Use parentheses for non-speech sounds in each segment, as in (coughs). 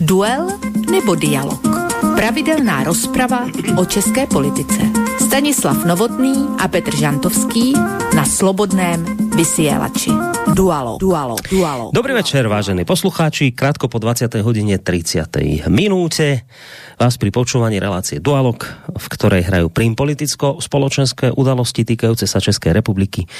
Duel nebo dialog? Pravidelná rozprava o české politice. Stanislav Novotný a Petr Žantovský na Slobodném vysielači. Dualo, dualo, dualo. Dobrý večer, vážení poslucháči. Krátko po 20. hodine 30. minúte vás pri počúvaní relácie Dualog, v ktorej hrajú prím politicko-spoločenské udalosti týkajúce sa Českej republiky.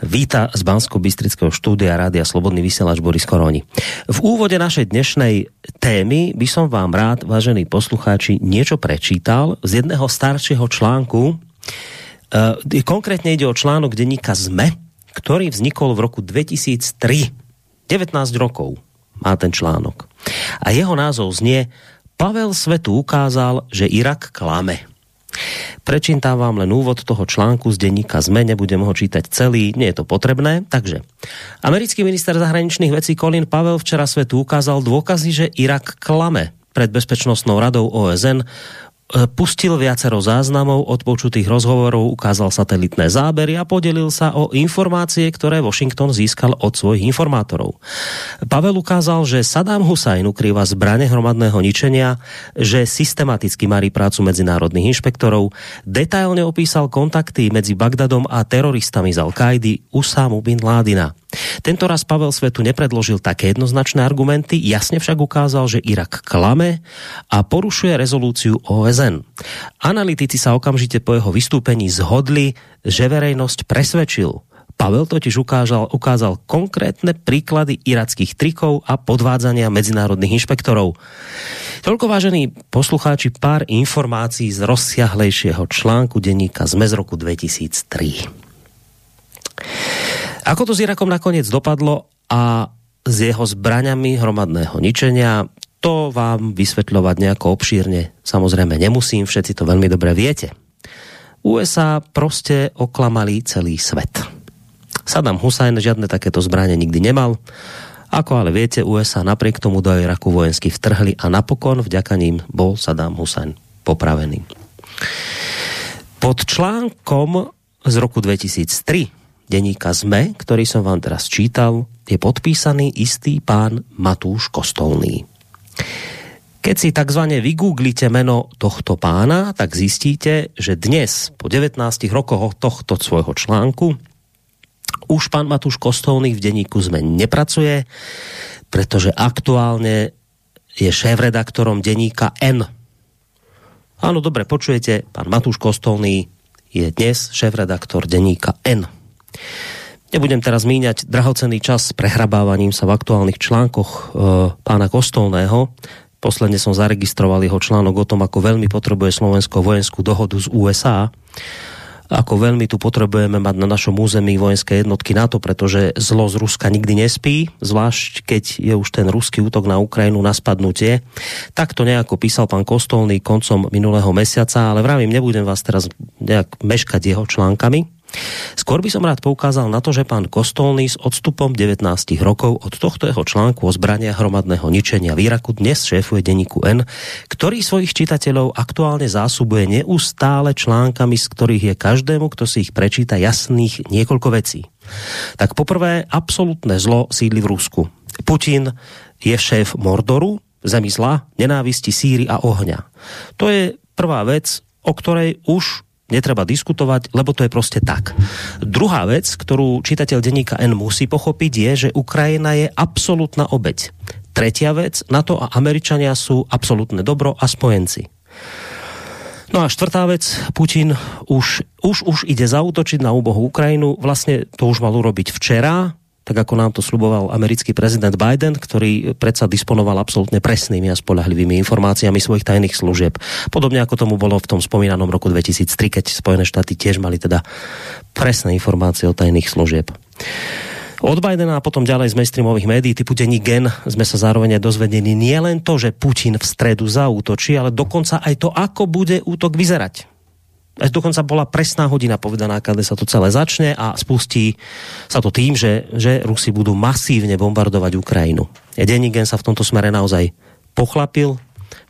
Víta z bansko bystrického štúdia Rádia Slobodný vysielač Boris Koroni. V úvode našej dnešnej témy by som vám rád, vážení poslucháči, niečo prečítal z jedného staršieho článku. E, konkrétne ide o článok denníka ZME, ktorý vznikol v roku 2003. 19 rokov má ten článok. A jeho názov znie Pavel svetu ukázal, že Irak klame. Prečítam vám len úvod toho článku z denníka ZME, nebudem ho čítať celý, nie je to potrebné. Takže, americký minister zahraničných vecí Colin Pavel včera svetu ukázal dôkazy, že Irak klame pred Bezpečnostnou radou OSN pustil viacero záznamov od počutých rozhovorov, ukázal satelitné zábery a podelil sa o informácie, ktoré Washington získal od svojich informátorov. Pavel ukázal, že Saddam Hussein ukrýva zbrane hromadného ničenia, že systematicky marí prácu medzinárodných inšpektorov, detailne opísal kontakty medzi Bagdadom a teroristami z Al-Kaidy Usamu bin Ládina. Tento raz Pavel Svetu nepredložil také jednoznačné argumenty, jasne však ukázal, že Irak klame a porušuje rezolúciu OSN. Analytici sa okamžite po jeho vystúpení zhodli, že verejnosť presvedčil. Pavel totiž ukázal, ukázal konkrétne príklady irackých trikov a podvádzania medzinárodných inšpektorov. Toľko vážení poslucháči, pár informácií z rozsiahlejšieho článku denníka z roku 2003. Ako to s Irakom nakoniec dopadlo a s jeho zbraňami hromadného ničenia, to vám vysvetľovať nejako obšírne samozrejme nemusím, všetci to veľmi dobre viete. USA prostě oklamali celý svet. Saddam Hussein žiadne takéto zbraně nikdy nemal, ako ale viete, USA napriek tomu do Iraku vojensky vtrhli a napokon vďaka ním bol Saddam Hussein popravený. Pod článkom z roku 2003 deníka ZME, ktorý som vám teraz čítal, je podpísaný istý pán Matúš Kostolný. Keď si takzvaně vygooglite meno tohto pána, tak zistíte, že dnes, po 19 rokoch tohto svojho článku, už pán Matúš Kostolný v denníku ZME nepracuje, pretože aktuálne je šéf-redaktorom denníka N. Áno, dobre, počujete, pán Matúš Kostolný je dnes šéf-redaktor denníka N. Nebudem teraz míňať drahocený čas prehrabávaním sa v aktuálnych článkoch e, pána Kostolného. Posledne som zaregistroval jeho článok o tom, ako veľmi potrebuje Slovensko vojenskú dohodu z USA ako veľmi tu potrebujeme mať na našom území vojenské jednotky NATO, pretože zlo z Ruska nikdy nespí, zvlášť keď je už ten ruský útok na Ukrajinu na spadnutie. Tak to nejako písal pán Kostolný koncom minulého mesiaca, ale vravím, nebudem vás teraz nejak meškať jeho článkami. Skôr by som rád poukázal na to, že pán Kostolný s odstupom 19 rokov od tohto jeho článku o zbrania hromadného ničenia v Iraku dnes šéfuje denníku N, ktorý svojich čitateľov aktuálne zásubuje neustále článkami, z ktorých je každému, kto si ich prečíta, jasných niekoľko vecí. Tak poprvé, absolútne zlo sídli v Rusku. Putin je šéf Mordoru, zemi zla, nenávisti, síry a ohňa. To je prvá vec, o ktorej už netreba diskutovať, lebo to je prostě tak. Druhá vec, ktorú čitateľ denníka N musí pochopiť, je, že Ukrajina je absolútna obeď. Tretia vec, NATO a Američania sú absolútne dobro a spojenci. No a štvrtá vec, Putin už, už, už ide zautočiť na úbohu Ukrajinu. Vlastne to už mal urobiť včera, tak ako nám to sluboval americký prezident Biden, ktorý predsa disponoval absolútne presnými a spolahlivými informáciami svojich tajných služieb. Podobne ako tomu bolo v tom spomínanom roku 2003, keď Spojené štáty tiež mali teda presné informácie o tajných služieb. Od Bidena a potom ďalej z mainstreamových médií typu Denní Gen sme sa zároveň dozvedeli nie len to, že Putin v stredu zaútočí, ale dokonca aj to, ako bude útok vyzerať dokonca bola presná hodina povedaná, kade sa to celé začne a spustí sa to tým, že, že Rusi budú masívne bombardovať Ukrajinu. Denigen sa v tomto smere naozaj pochlapil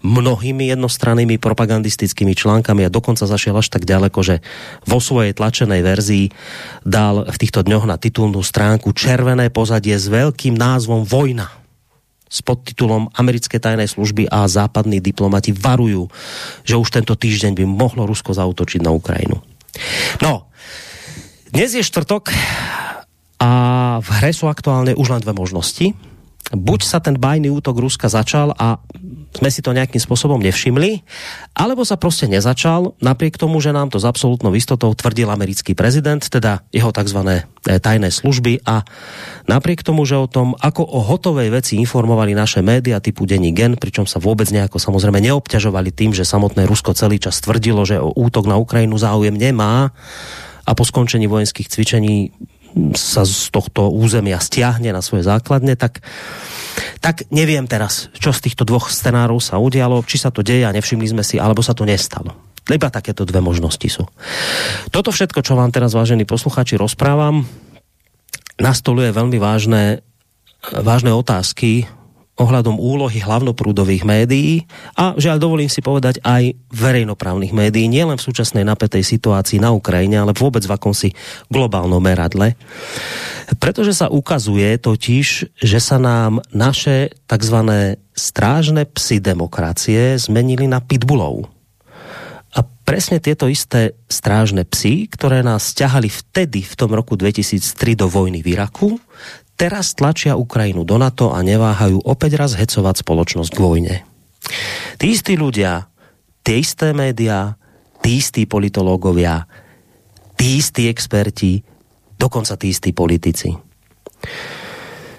mnohými jednostrannými propagandistickými článkami a dokonca zašiel až tak ďaleko, že vo svojej tlačenej verzii dal v týchto dňoch na titulnú stránku červené pozadie s veľkým názvom Vojna. S podtitulom Americké tajné služby a západní diplomati varujú, že už tento týždeň by mohlo Rusko zautočiť na Ukrajinu. No, dnes je štvrtok a v hre sú aktuálne už len dve možnosti buď sa ten bajný útok Ruska začal a sme si to nejakým spôsobom nevšimli, alebo sa prostě nezačal, napriek tomu, že nám to s absolútnou istotou tvrdil americký prezident, teda jeho tzv. E, tajné služby a napriek tomu, že o tom, ako o hotovej veci informovali naše média typu Denní Gen, pričom sa vôbec nejako samozrejme neobťažovali tým, že samotné Rusko celý čas tvrdilo, že o útok na Ukrajinu záujem nemá a po skončení vojenských cvičení sa z tohto územia stiahne na svoje základne, tak, tak neviem teraz, čo z týchto dvoch scenárov sa udialo, či sa to deje a nevšimli sme si, alebo sa to nestalo. Iba takéto dve možnosti sú. Toto všetko, čo vám teraz, vážení posluchači, rozprávam, nastoluje veľmi vážne, vážne otázky ohľadom úlohy hlavnoprúdových médií a žiaľ dovolím si povedať aj verejnoprávnych médií, nielen v súčasnej napätej situácii na Ukrajine, ale vôbec v akomsi globálnom meradle. Pretože sa ukazuje totiž, že sa nám naše tzv. strážne psy demokracie zmenili na pitbullov. A presne tieto isté strážne psy, ktoré nás ťahali vtedy v tom roku 2003 do vojny v Iraku, teraz tlačia Ukrajinu do NATO a neváhajú opäť raz hecovať spoločnosť k vojne. Tí istí ľudia, tie isté média, tí istí politológovia, tí istí experti, dokonca tí istí politici.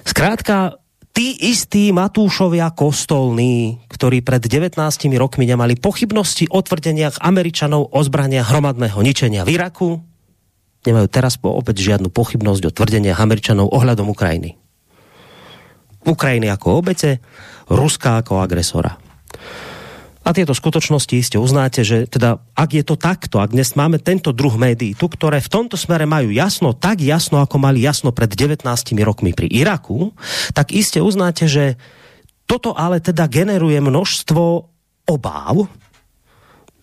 Skrátka, tí istí Matúšovia kostolní, ktorí pred 19 rokmi nemali pochybnosti o tvrdeniach Američanov o zbraniach hromadného ničenia v Iraku, nemajú teraz po opäť žiadnu pochybnosť o tvrdeniach Američanov ohľadom Ukrajiny. Ukrajiny ako obete, Ruska ako agresora. A tieto skutočnosti iste uznáte, že teda ak je to takto, ak dnes máme tento druh médií, tu, ktoré v tomto smere majú jasno, tak jasno, ako mali jasno pred 19 rokmi pri Iraku, tak iste uznáte, že toto ale teda generuje množstvo obáv,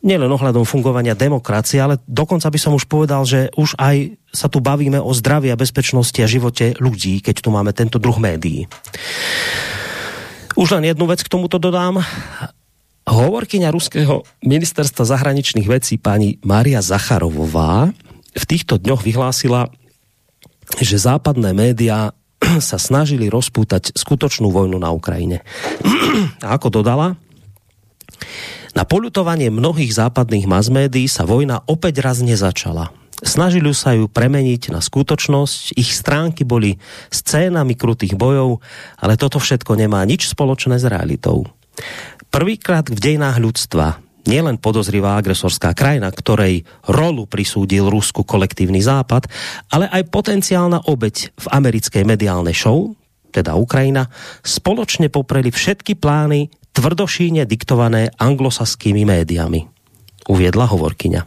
nielen ohľadom fungovania demokracie, ale dokonca by som už povedal, že už aj sa tu bavíme o zdraví a bezpečnosti a živote ľudí, keď tu máme tento druh médií. Už len jednu vec k tomuto dodám. Hovorkyňa ruského ministerstva zahraničných vecí pani Maria Zacharovová v týchto dňoch vyhlásila, že západné médiá (clears throat) sa snažili rozpútať skutočnú vojnu na Ukrajine. (clears throat) A ako dodala, na polutovanie mnohých západných masmédií sa vojna opäť raz nezačala. Snažili sa ju premeniť na skutočnosť, ich stránky boli scénami krutých bojov, ale toto všetko nemá nič spoločné s realitou. Prvýkrát v dejinách ľudstva nielen podozrivá agresorská krajina, ktorej rolu prisúdil Rusku kolektívny západ, ale aj potenciálna obeď v americkej mediálnej show, teda Ukrajina, spoločne popreli všetky plány tvrdošíne diktované anglosaskými médiami, uviedla hovorkyňa.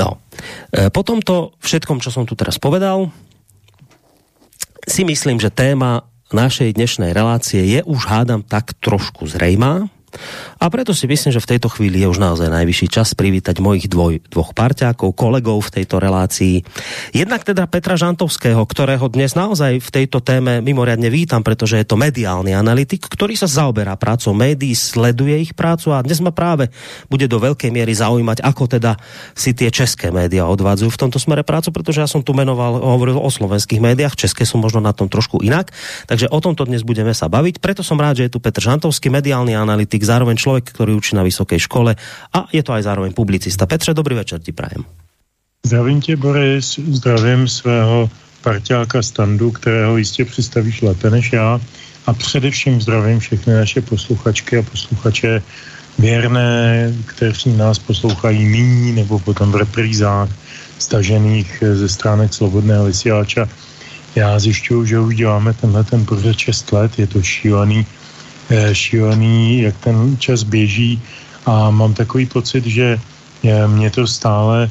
No, e, po tomto všetkom, čo som tu teraz povedal, si myslím, že téma našej dnešnej relácie je už hádam tak trošku zrejmá. A preto si myslím, že v tejto chvíli je už naozaj najvyšší čas privítať mojich dvoj, dvoch parťákov, kolegov v tejto relácii. Jednak teda Petra Žantovského, ktorého dnes naozaj v tejto téme mimoriadne vítam, pretože je to mediálny analytik, ktorý sa zaoberá prácou médií, sleduje ich prácu a dnes ma práve bude do veľkej miery zaujímať, ako teda si tie české média odvádzajú v tomto smere prácu, pretože ja som tu menoval, hovoril o slovenských médiách, české sú možno na tom trošku inak, takže o tomto dnes budeme sa baviť. Preto som rád, že je tu Petr Žantovský, mediálny analytik, zároveň človek člověk, který učí na vysoké škole a je to aj zároveň publicista. Petře, dobrý večer ti prajem. Zdravím tě, Boris, zdravím svého parťáka Standu, kterého jistě představíš lépe než já a především zdravím všechny naše posluchačky a posluchače věrné, kteří nás poslouchají nyní nebo potom v reprízách stažených ze stránek Slobodného vysílača. Já zjišťuju, že už děláme tenhle ten pořad 6 let, je to šílený šílený, jak ten čas běží a mám takový pocit, že eh, mě to stále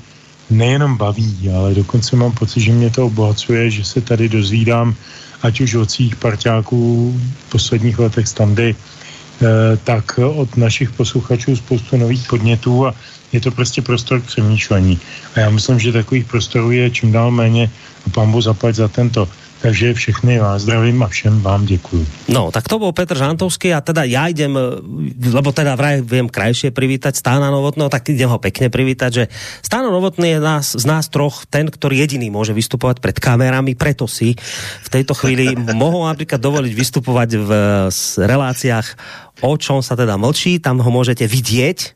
nejenom baví, ale dokonce mám pocit, že mě to obohacuje, že se tady dozvídám, ať už od svých parťáků v posledních letech standy, eh, tak od našich posluchačů spoustu nových podnětů a je to prostě prostor k přemýšlení. A já myslím, že takových prostorů je čím dál méně a pán zaplať za tento Takže všechny vás zdravím a všem vám děkuji. No, tak to bol Petr Žantovský a teda ja idem, lebo teda vraj viem krajšie privítať Stána Novotného, tak idem ho pekne privítať, že Stáno Novotný je nás, z nás troch ten, ktorý jediný môže vystupovať pred kamerami, preto si v tejto chvíli (laughs) mohol napríklad dovoliť vystupovať v reláciách o čom sa teda mlčí, tam ho môžete vidieť.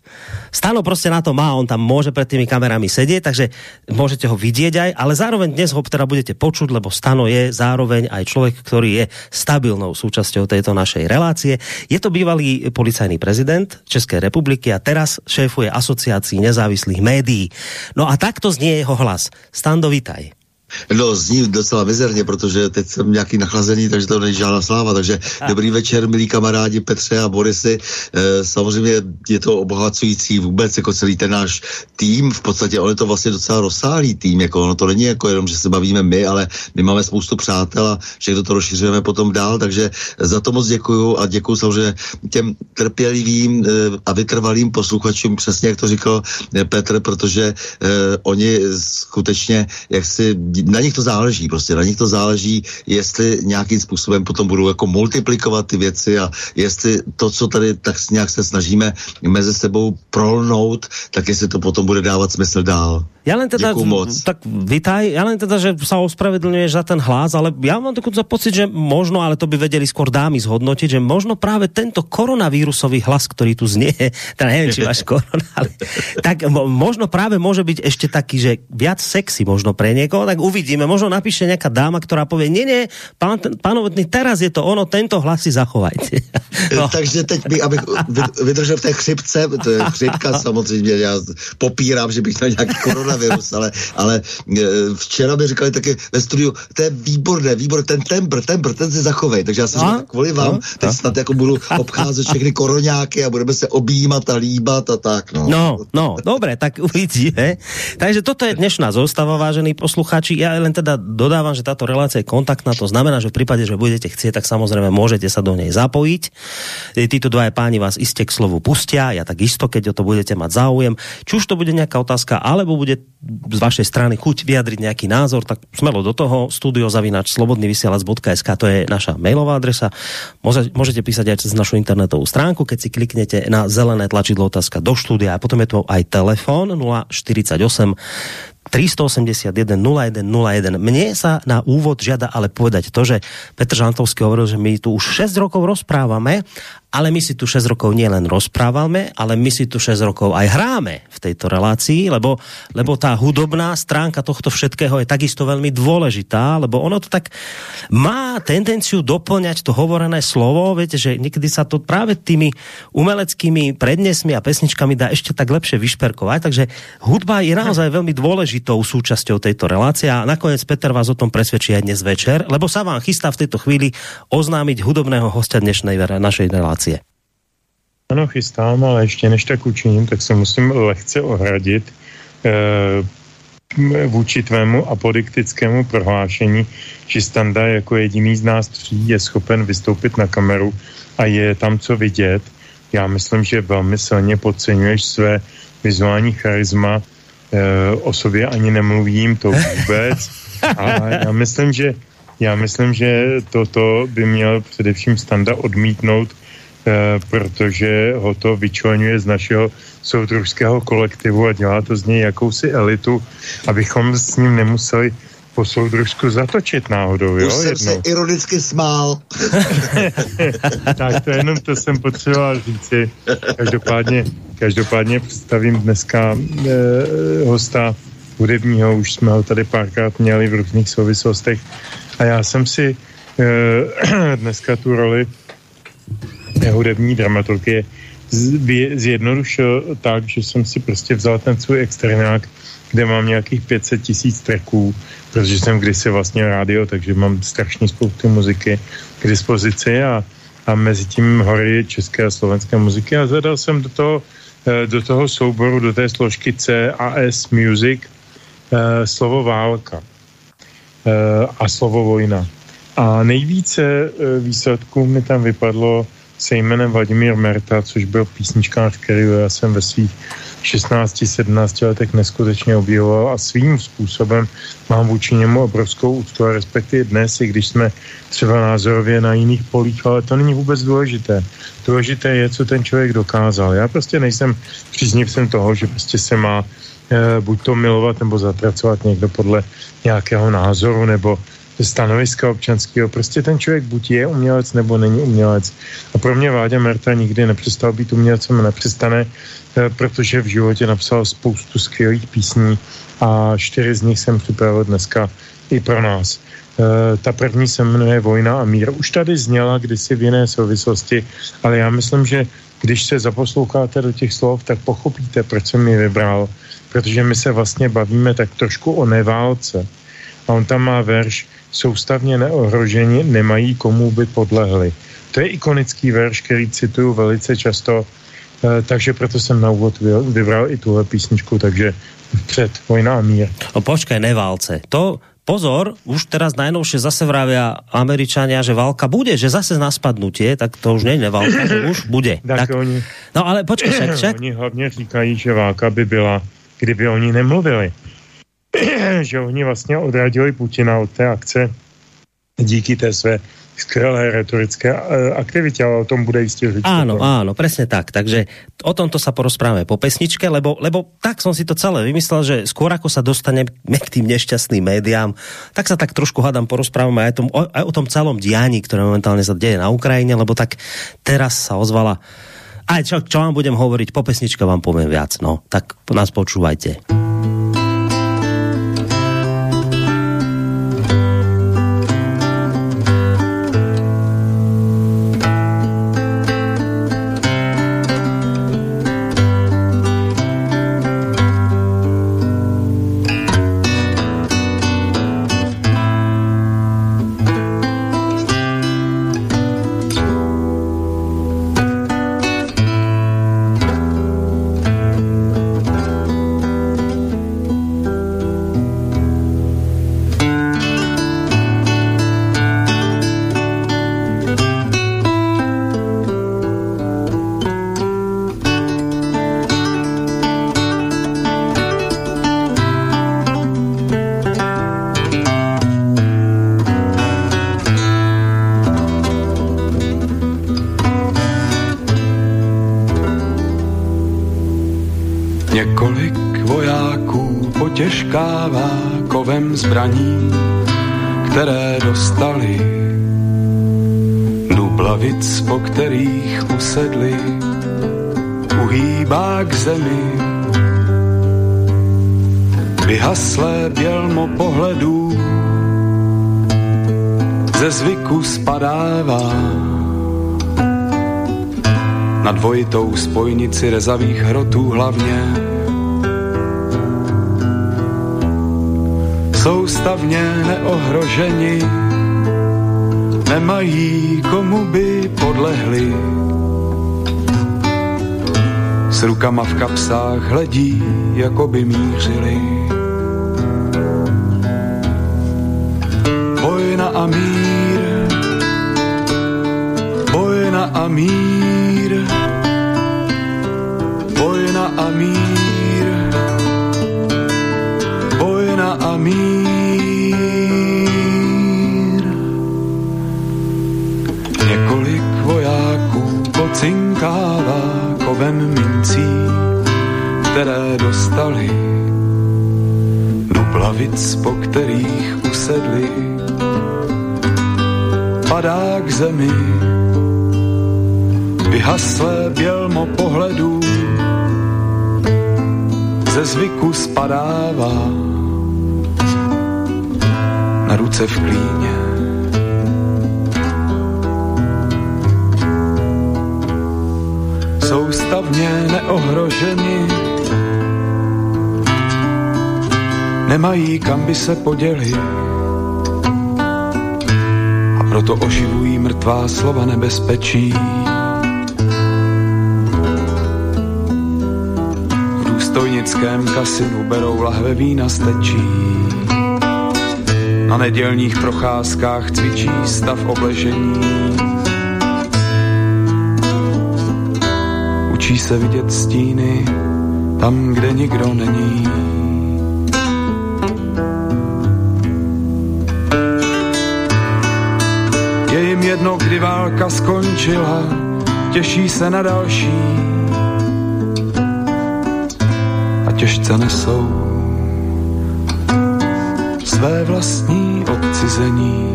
Stano prostě na to má, on tam môže pred tými kamerami sedieť, takže môžete ho vidieť aj, ale zároveň dnes ho teda budete počuť, lebo Stano je zároveň aj človek, ktorý je stabilnou súčasťou tejto našej relácie. Je to bývalý policajný prezident Českej republiky a teraz šéfuje asociácii nezávislých médií. No a takto znie jeho hlas. Stando, vitaj. No, zní docela mizerně, protože teď jsem nějaký nachlazený, takže to není žádná sláva. Takže a. dobrý večer, milí kamarádi Petře a Borisy. E, samozřejmě je to obohacující vůbec, jako celý ten náš tým. V podstatě on je to vlastně docela rozsáhlý tým. Jako ono to není jako jenom, že se bavíme my, ale my máme spoustu přátel a všechno to rozšiřujeme potom dál. Takže za to moc děkuju a děkuju samozřejmě těm trpělivým e, a vytrvalým posluchačům, přesně jak to říkal e, Petr, protože e, oni skutečně, jak si na nich to záleží, prostě na nich to záleží, jestli nějakým způsobem potom budou jako multiplikovat ty věci a jestli to, co tady tak nějak se snažíme mezi sebou prolnout, tak jestli to potom bude dávat smysl dál. Ja len teda, tak vitaj, ja len teda, že sa ospravedlňuješ za ten hlas, ale ja mám takú pocit, že možno, ale to by vedeli skôr dámy zhodnotiť, že možno práve tento koronavírusový hlas, ktorý tu znie, (laughs) teda neviem, či máš (laughs) korona, ale tak možno práve môže byť ešte taký, že viac sexy možno pre niekoho, tak uvidíme, možno napíše nejaká dáma, ktorá povie, nie, nie, pán, pánovotný, teraz je to ono, tento hlas si zachovajte. (laughs) No. Takže teď by, abych vydržel v té chřipce, to je chřipka samozřejmě, já popírám, že bych měl nějaký koronavirus, ale, ale e, včera mi říkali taky ve studiu, to je výborné, výborné, ten tembr, tembr, ten si zachovej, takže já si říkám, kvůli vám, no, teď no. snad jako budu obcházet všechny koroňáky a budeme se objímat a líbat a tak, no. No, no, dobré, tak uvidíme. Takže toto je dnešná zostava, vážení posluchači. Ja len teda dodávam, že táto relácia je kontaktná, to znamená, že v prípade, že budete chcieť, tak samozrejme môžete sa do nej zapojiť. E, títo dva páni vás iste k slovu pustia, ja tak isto, keď o to budete mať záujem. Či už to bude nejaká otázka, alebo bude z vašej strany chuť vyjadriť nejaký názor, tak smelo do toho. Studio zavinač slobodnyvysielac.sk to je naša mailová adresa. Môžete písať aj cez našu internetovú stránku, keď si kliknete na zelené tlačidlo otázka do štúdia a potom je tu aj telefon 048 381 0101. Mne sa na úvod žiada ale povedať to, že Petr Žantovský hovoril, že my tu už 6 rokov rozprávame ale my si tu 6 rokov nielen rozprávame, ale my si tu 6 rokov aj hráme v tejto relácii, lebo, lebo tá hudobná stránka tohto všetkého je takisto veľmi dôležitá, lebo ono to tak má tendenciu doplňať to hovorené slovo, viete, že niekedy sa to práve tými umeleckými prednesmi a pesničkami dá ešte tak lepšie vyšperkovať, takže hudba je naozaj veľmi dôležitou súčasťou tejto relácie a nakoniec Peter vás o tom presvedčí aj dnes večer, lebo sa vám chystá v tejto chvíli oznámiť hudobného hostia dnešnej našej relácie. Ano, chystám, ale ještě než tak učiním, tak se musím lehce ohradit e, vůči tvému apodiktickému prohlášení, že Standa jako jediný z nás tří je schopen vystoupit na kameru a je tam co vidět. Já myslím, že velmi silně podceňuješ své vizuální charisma, o sobě ani nemluvím, to vůbec. (laughs) A já myslím, že já myslím, že toto by měl především Standa odmítnout Eh, protože ho to vyčlenuje z našeho soudružského kolektivu a dělá to z něj jakousi elitu, abychom s ním nemuseli po soudružsku zatočit náhodou, jo? Už jsem jednou. se ironicky smál. (laughs) tak to jenom to jsem potřeboval říci. Každopádně, každopádně představím dneska eh, hosta hudebního, už jsme ho tady párkrát měli v různých souvislostech. A já jsem si eh, (clears throat) dneska tu roli hudební dramaturgie zjednodušil tak, že jsem si prostě vzal ten svůj externák, kde mám nějakých 500 tisíc tracků, protože jsem kdysi vlastně rádio, takže mám strašně spoustu muziky k dispozici a, a mezi tím hory české a slovenské muziky a zadal jsem do toho, do toho souboru, do té složky CAS Music eh, slovo válka eh, a slovo vojna. A nejvíce výsledků mi tam vypadlo se jménem Vladimír Merta, což byl písničkář, který já jsem ve svých 16-17 letech neskutečně objevoval a svým způsobem mám vůči němu obrovskou úctu a respektive dnes, i když jsme třeba názorově na jiných polích, ale to není vůbec důležité. Důležité je, co ten člověk dokázal. Já prostě nejsem příznivcem toho, že prostě se má e, buď to milovat nebo zapracovat někdo podle nějakého názoru nebo stanoviska občanského. Prostě ten člověk buď je umělec, nebo není umělec. A pro mě Váďa Merta nikdy nepřestal být umělcem nepřestane, eh, protože v životě napsal spoustu skvělých písní a čtyři z nich jsem připravil dneska i pro nás. Uh, ta první se jmenuje Vojna a mír. Už tady zněla kdysi v jiné souvislosti, ale já myslím, že když se zaposloucháte do těch slov, tak pochopíte, proč jsem je vybral. Protože my se vlastně bavíme tak trošku o neválce. A on tam má verš, soustavně neohroženi, nemají komu by podlehli. To je ikonický verš, který cituju velice často, eh, takže proto jsem na úvod vybral i tuhle písničku, takže před Vojna a mír. No počkej, neválce. To, pozor, už teraz najnovšie zase vravia Američania, že válka bude, že zase na spadnutie, tak to už není neválka, že už bude. (laughs) tak, tak oni, no ale počkej, však, však. (clears throat) Oni hlavně říkají, že válka by byla, kdyby oni nemluvili. (clears throat) že oni vlastně odradili Putina od té akce díky té své skvělé retorické eh, aktivitě, ale o tom bude jistě říct. Áno, áno, presne tak. Takže o tomto sa porozprávame po pesničke, lebo, lebo tak som si to celé vymyslel, že skôr ako sa dostaneme k tým nešťastným médiám, tak sa tak trošku hádam porozprávame aj, tom, aj o tom celom dianí, ktoré momentálne sa deje na Ukrajine, lebo tak teraz sa ozvala aj čo, čo vám budem hovoriť, po pesničke vám poviem viac. No, tak nás počúvajte. Zbraní, které dostali. Dublavic, po kterých usedli, uhýbá k zemi. Vyhaslé bělmo pohledů ze zvyku spadává na dvojitou spojnici rezavých hrotů hlavně soustavně neohroženi, nemají komu by podlehli. S rukama v kapsách hledí, jako by mířili. Vojna a mír, vojna a mír, vojna a mír, cinkává kovem mincí, které dostali dublavic, po kterých usedli. Padá k zemi vyhaslé bělmo pohledů, ze zvyku spadává na ruce v klíně soustavně neohroženi. Nemají kam by se podělit a proto oživují mrtvá slova nebezpečí. V důstojnickém kasinu berou lahve vína stečí. Na nedělních procházkách cvičí stav obležení Učí se vidět stíny tam, kde nikdo není. Je jim jedno, kdy válka skončila, těší se na další a těžce nesou své vlastní odcizení.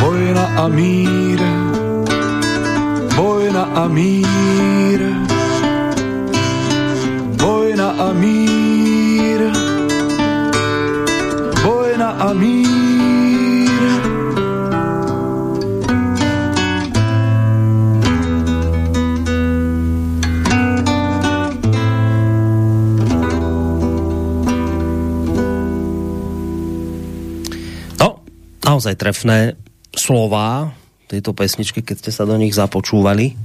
Vojna a mír, vojna a mír, vojna a mír, vojna a mír. naozaj trefné slova tejto pesničky, keď ste sa do nich započúvali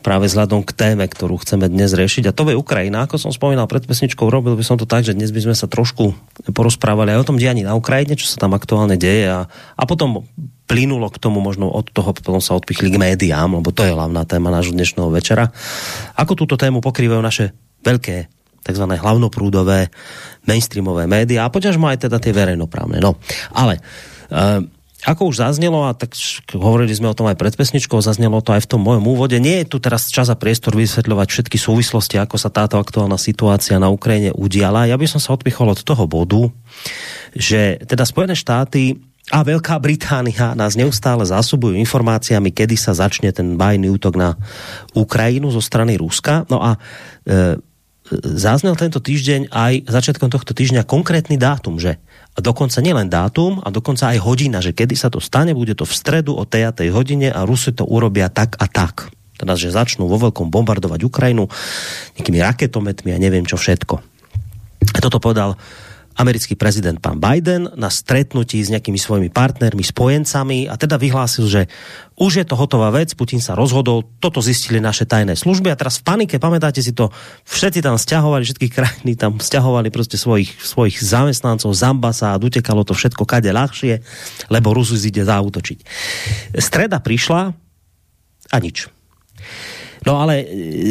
práve vzhľadom k téme, ktorú chceme dnes riešiť. A to je Ukrajina. Ako som spomínal pred pesničkou, robil by som to tak, že dnes by sme sa trošku porozprávali aj o tom dianí na Ukrajine, čo sa tam aktuálne deje a, a potom plynulo k tomu možno od toho, potom sa odpichli k médiám, lebo to je hlavná téma nášho dnešného večera. Ako túto tému pokrývajú naše veľké tzv. hlavnoprúdové mainstreamové médiá a poďažmo aj teda tie verejnoprávne. No, ale Uh, ako už zaznelo, a tak hovorili sme o tom aj pred pesničkou, zaznelo to aj v tom mojom úvode, nie je tu teraz čas a priestor vysvetľovať všetky súvislosti, ako sa táto aktuálna situácia na Ukrajine udiala. Ja by som sa odpichol od toho bodu, že teda Spojené štáty a Veľká Británia nás neustále zásobujú informáciami, kedy sa začne ten bajný útok na Ukrajinu zo strany Ruska. No a e, zaznel tento týždeň aj začiatkom tohto týždňa konkrétny dátum, že a dokonca nielen dátum a dokonca aj hodina, že kedy sa to stane, bude to v stredu o tej a tej hodine a Rusy to urobia tak a tak. Teda, že začnú vo veľkom bombardovať Ukrajinu nejakými raketometmi a neviem čo všetko. A toto povedal americký prezident pán Biden na stretnutí s nejakými svojimi partnermi, spojencami a teda vyhlásil, že už je to hotová vec, Putin sa rozhodol, toto zistili naše tajné služby a teraz v panike, pamätáte si to, všetci tam stiahovali, všetky krajiny tam stiahovali proste svojich, svojich zamestnancov z ambasád, utekalo to všetko kade ľahšie, lebo Rusus ide zautočiť. Streda prišla a nič No ale e,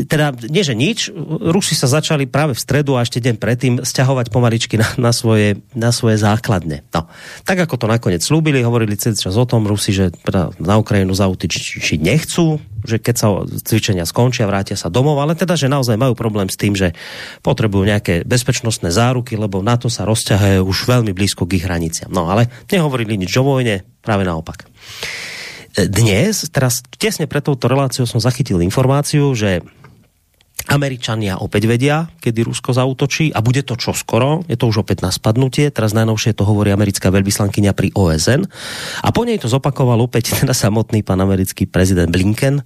teda, nie že nič, Rusi sa začali práve v stredu a ešte deň predtým stiahovať pomaličky na, na, svoje, na svoje základne. No, tak ako to nakoniec slúbili, hovorili celý čas o tom Rusi, že na Ukrajinu zautičiť nechcú, že keď sa cvičenia skončia, vrátia sa domov, ale teda, že naozaj majú problém s tým, že potrebujú nejaké bezpečnostné záruky, lebo na to sa rozťahuje už veľmi blízko k ich hraniciam. No ale nehovorili nič o vojne, práve naopak. Dnes, teraz tesne pred touto reláciou som zachytil informáciu, že Američania opäť vedia, kedy Rusko zautočí a bude to čoskoro, je to už opäť na spadnutie, teraz najnovšie to hovorí americká veľvyslankyňa pri OSN a po nej to zopakoval opäť (laughs) teda samotný pán americký prezident Blinken,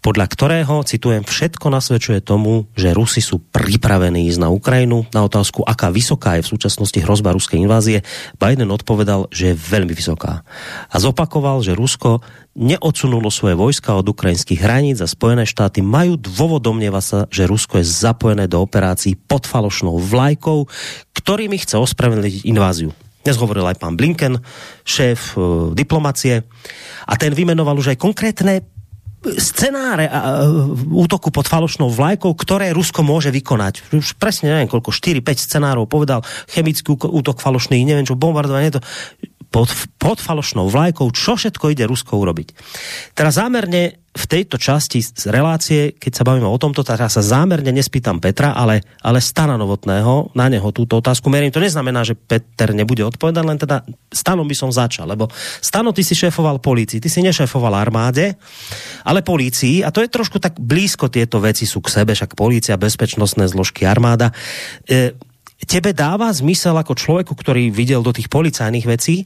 podľa ktorého, citujem, všetko nasvedčuje tomu, že Rusi sú pripravení ísť na Ukrajinu. Na otázku, aká vysoká je v súčasnosti hrozba ruskej invázie, Biden odpovedal, že je veľmi vysoká. A zopakoval, že Rusko neodsunulo svoje vojska od ukrajinských hraníc a Spojené štáty majú dôvod domnieva sa, že Rusko je zapojené do operácií pod falošnou vlajkou, ktorými chce ospravedlniť inváziu. Dnes hovoril aj pán Blinken, šéf e, diplomacie, a ten vymenoval už aj konkrétne scenáre útoku pod falošnou vlajkou, ktoré Rusko môže vykonať. Už presne neviem koľko, 4-5 scenárov povedal, chemický útok falošný, neviem čo, bombardovanie, to pod, pod falošnou vlajkou, čo všetko ide Rusko urobiť. Teraz zámerne v tejto časti z relácie, keď sa bavíme o tomto, teraz sa zámerne nespýtam Petra, ale, ale Stana Novotného, na neho túto otázku merím. To neznamená, že Peter nebude odpovedať, len teda Stanom by som začal, lebo Stano, ty si šéfoval policii, ty si nešéfoval armáde, ale policii, a to je trošku tak blízko tieto veci sú k sebe, však polícia, bezpečnostné zložky, armáda. E, tebe dáva zmysel ako človeku, ktorý videl do tých policajných vecí,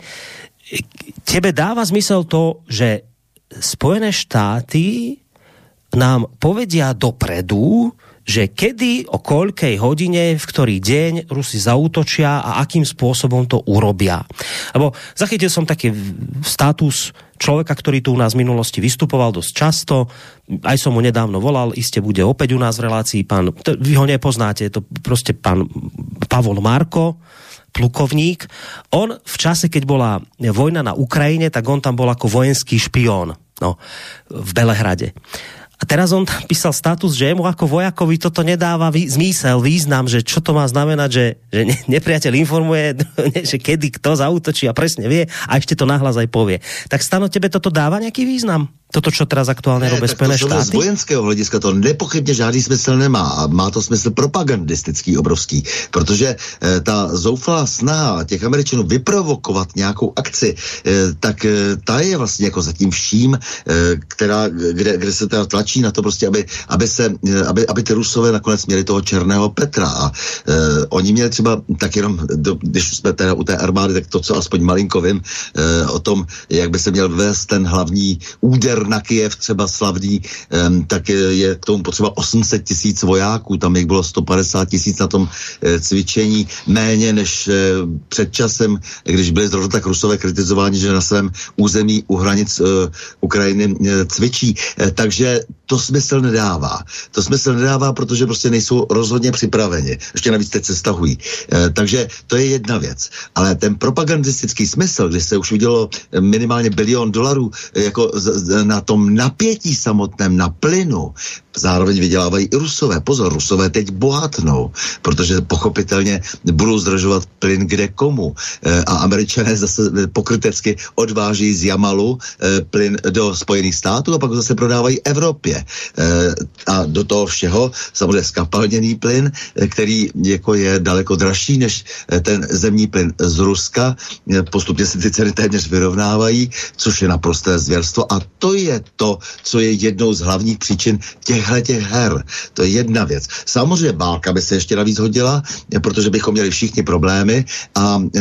tebe dáva zmysel to, že Spojené štáty nám povedia dopredu, že kedy, o koľkej hodine, v ktorý deň Rusi zautočia a akým spôsobom to urobia. Lebo zachytil som taký status človeka, ktorý tu u nás v minulosti vystupoval dosť často, aj som mu nedávno volal, iste bude opäť u nás v relácii pán, vy ho nepoznáte, je to prostě pán Pavol Marko, plukovník. On v čase, keď bola vojna na Ukrajine, tak on tam bol ako vojenský špión no, v Belehrade. A teraz on tam písal status, že jemu ako vojakovi toto nedáva vý, zmysel, význam, že čo to má znamenať, že, že ne, nepriateľ informuje, (laughs) že kedy kto zautočí a presne vie a ešte to nahlas aj povie. Tak stano tebe toto dáva nejaký význam? Toto, čo teraz aktuálně robí Spojené štáty? Z vojenského hlediska to nepochybně žádný smysl nemá a má to smysl propagandistický obrovský, protože e, ta zoufalá snaha těch Američanů vyprovokovat nějakou akci, e, tak e, ta je vlastně jako zatím vším, e, která, kde, kde se teda tlačí na to prostě, aby, aby, se, e, aby, aby ty Rusové nakonec měli toho černého Petra a e, oni měli třeba tak jenom, do, když jsme teda u té armády, tak to, co aspoň malinko vím e, o tom, jak by se měl vést ten hlavní úder na Kiev třeba slavný, tak je k tomu potřeba 800 tisíc vojáků, tam jich bylo 150 tisíc na tom eh, cvičení, méně než eh, před časem, když byli zrovna tak Rusové kritizováni, že na svém území u hranic uh, Ukrajiny cvičí. Takže to smysl nedává. To smysl nedává, protože prostě nejsou rozhodně připraveni. Ještě navíc teď se stahují. Takže to je jedna věc. Ale ten propagandistický smysl, kdy se už udělalo minimálně bilion dolarů jako z, z, na tom napětí samotném, na plynu, zároveň vydělávají i Rusové. Pozor, Rusové teď bohatnou, protože pochopitelně budou zdražovat plyn kde komu. E, a američané zase pokrytecky odváží z Jamalu e, plyn do Spojených států a pak zase prodávají Evropě. E, a do toho všeho samozřejmě skapalněný plyn, e, který jako je daleko dražší než e, ten zemní plyn z Ruska. Postupně se ty ceny téměř vyrovnávají, což je naprosté zvěrstvo a to je to, co je jednou z hlavních příčin těchto těch her. To je jedna věc. Samozřejmě válka by se ještě navíc hodila, protože bychom měli všichni problémy a e,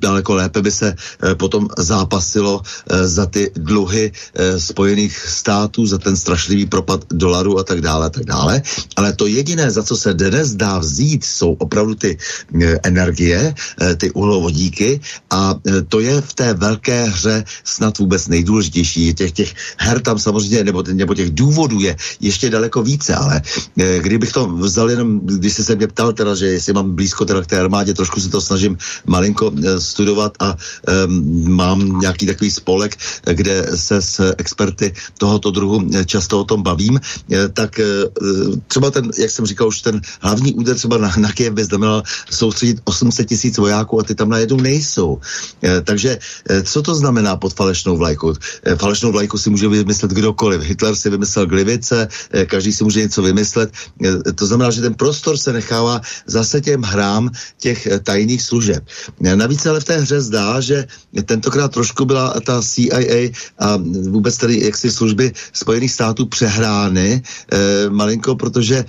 daleko lépe by se e, potom zápasilo e, za ty dluhy e, Spojených států, za ten strašlivý propad dolaru a tak dále, a tak dále. Ale to jediné, za co se dnes dá vzít, jsou opravdu ty e, energie, e, ty uhlovodíky a e, to je v té velké hře snad vůbec nejdůležitější. Těch, těch her tam samozřejmě, nebo, nebo těch důvodů je ještě daleko více, ale eh, kdybych to vzal jenom, když jsi se mě ptal teda, že jestli mám blízko teda k té armádě, trošku si to snažím malinko eh, studovat a eh, mám nějaký takový spolek, kde se s experty tohoto druhu eh, často o tom bavím, eh, tak eh, třeba ten, jak jsem říkal, už ten hlavní úder třeba na, na Kiev by znamenal soustředit 800 tisíc vojáků a ty tam najednou nejsou. Eh, takže co to znamená pod falešnou vlajkou? Falešnou vlajku si může vymyslet kdokoliv. Hitler si vymyslel glivice, každý si může něco vymyslet. To znamená, že ten prostor se nechává zase těm hrám těch tajných služeb. Navíc ale v té hře zdá, že tentokrát trošku byla ta CIA a vůbec tady jaksi služby Spojených států přehrány eh, malinko, protože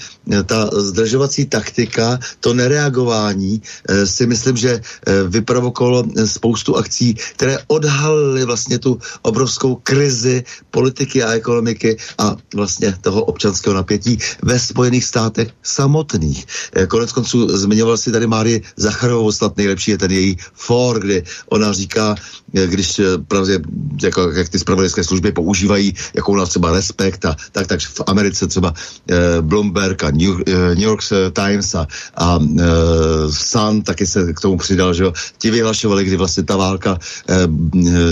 ta zdržovací taktika, to nereagování eh, si myslím, že eh, vyprovokovalo spoustu akcí, které odhalily vlastně tu obrovskou krizi politiky a ekonomiky a vlastně toho občanského napětí ve Spojených státech samotných. Eh, konec konců zmiňoval si tady Márie Zacharovou, snad nejlepší je ten její for, kdy ona říká, eh, když eh, právě jako, jak ty spravodajské služby používají, jakou nás třeba respekt a tak, tak v Americe třeba eh, Bloomberg a New, eh, New York Times a, a eh, Sun taky se k tomu přidal, že jo, ti vyhlašovali, kdy vlastně ta válka eh,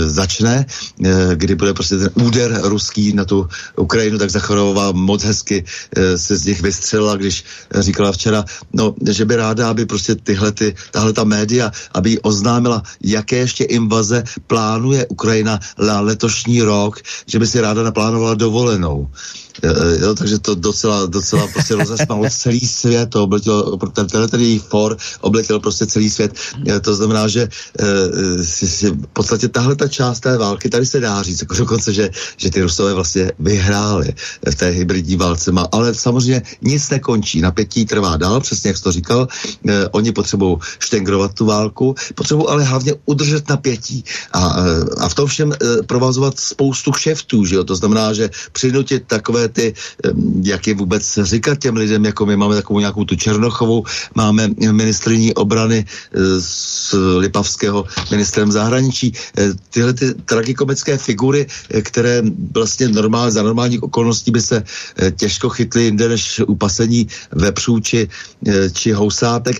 začne, eh, kdy bude prostě ten úder ruský na tu Ukrajinu, tak Zacharová moc hezky eh, se z nich vystřelila, když říkala včera, no, že by ráda, aby prostě tyhle, ty, tahle ta média, aby jí oznámila, jaké ještě invaze plánuje Ukrajina na letošní rok, že by si ráda naplánovala dovolenou. Eh, jo, takže to docela, docela prostě rozesmalo. (laughs) Celý svět, to obletělo, ten, tenhle ten její for obletěl prostě celý svět, eh, to znamená, že v podstatě tahle ta část té války, tady se dá říct, jako dokonce, že, že ty Rusové vlastně vyhráli v té hybridní válce, má, ale samozřejmě nic nekončí, napětí trvá dál, přesně jak jsi to říkal, oni potřebují štengrovat tu válku, potřebují ale hlavně udržet napětí a, a v tom všem provazovat spoustu kšeftů, že jo? to znamená, že přinutit takové ty, jak je vůbec říkat těm lidem, jako my máme takovou nějakou tu Černochovou, máme ministriní obrany z e, Lipavského ministrem zahraničí. E, tyhle ty tragikomické figury, e, které vlastně normál, za normálních okolností by se těžko chytly jinde než u pasení vepřů či, či housátek,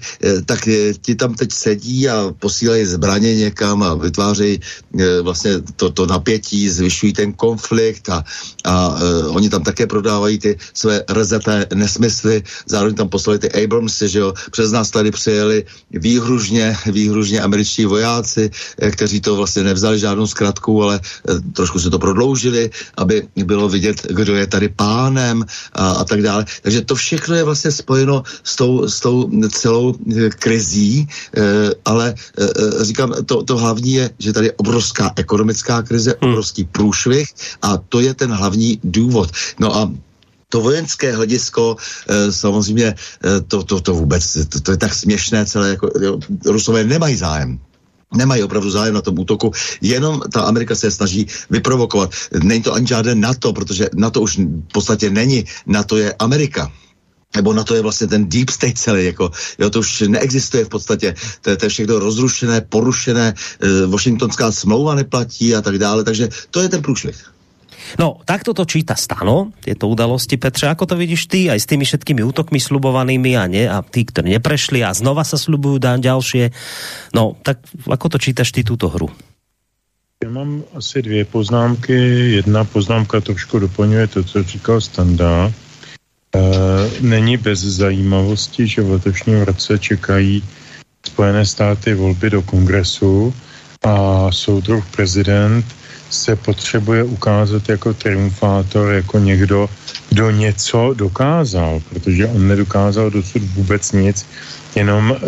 tak ti tam teď sedí a posílají zbraně někam a vytvářejí vlastně to, to napětí, zvyšují ten konflikt a, a oni tam tak také prodávají ty své rezeté nesmysly, zároveň tam poslali ty Abramsy, že jo, přes nás tady přijeli výhružně, výhružně američtí vojáci, eh, kteří to vlastně nevzali žádnou zkratku, ale eh, trošku se to prodloužili, aby bylo vidět, kdo je tady pánem a, a tak dále. Takže to všechno je vlastně spojeno s tou, s tou celou krizí, ale říkám, to, to hlavní je, že tady je obrovská ekonomická krize, hmm. obrovský průšvih a to je ten hlavní důvod. No a to vojenské hledisko, e, samozřejmě, e, to, to, to vůbec, to, to je tak směšné celé, jako, jo, Rusové nemají zájem nemají opravdu zájem na tom útoku, jenom ta Amerika se snaží vyprovokovat. Není to ani žádné NATO, protože NATO už v podstatě není, NATO je Amerika nebo na to je vlastně ten deep state celý, jako, jo, to už neexistuje v podstatě, to, to je všechno rozrušené, porušené, e, Washingtonská smlouva neplatí a tak dále, takže to je ten průšvih. No, takto to číta Stano, tieto udalosti, Petře, ako to vidíš ty, aj s tými všetkými útokmi slubovanými a, ne, a tí, ktorí neprešli a znova sa slubujú ďalšie. No, tak ako to čítaš ty túto hru? Já mám asi dvě poznámky. Jedna poznámka trošku doplňuje to, co říkal Standa. E, není bez zajímavosti, že v letošním roce čekají Spojené státy volby do kongresu a soudruh prezident se potřebuje ukázat jako triumfátor, jako někdo, kdo něco dokázal, protože on nedokázal dosud vůbec nic, jenom e,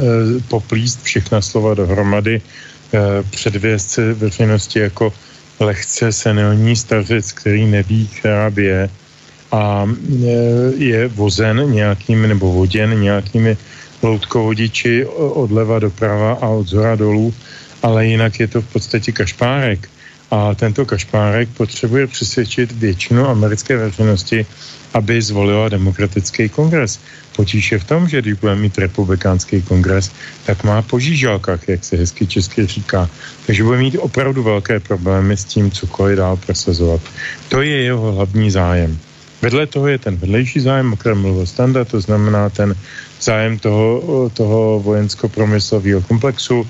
poplíst všechna slova dohromady, e, předvěst se veřejnosti jako lehce senilní stařec, který neví, která je a e, je vozen nějakým nebo voděn nějakými loutkovodiči odleva doprava a od zhora dolů, ale jinak je to v podstatě kašpárek. A tento kašpárek potřebuje přesvědčit většinu americké veřejnosti, aby zvolila demokratický kongres. Potíž je v tom, že když bude mít republikánský kongres, tak má po žížalkách, jak se hezky česky říká. Takže bude mít opravdu velké problémy s tím, cokoliv dál prosazovat. To je jeho hlavní zájem. Vedle toho je ten vedlejší zájem, o kterém mluvil Standa, to znamená ten zájem toho, toho vojensko-promyslového komplexu.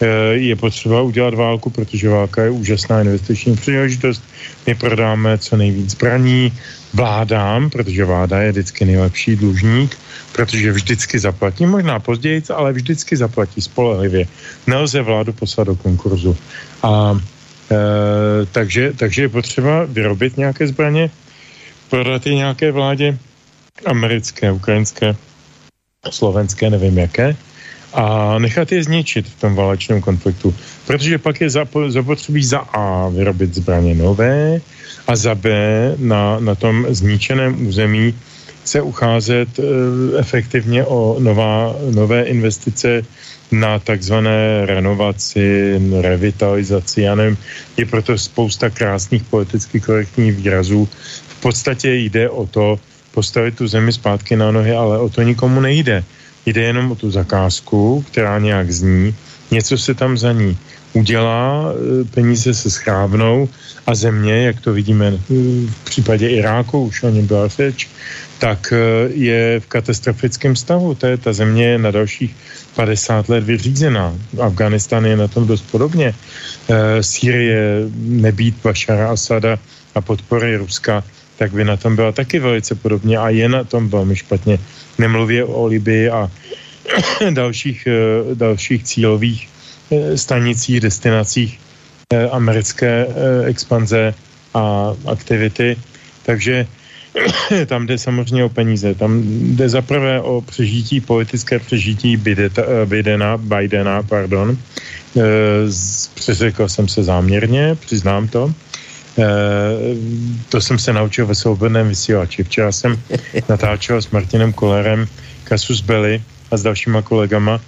E, je potřeba udělat válku, protože válka je úžasná investiční příležitost. My prodáme co nejvíc zbraní vládám, protože vláda je vždycky nejlepší dlužník, protože vždycky zaplatí, možná později, ale vždycky zaplatí spolehlivě. Nelze vládu poslat do konkurzu. A e, takže, takže je potřeba vyrobit nějaké zbraně, prodat je nějaké vládě, americké, ukrajinské, slovenské, nevím jaké, a nechat je zničit v tom válečném konfliktu. Protože pak je zapotřebí za A vyrobit zbraně nové a za B na, na tom zničeném území se ucházet e, efektivně o nová, nové investice na takzvané renovaci, revitalizaci, já nevím, je proto spousta krásných politicky korektních výrazů, v podstatě jde o to postavit tu zemi zpátky na nohy, ale o to nikomu nejde. Jde jenom o tu zakázku, která nějak zní, něco se tam za ní udělá, e, peníze se schrávnou a země, jak to vidíme e, v případě Iráku, už o něm byla řeč, tak e, je v katastrofickém stavu. To je ta země na dalších 50 let vyřízená. Afganistán je na tom dost podobně. Sýrie nebýt Bašara Asada a podpory Ruska tak by na tom byla taky velice podobně a je na tom velmi špatně. Nemluvě o Libii a (coughs) dalších, eh, dalších cílových eh, stanicích, destinacích eh, americké expanze a aktivity. Takže (coughs) tam jde samozřejmě o peníze. Tam jde zaprvé o přežití, politické přežití Bidena, Bidena, pardon. Přeřekl jsem se záměrně, přiznám to. Eh, to jsem se naučil ve svobodném vysílači. Včera jsem (laughs) natáčel s Martinem Kolerem Kasus Belli a s dalšíma kolegama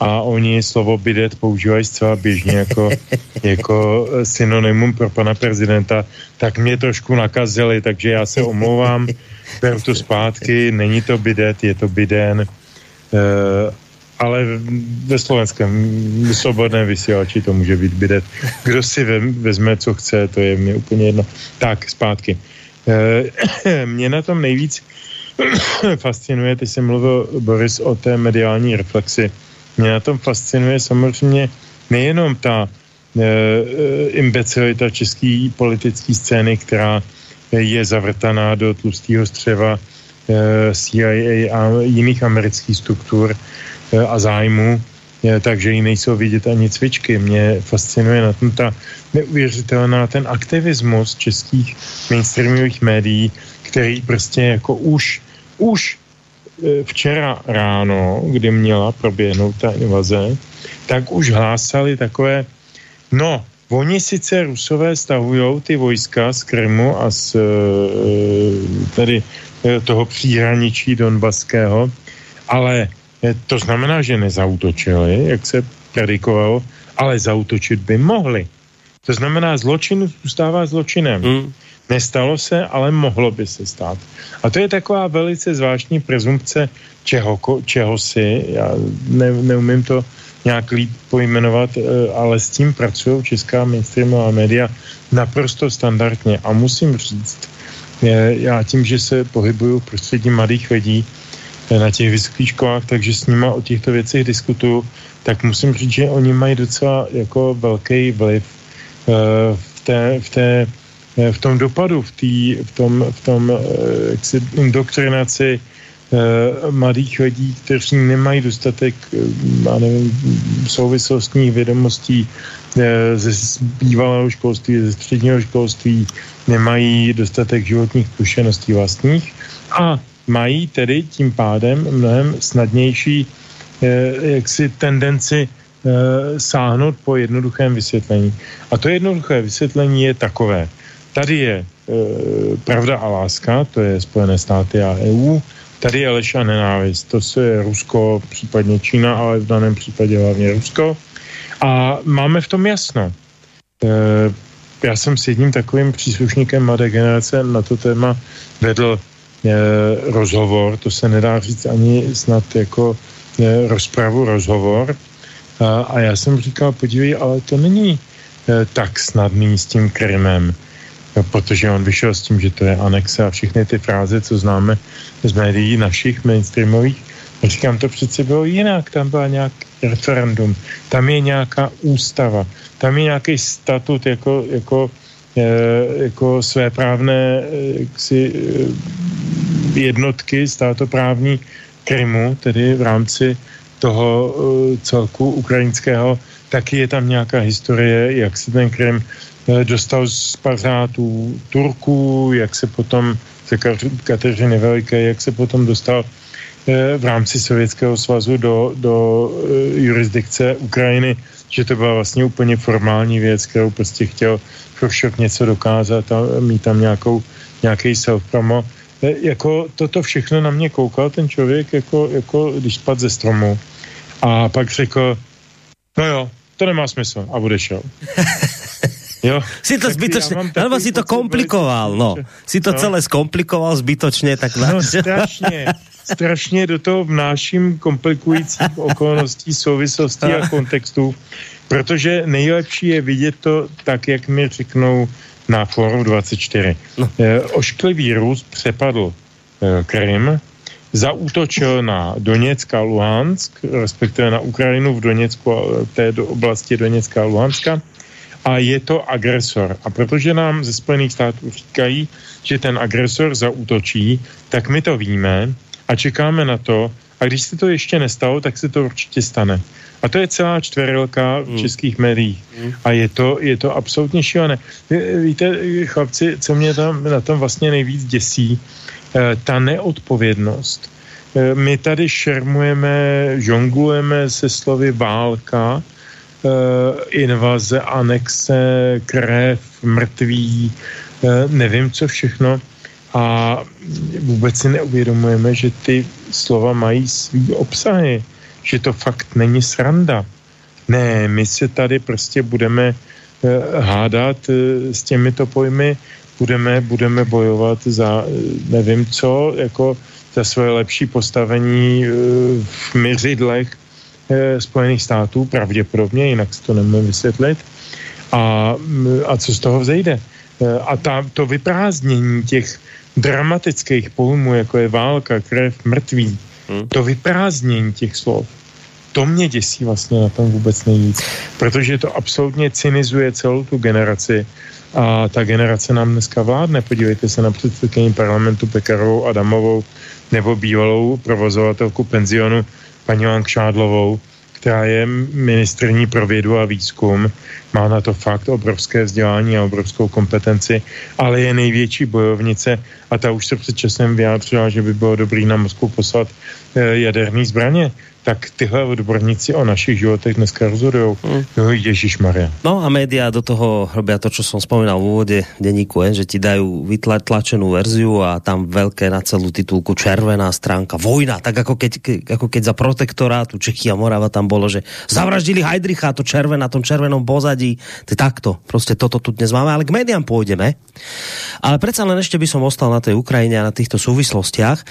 a oni slovo bidet používají zcela běžně jako, (laughs) jako synonymum pro pana prezidenta, tak mě trošku nakazili, takže já se omlouvám, (laughs) beru to zpátky, není to bidet, je to biden. E, ale ve slovenském svobodném vysílači to může být bidet. Kdo si vezme, co chce, to je mi úplně jedno. Tak, zpátky. E, (clears throat) mě na tom nejvíc (clears throat) fascinuje, ty jsi mluvil, Boris, o té mediální reflexi. Mě na tom fascinuje samozřejmě nejenom ta e, imbecilita české politické scény, která je zavrtaná do tlustého střeva CIA a jiných amerických struktur a zájmu, takže ji nejsou vidět ani cvičky. Mě fascinuje na tom ta neuvěřitelná ten aktivismus českých mainstreamových médií, který prostě jako už, už e, včera ráno, kdy měla proběhnout ta invaze, tak už hlásali takové, no, oni sice rusové stahují ty vojska z Krymu a z e, tedy toho příhraničí Donbaského, ale to znamená, že nezautočili, jak se predikovalo, ale zautočit by mohli. To znamená, zločin zůstává zločinem. Mm. Nestalo se, ale mohlo by se stát. A to je taková velice zvláštní prezumpce čeho, čeho si, já ne, neumím to nějak líp pojmenovat, eh, ale s tím pracují česká mainstreamová média naprosto standardně. A musím říct, já tím, že se pohybuju prostředí mladých lidí eh, na těch vysokých školách, takže s nima o těchto věcech diskutuju, tak musím říct, že oni mají docela jako velký vliv Eh, v té, v té eh, v tom dopadu, v, tý, v tom, v tom eh, jaksi, indoktrinaci mladých lidí, kteří nemají dostatek já nevím, souvislostních vědomostí ze bývalého školství, ze středního školství, nemají dostatek životních zkušeností vlastních. A mají tedy tím pádem mnohem snadnější jaksi tendenci e, sáhnout po jednoduchém vysvětlení. A to jednoduché vysvětlení je takové. Tady je e, pravda a láska, to je Spojené státy a EU, tady je lež a nenávist, to je Rusko, případně Čína, ale v daném případě hlavně Rusko. A máme v tom jasno. Já jsem s jedním takovým příslušníkem mladé generace na to téma vedl rozhovor, to se nedá říct ani snad jako e, rozpravu, rozhovor, a, a já jsem říkal, podívej, ale to není e, tak snadný s tím Krymem, e, protože on vyšel s tím, že to je anexe a všechny ty fráze, co známe z médií našich mainstreamových. A říkám, to přece bylo jinak, tam byla nějaký referendum, tam je nějaká ústava, tam je nějaký statut jako, jako, e, jako svéprávné jaksi, jednotky státoprávní Krymu, tedy v rámci toho celku ukrajinského, taky je tam nějaká historie, jak se ten Krym dostal z pařátů Turků, jak se potom ze Kateřiny Veliké, jak se potom dostal v rámci Sovětského svazu do, do jurisdikce Ukrajiny, že to byla vlastně úplně formální věc, kterou prostě chtěl Chruščov něco dokázat a mít tam nějakou, nějaký self-promo. Jako toto všechno na mě koukal ten člověk, jako, jako když spad ze stromu a pak řekl, no jo, to nemá smysl a odešel. (laughs) Jo. Si to zbytočně, alebo si to komplikoval, no. Si to no. celé zkomplikoval zbytočně, tak No strašně, strašně do toho vnáším komplikujících okolností, souvislostí a (laughs) kontextů, protože nejlepší je vidět to tak, jak mi řeknou na Forum 24. No. E, ošklivý Rus přepadl e, Krym, zaútočil na Doněcka a Luhansk, respektive na Ukrajinu v Doněcku a té do oblasti Doněcka a Luhanska a je to agresor. A protože nám ze Spojených států říkají, že ten agresor zaútočí, tak my to víme a čekáme na to, a když se to ještě nestalo, tak se to určitě stane. A to je celá čtverilka v hmm. českých médiích. Hmm. A je to, je to absolutně šílené. Víte, chlapci, co mě tam na tom vlastně nejvíc děsí, Eh, ta neodpovědnost. Eh, my tady šermujeme, žonglujeme se slovy válka, invaze, anexe, krev, mrtví, nevím co všechno. A vůbec si neuvědomujeme, že ty slova mají svý obsahy, že to fakt není sranda. Ne, my se tady prostě budeme hádat s těmito pojmy budeme, budeme bojovat za nevím co, jako za svoje lepší postavení eh, v myřidlech eh, Spojených států, pravděpodobně, jinak si to nemůžeme vysvětlit. A, a co z toho vzejde? Eh, a ta, to vyprázdnění těch dramatických pojmů, jako je válka, krev, mrtví, hmm. to vyprázdnění těch slov, to mě děsí vlastně na tom vůbec nejvíc, protože to absolutně cynizuje celou tu generaci a ta generace nám dneska vládne. Podívejte se na předsedkyni parlamentu Pekarovou Adamovou nebo bývalou provozovatelku penzionu paní Langšádlovou, která je ministrní pro vědu a výzkum, má na to fakt obrovské vzdělání a obrovskou kompetenci, ale je největší bojovnice a ta už se před časem vyjádřila, že by bylo dobrý na Moskvu poslat eh, jaderný zbraně tak tyhle odborníci o našich životech dneska rozhodují. Mm. No Ježíš Maria. No a média do toho robia to, čo som spomínal v úvode denníku, že ti dajú vytlačenú verziu a tam veľké na celú titulku červená stránka, vojna, tak ako keď, ako keď za protektorátu Čechy a Morava tam bolo, že zavraždili Heidricha, to červená, tom červenom pozadí, to takto, prostě toto tu dnes máme, ale k médiám pôjdeme. Ale predsa len ešte by som ostal na tej Ukrajine a na týchto súvislostiach,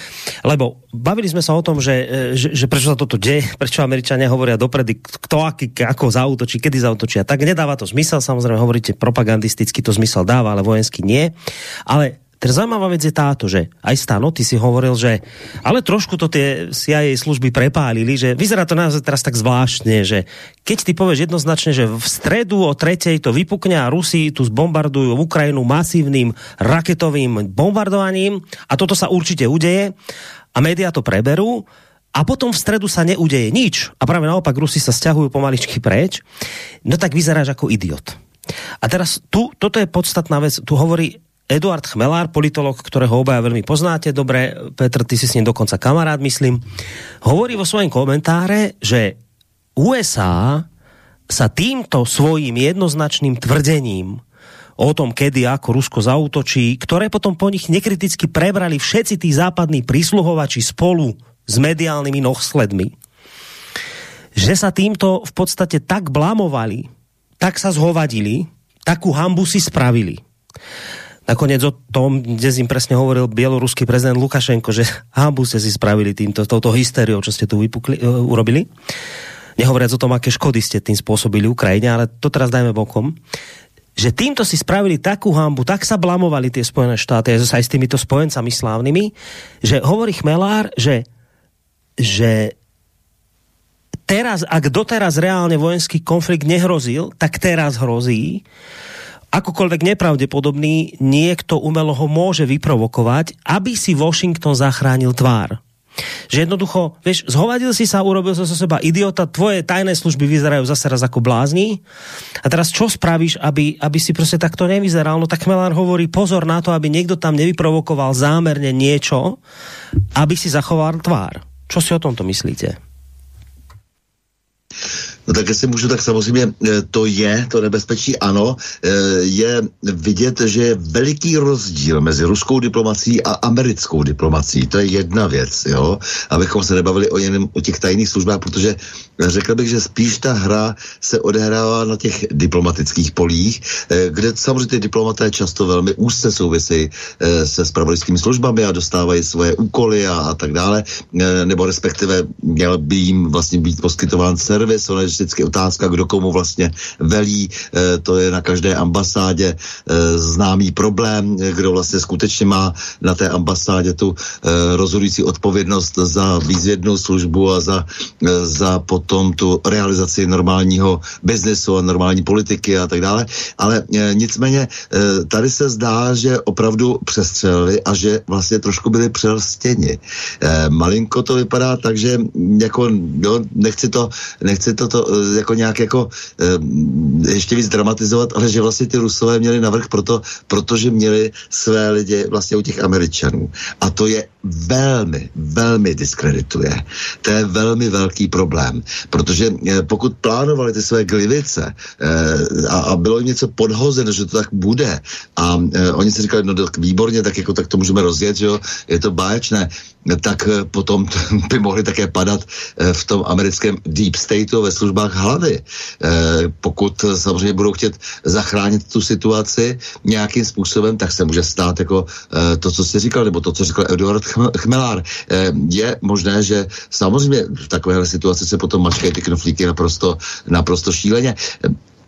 lebo bavili sme sa o tom, že, že, že prečo sa toto deje, prečo Američania hovoria dopredy, kto aký, ako zautočí, kedy zautočí. A tak nedáva to zmysel, samozrejme hovoríte propagandisticky to zmysel dáva, ale vojensky nie. Ale Teraz zaujímavá vec je táto, že aj Stano, ty si hovoril, že ale trošku to tie CIA služby prepálili, že vyzerá to naozaj teraz tak zvláštne, že keď ty povieš jednoznačne, že v stredu o tretej to vypukne a Rusi tu zbombardujú Ukrajinu masívnym raketovým bombardovaním a toto sa určite udeje a média to preberú a potom v stredu sa neudeje nič a práve naopak Rusi sa stiahujú pomaličky preč, no tak vyzeráš ako idiot. A teraz tu, toto je podstatná vec, tu hovorí Eduard Chmelár, politolog, ktorého obaja veľmi poznáte, dobre, Petr, ty si s ním dokonca kamarát, myslím, hovorí vo svojom komentáre, že USA sa týmto svojím jednoznačným tvrdením o tom, kedy ako Rusko zautočí, ktoré potom po nich nekriticky prebrali všetci tí západní prísluhovači spolu s mediálnymi nohsledmi, že sa týmto v podstate tak blamovali, tak sa zhovadili, takú hambu si spravili. Nakoniec o tom, kde im presne hovoril bieloruský prezident Lukašenko, že hambu ste si spravili týmto, touto hysteriou, čo ste tu vypukli, uh, urobili. Nehovoriac o tom, aké škody ste tým spôsobili Ukrajine, ale to teraz dajme bokom že týmto si spravili takú hambu, tak sa blamovali tie Spojené štáty aj s týmito spojencami slávnymi, že hovorí Chmelár, že že teraz, ak doteraz reálne vojenský konflikt nehrozil, tak teraz hrozí. Akokoľvek nepravdepodobný, niekto umelo ho môže vyprovokovať, aby si Washington zachránil tvár. Že jednoducho, vieš, zhovadil si sa, urobil sa so seba idiota, tvoje tajné služby vyzerajú zase raz ako blázni. A teraz čo spravíš, aby, aby si prostě takto nevyzeral? No tak Melán hovorí, pozor na to, aby niekto tam nevyprovokoval zámerne niečo, aby si zachoval tvár. Co si o tomto myslíte? No tak jestli můžu, tak samozřejmě eh, to je, to nebezpečí ano, eh, je vidět, že je veliký rozdíl mezi ruskou diplomací a americkou diplomací. To je jedna věc, jo, abychom se nebavili o, jenom o těch tajných službách, protože řekl bych, že spíš ta hra se odehrává na těch diplomatických polích, eh, kde samozřejmě ty diplomaté často velmi úzce souvisí se spravodajskými službami a dostávají svoje úkoly a, a tak dále, nebo respektive měl by jim vlastně být poskytován servis, ono vždycky otázka, kdo komu vlastně velí, e, to je na každé ambasádě e, známý problém, kdo vlastně skutečně má na té ambasádě tu e, rozhodující odpovědnost za výzvědnou službu a za, za potom tu realizaci normálního biznesu a normální politiky a tak dále. Ale nicméně tady se zdá, že opravdu přestřelili a že vlastně trošku byli přelstěni. Malinko to vypadá tak, že jako, jo, nechci to, nechci to, to jako nějak jako e, ještě víc dramatizovat, ale že vlastně ty Rusové měli navrh proto, protože měli své lidi vlastně u těch Američanů. A to je velmi, velmi diskredituje. To je velmi velký problém, protože e, pokud plánovali ty své glivice e, a, a bylo jim něco podhozeno, že to tak bude a e, oni si říkali, no tak výborně, tak jako tak to můžeme rozjet, že jo, je to báječné, tak potom (laughs) by mohli také padat v tom americkém deep stateu ve službách hlavy. Pokud samozřejmě budou chtět zachránit tu situaci nějakým způsobem, tak se může stát jako to, co jsi říkal, nebo to, co říkal Eduard Chmelár. Je možné, že samozřejmě v takovéhle situaci se potom mačkají ty knoflíky naprosto, naprosto šíleně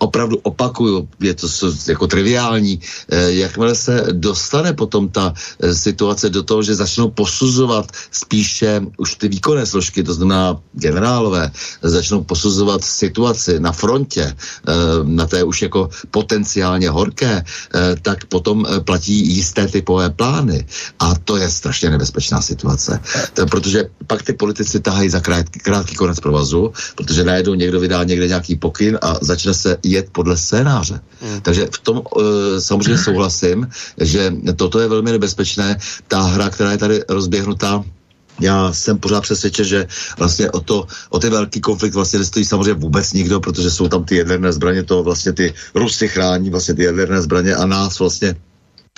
opravdu opakuju, je to jako triviální, eh, jakmile se dostane potom ta eh, situace do toho, že začnou posuzovat spíše už ty výkonné složky, to znamená generálové, začnou posuzovat situaci na frontě, eh, na té už jako potenciálně horké, tak potom platí jisté typové plány. A to je strašně nebezpečná situace. Protože pak ty politici tahají za krátký, krátký konec provazu, protože najednou někdo vydá někde nějaký pokyn a začne se jet podle scénáře. Hmm. Takže v tom uh, samozřejmě souhlasím, že toto je velmi nebezpečné. Ta hra, která je tady rozběhnutá, já jsem pořád přesvědčen, že vlastně o, to, o ty velký konflikt vlastně nestojí samozřejmě vůbec nikdo, protože jsou tam ty jaderné zbraně, to vlastně ty Rusy chrání vlastně ty jaderné zbraně a nás vlastně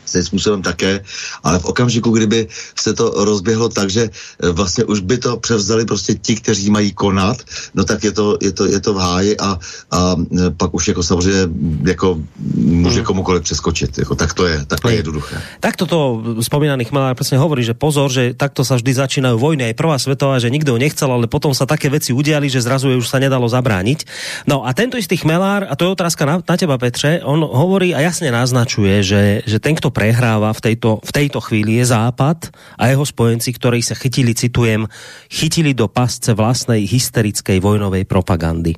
svým způsobem také, ale v okamžiku, kdyby se to rozběhlo tak, že eh, vlastně už by to převzali prostě ti, kteří mají konat, no tak je to, je to, je to v háji a, a eh, pak už jako samozřejmě jako může hmm. komukoliv přeskočit. Jako, tak to je, tak to je jednoduché. Tak toto spomínaný Chmelár přesně hovorí, že pozor, že takto sa vždy začínají vojny, aj prvá svetová, že nikdo nechcel, ale potom sa také veci udiali, že zrazu už sa nedalo zabrániť. No a tento istý Chmelár, a to je otázka na, na teba Petře, on hovorí a jasne naznačuje, že, že ten, kto prehráva v tejto, v tejto chvíli je Západ a jeho spojenci, ktorí sa chytili, citujem, chytili do pasce vlastnej hysterickej vojnovej propagandy.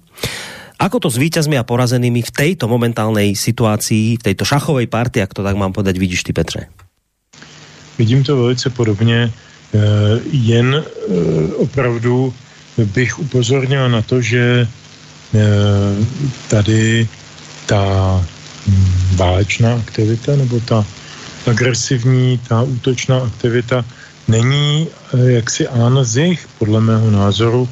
Ako to s víťazmi a porazenými v tejto momentálnej situácii, v tejto šachovej partii, ak to tak mám podať, vidíš ty, Petře? Vidím to velice podobně, eh, jen eh, opravdu bych upozornil na to, že eh, tady ta válečná aktivita nebo ta agresivní, ta útočná aktivita není eh, jaksi an z jich, podle mého názoru.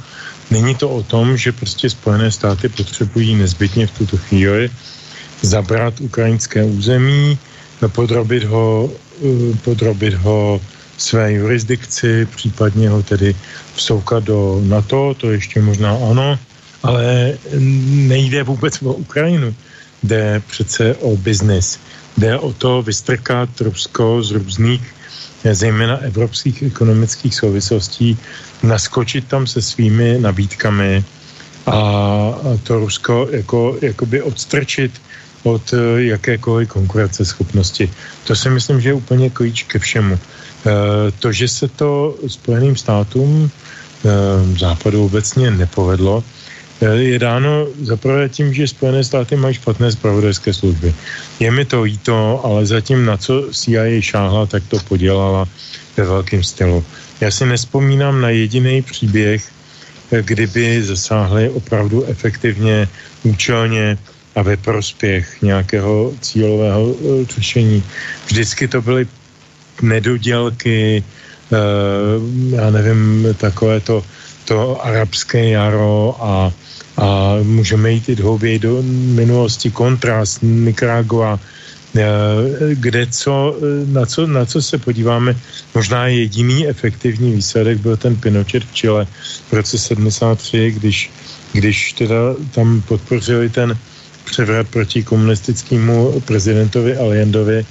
Není to o tom, že prostě Spojené státy potřebují nezbytně v tuto chvíli zabrat ukrajinské území, podrobit ho, eh, podrobit ho své jurisdikci, případně ho tedy vsoukat do NATO, to ještě možná ano, ale nejde vůbec o Ukrajinu, jde přece o biznis. Jde o to vystrkat Rusko z různých, eh, zejména evropských ekonomických souvislostí, naskočit tam se svými nabídkami a to Rusko jako, jakoby odstrčit od eh, jakékoliv konkurenceschopnosti. To si myslím, že je úplně klíč ke všemu. Eh, to, že se to Spojeným státům západu obecně nepovedlo, je dáno zaprvé tím, že Spojené státy mají špatné zpravodajské služby. Je mi to jíto, ale zatím na co CIA šáhla, tak to podělala ve velkém stylu. Já si nespomínám na jediný příběh, kdyby zasáhli opravdu efektivně, účelně a ve prospěch nějakého cílového e, řešení. Vždycky to byly nedodělky, já nevím, takové to, to arabské jaro a a můžeme jít i hlouběji do minulosti, kontrast, Nicaragua, eh, kde co, na, co, na co se podíváme, možná jediný efektivní výsledek byl ten Pinochet v Chile v roce 73, když, když teda tam podpořili ten převrat proti komunistickému prezidentovi Allendovi,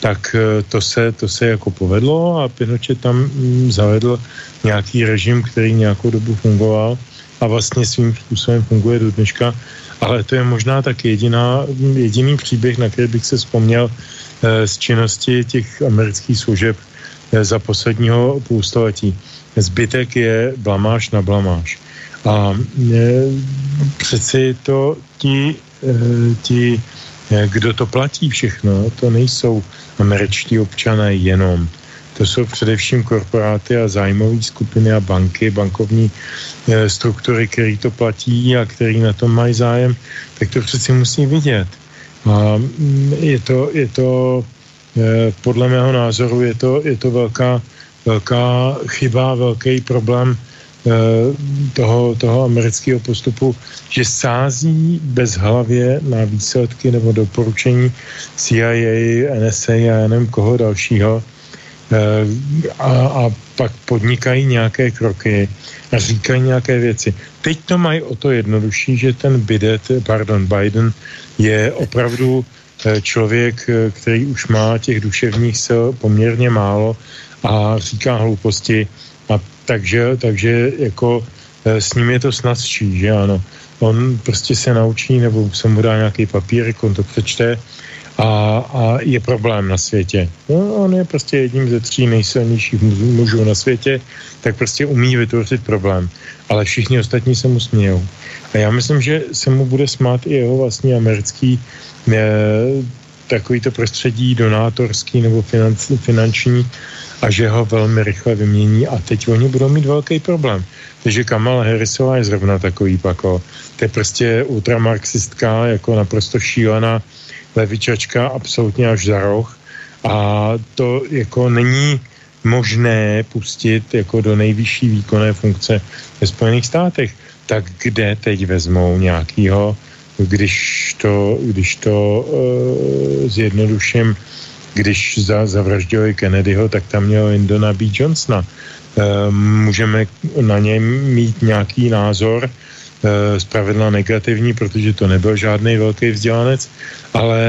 tak eh, to se, to se jako povedlo a Pinochet tam mm, zavedl nějaký režim, který nějakou dobu fungoval a vlastně svým způsobem funguje do dneška. Ale to je možná tak jediná, jediný příběh, na který bych se vzpomněl eh, z činnosti těch amerických služeb eh, za posledního půlstoletí. Zbytek je blamáš na blamáš. A eh, přeci to ti, ti, kdo to platí všechno, to nejsou američtí občané jenom to jsou především korporáty a zájmové skupiny a banky, bankovní e, struktury, které to platí a který na tom mají zájem, tak to přeci musí vidět. A mm, je to, je to e, podle mého názoru je to, je to velká, velká chyba, velký problém toho, toho amerického postupu, že sází bez hlavě na výsledky nebo doporučení CIA, NSA a nevím koho dalšího, Eh, a, a pak podnikají nějaké kroky a říkají nějaké věci. Teď to mají o to jednodušší, že ten Bidet, pardon, Biden je opravdu eh, člověk, eh, který už má těch duševních sil poměrně málo a říká hlouposti takže, takže jako s ním je to snadší, že ano. on prostě se naučí, nebo se mu dá nějaký papírek, on to přečte a, a je problém na světě. No, on je prostě jedním ze tří nejsilnějších mužů na světě, tak prostě umí vytvořit problém. Ale všichni ostatní se mu smějou. A já myslím, že se mu bude smát i jeho vlastní americký e, takový to prostředí donátorský nebo financ, finanční a že ho velmi rychle vymění a teď oni budou mít velký problém. Takže Kamala Harrisová je zrovna takový pako. To je prostě ultramarxistka, jako naprosto šílená levičačka, absolutně až za roh. A to jako není možné pustit jako do nejvyšší výkonné funkce ve Spojených státech. Tak kde teď vezmou nějakýho, když to, když to uh, zjednoduším, když za, zavraždili Kennedyho, tak tam měl Indona B. Johnsona. Uh, můžeme na něm mít nějaký názor, Eh, zpravidla negativní, protože to nebyl žádný velký vzdělanec, ale,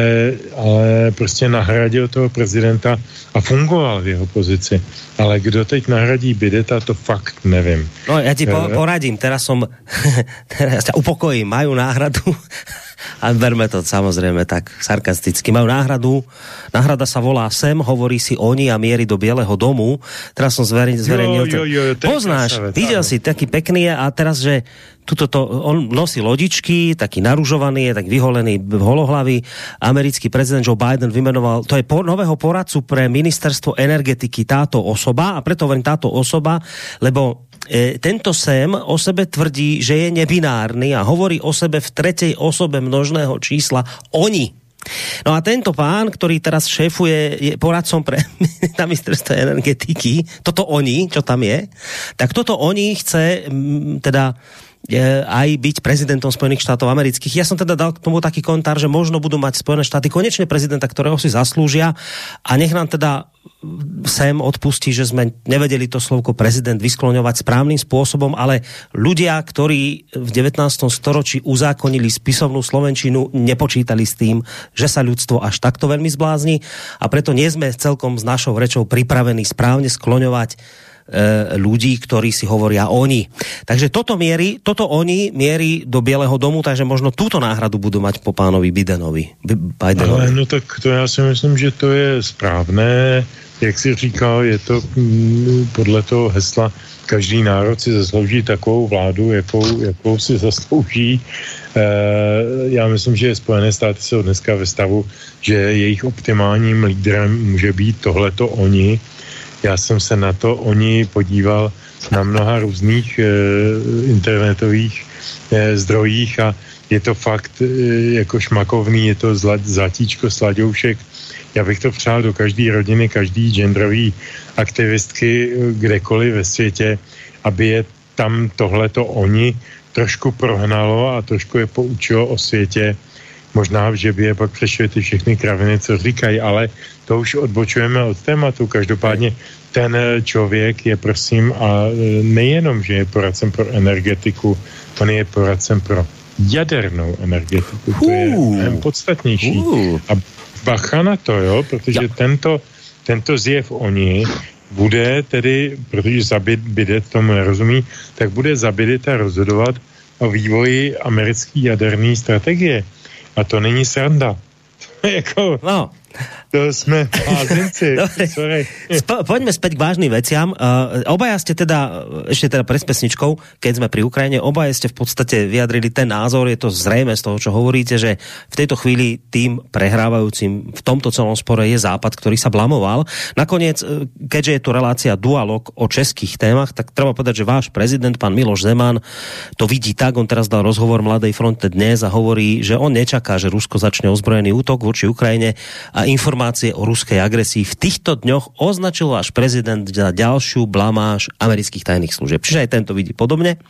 ale prostě nahradil toho prezidenta a fungoval v jeho pozici. Ale kdo teď nahradí Bideta, to fakt nevím. No já ti po, eh, poradím, teraz som, (laughs) teraz ťa upokojím, majú náhradu (laughs) a berme to samozrejme tak sarkasticky. Majú náhradu, náhrada sa volá Sem, hovorí si oni a mierí do Bieleho domu. Teraz som zverejnil. Jo, jo, jo, jo, Poznáš, videl si, taký pekný a teraz, že tuto to, on nosí lodičky, taký naružovaný, je tak vyholený v holohlavy. Americký prezident Joe Biden vymenoval, to je po, nového poradcu pre ministerstvo energetiky táto osoba a preto hovorím táto osoba, lebo tento sem o sebe tvrdí, že je nebinárny a hovorí o sebe v tretej osobe množného čísla oni. No a tento pán, ktorý teraz šéfuje, je poradcom pre (laughs) na ministerstve energetiky, toto oni, čo tam je, tak toto oni chce teda aj byť prezidentom Spojených štátov amerických. Ja som teda dal k tomu taký kontár, že možno budú mať Spojené štáty konečne prezidenta, ktorého si zaslúžia a nech nám teda sem odpustí, že sme nevedeli to slovko prezident vyskloňovať správným spôsobom, ale ľudia, ktorí v 19. storočí uzákonili spisovnú Slovenčinu, nepočítali s tým, že sa ľudstvo až takto veľmi zblázni a preto nie sme celkom s našou rečou pripravení správne skloňovať ľudí, ktorí si hovoria oni. Takže toto mierí, toto oni mierí do Bieleho domu, takže možno túto náhradu budú mať po pánovi Bidenovi. Bidenovi. Ale no tak to já si myslím, že to je správné. Jak si říkal, je to mm, podle toho hesla každý národ si zaslouží takovou vládu, jakou, jakou si zaslouží. E, já myslím, že Spojené státy jsou dneska ve stavu, že jejich optimálním lídrem může být tohleto oni, já jsem se na to oni podíval na mnoha různých e, internetových e, zdrojích a je to fakt e, jako šmakovný, je to zlat, zlatíčko sladoušek. Já bych to přál do každé rodiny, každý genderový aktivistky kdekoliv ve světě, aby je tam tohleto oni trošku prohnalo a trošku je poučilo o světě, Možná, že by je pak přešly ty všechny kraviny, co říkají, ale to už odbočujeme od tématu. Každopádně ten člověk je, prosím, a e, nejenom, že je poradcem pro energetiku, on je poradcem pro jadernou energetiku. To je mnohem podstatnější. A bacha na to, jo, protože tento, tento zjev oni bude tedy, protože zabit bidet tomu nerozumí, tak bude zabit a rozhodovat o vývoji americké jaderné strategie. A to není sranda. (laughs) jako, no. To sme házenci. Sp- poďme späť k vážnym veciam. Uh, obaja ste teda, ešte teda pred pesničkou, keď sme pri Ukrajine, obaja ste v podstate vyjadrili ten názor, je to zrejme z toho, čo hovoríte, že v tejto chvíli tým prehrávajúcim v tomto celom spore je Západ, ktorý sa blamoval. Nakoniec, e, keďže je tu relácia dualog o českých témach, tak treba povedať, že váš prezident, pán Miloš Zeman, to vidí tak, on teraz dal rozhovor Mladej fronte dnes a hovorí, že on nečaká, že Rusko začne ozbrojený útok voči Ukrajine a informácie o ruskej agresii v týchto dňoch označil váš prezident za ďalšiu blamáž amerických tajných služieb. Čiže aj tento vidí podobne.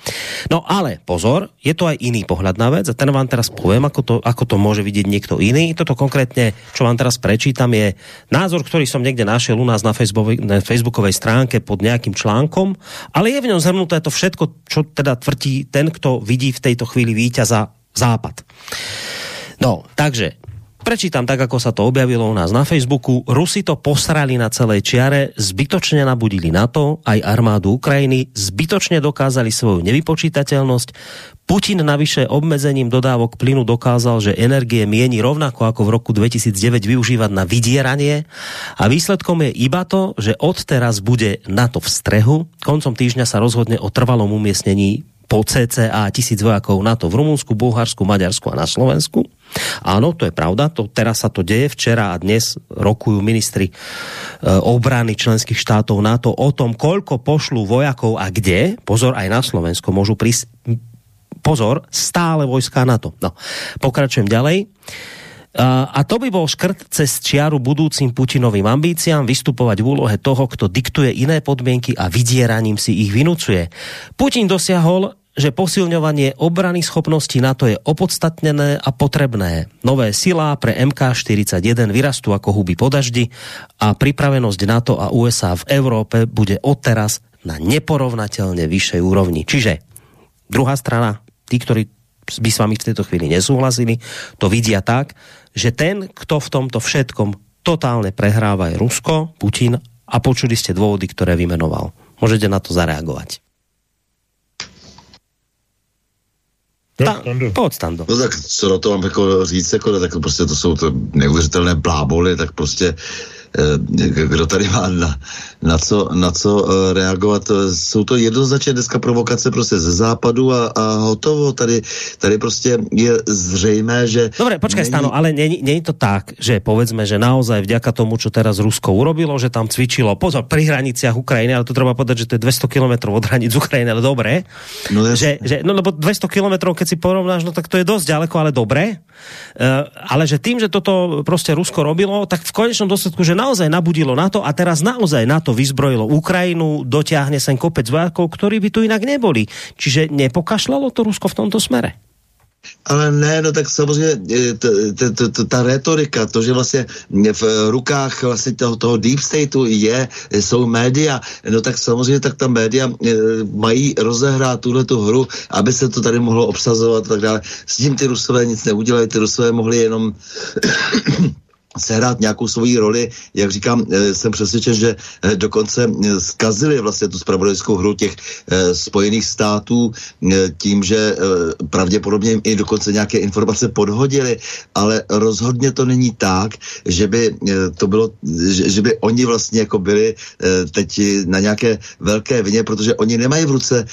No ale pozor, je to aj iný pohľad na vec a ten vám teraz poviem, ako to, ako to môže vidieť niekto iný. Toto konkrétne, čo vám teraz prečítam, je názor, ktorý som niekde našiel u nás na, na facebookovej stránke pod nejakým článkom, ale je v ňom zhrnuté to všetko, čo teda tvrdí ten, kto vidí v tejto chvíli víťaza západ. No, takže prečítam tak, ako sa to objavilo u nás na Facebooku. Rusi to posrali na celej čiare, zbytočne nabudili NATO, aj armádu Ukrajiny, zbytočne dokázali svoju nevypočítateľnosť. Putin navyše obmedzením dodávok plynu dokázal, že energie mieni rovnako ako v roku 2009 využívať na vydieranie a výsledkom je iba to, že odteraz bude NATO v strehu. Koncom týždňa sa rozhodne o trvalom umiestnení po CCA tisíc vojakov NATO v Rumunsku, Bulharsku, Maďarsku a na Slovensku. Áno, to je pravda, to, teraz sa to deje, včera a dnes rokujú ministri e, obrany členských štátov NATO o tom, koľko pošlú vojakov a kde, pozor, aj na Slovensko môžu prísť, pozor, stále vojská NATO. No, pokračujem ďalej. A to by bol škrt cez čiaru budúcim Putinovým ambíciám vystupovať v úlohe toho, kto diktuje iné podmienky a vydieraním si ich vynucuje. Putin dosiahol, že posilňovanie obrany schopnosti NATO je opodstatnené a potrebné. Nové silá pre MK-41 vyrastú ako huby po daždi a pripravenosť NATO a USA v Európe bude odteraz na neporovnateľne vyššej úrovni. Čiže druhá strana, tí, ktorí by s vami v tejto chvíli nesúhlasili, to vidia tak, že ten, kto v tomto všetkom totálne prehráva je Rusko, Putin a počuli ste dôvody, ktoré vymenoval. Môžete na to zareagovať. Ta, pojď, Stando. No tak co na to mám jako říct, jako, tak prostě to jsou to neuvěřitelné bláboly, tak prostě uh, kdo tady má na, na, co, na co eh, reagovat. Jsou to jednoznačně dneska provokace prostě ze západu a, a hotovo. Tady, tady prostě je zřejmé, že... Dobre, počkaj, není... Stano, ale není, není to tak, že povedzme, že naozaj vďaka tomu, čo teraz Rusko urobilo, že tam cvičilo, pozor, pri hraniciach Ukrajiny, ale to treba povedať, že to je 200 km od hranic Ukrajiny, ale dobré. No, že, že, no lebo 200 km, keď si porovnáš, no tak to je dosť ďaleko, ale dobré. Uh, ale že tým, že toto prostě Rusko robilo, tak v konečnom dôsledku, že naozaj nabudilo na to a teraz naozaj na to vyzbrojilo Ukrajinu, dotiahne sem kopec vojakov, ktorí by tu inak neboli. Čiže nepokašlalo to Rusko v tomto smere? Ale ne, no tak samozřejmě e, ta retorika, to, že vlastně v rukách vlastně toho, toho deep stateu je, jsou média, no tak samozřejmě tak ta média e, mají rozehrát tuhle tu hru, aby se to tady mohlo obsazovat a tak dále. S tím ty Rusové nic neudělají, ty Rusové mohli jenom sehrát nějakou svoji roli. Jak říkám, eh, jsem přesvědčen, že eh, dokonce eh, zkazili vlastně tu spravodajskou hru těch Spojených států tím, že pravděpodobně jim i dokonce nějaké informace podhodili, ale rozhodně to není tak, že by to bylo, že, by oni vlastně jako byli teď na nějaké velké vině, protože oni nemají v ruce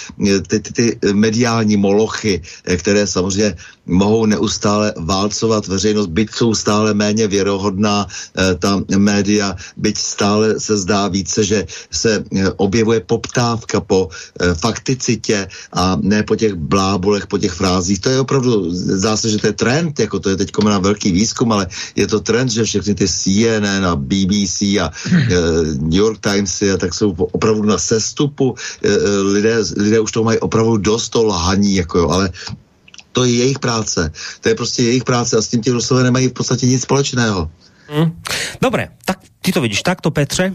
ty, ty, ty mediální molochy, které samozřejmě mohou neustále válcovat veřejnost, byť jsou stále méně věrohodná eh, ta média, byť stále se zdá více, že se eh, objevuje poptávka po eh, fakticitě a ne po těch blábolech, po těch frázích. To je opravdu, zdá se, že to je trend, jako to je teď na velký výzkum, ale je to trend, že všechny ty CNN a BBC a New York Times a tak jsou opravdu na sestupu. lidé, lidé už to mají opravdu dost to lhaní, jako jo, ale to je jejich práce. To je prostě jejich práce a s tím ti Rusové nemají v podstatě nic společného. Mm. Dobré, tak ty to vidíš takto, Petře?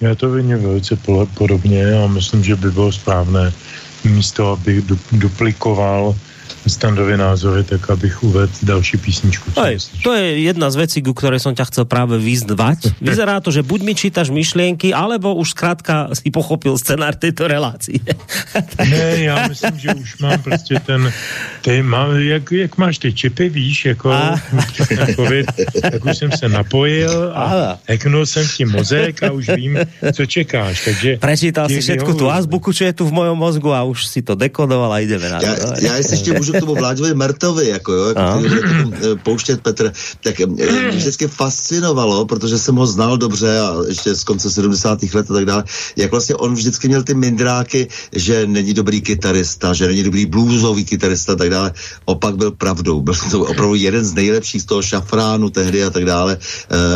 Já to vidím velice podobně a myslím, že by bylo správné místo, abych du duplikoval standové názory, tak abych uvedl další písničku. Aj, to je jedna z vecí, ku ktorej som ťa chcel práve vyzdvať. (laughs) Vyzerá to, že buď mi čítaš myšlienky, alebo už zkrátka si pochopil scenár tejto relácie. (laughs) ne, já myslím, že už mám prostě ten, ty, má, jak, jak máš ty čipy, víš, jako na COVID, (laughs) tak už jsem se napojil a heknul jsem ti mozek a už vím, co čekáš. Takže Prečítal si všetku tu azbuku, čo je tu v mojom mozgu a už si to dekodoval a ideme na to. Já, já jestli ještě můžu k tomu Vláďovi Mertovi, jako jo, jako eh, pouštět Petr, tak eh, mě vždycky fascinovalo, protože jsem ho znal dobře a ještě z konce 70. let a tak dále, jak vlastně on vždycky měl ty mindráky, že není dobrý kytarista, že není dobrý bluesový kytarista a tak dále. Opak byl pravdou. Byl to opravdu jeden z nejlepších z toho šafránu tehdy a tak dále.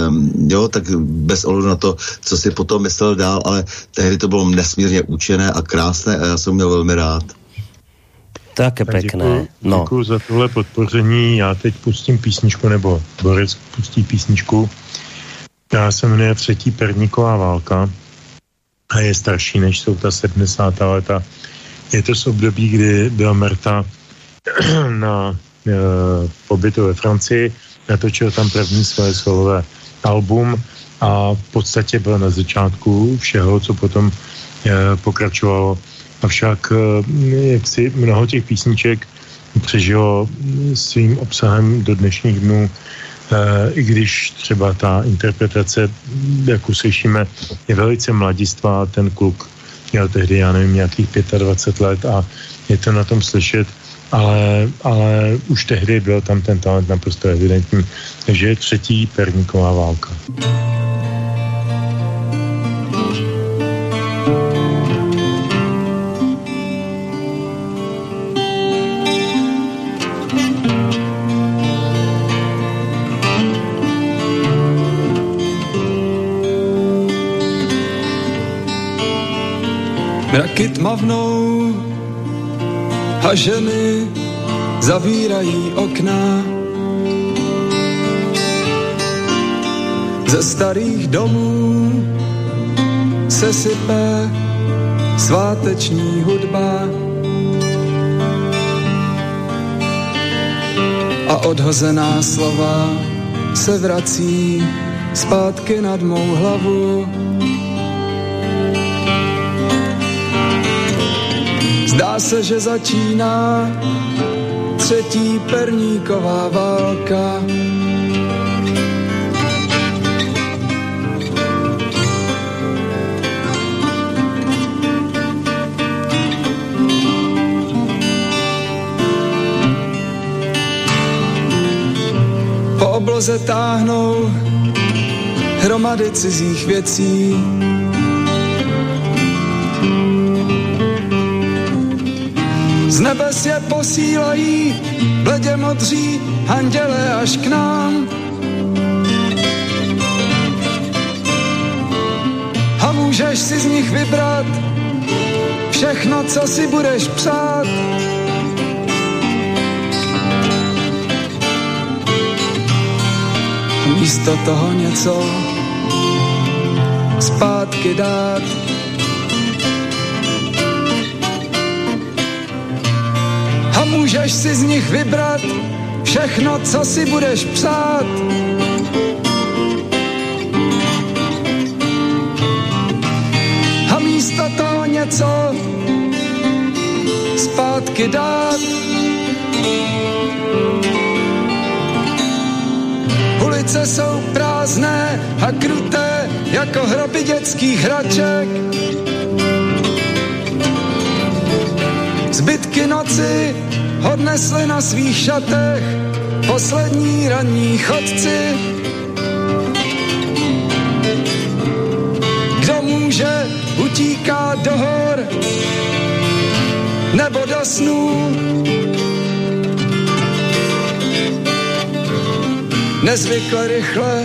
Um, jo, tak bez ohledu na to, co si potom myslel dál, ale tehdy to bylo nesmírně účené a krásné a já jsem měl velmi rád. Také pěkné. no. Děkuji za tohle podpoření. Já teď pustím písničku, nebo Boris pustí písničku, která se jmenuje Třetí perníková válka a je starší, než jsou ta 70. leta. Je to z období, kdy byla Merta (clears throat) na e, pobytu ve Francii natočil tam první svoje solové album a v podstatě byl na začátku všeho, co potom pokračovalo. Avšak jak si mnoho těch písniček přežilo svým obsahem do dnešních dnů Eh, i když třeba ta interpretace, jak uslyšíme, je velice mladistvá, ten kluk měl tehdy, já nevím, nějakých 25 let a je to na tom slyšet, ale, ale už tehdy byl tam ten talent naprosto evidentní. Takže je třetí perníková válka. Mraky tmavnou a ženy zavírají okna. Ze starých domů se sype sváteční hudba a odhozená slova se vrací zpátky nad mou hlavu. Zdá se, že začíná třetí perníková válka. Po obloze táhnou hromady cizích věcí, Z nebes je posílají bledě modří anděle až k nám. A můžeš si z nich vybrat všechno, co si budeš přát. Místo toho něco zpátky dát můžeš si z nich vybrat všechno, co si budeš přát. A místo toho něco zpátky dát. Ulice jsou prázdné a kruté jako hroby dětských hraček. Zbytky noci odnesli na svých šatech poslední ranní chodci. Kdo může, utíká do hor nebo do snů. Nezvykle rychle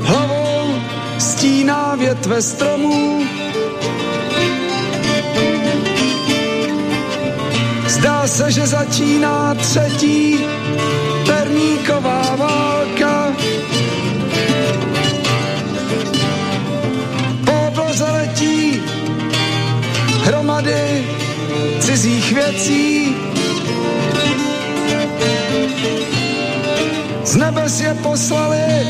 hlavou stíná větve stromů se, že začíná třetí perníková válka. Po obloze letí hromady cizích věcí. Z nebes je poslali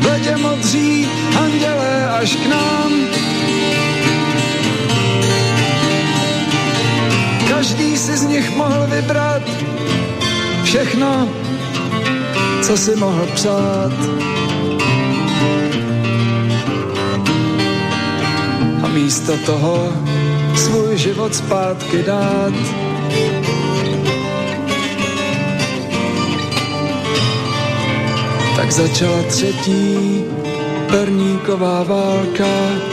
bledě modří anděle až k nám. Každý si z nich mohl vybrat všechno, co si mohl přát. A místo toho svůj život zpátky dát. Tak začala třetí perníková válka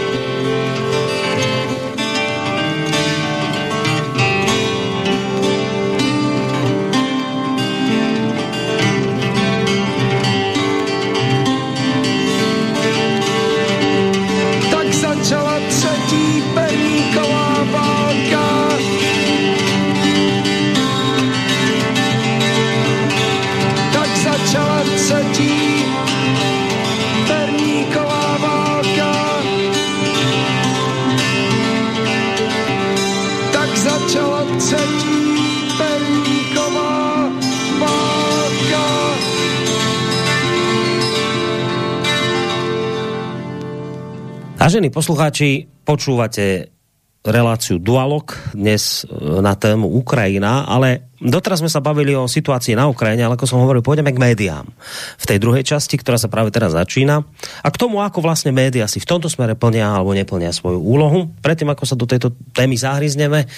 Vážení poslucháči, počúvate reláciu Dualog dnes e, na tému Ukrajina, ale doteraz sme sa bavili o situácii na Ukrajine, ale ako som hovoril, pôjdeme k médiám. V tej druhej časti, ktorá sa práve teraz začína. A k tomu, ako vlastne média si v tomto smere plnia alebo neplnia svoju úlohu. Predtým, ako sa do tejto témy zahryzneme,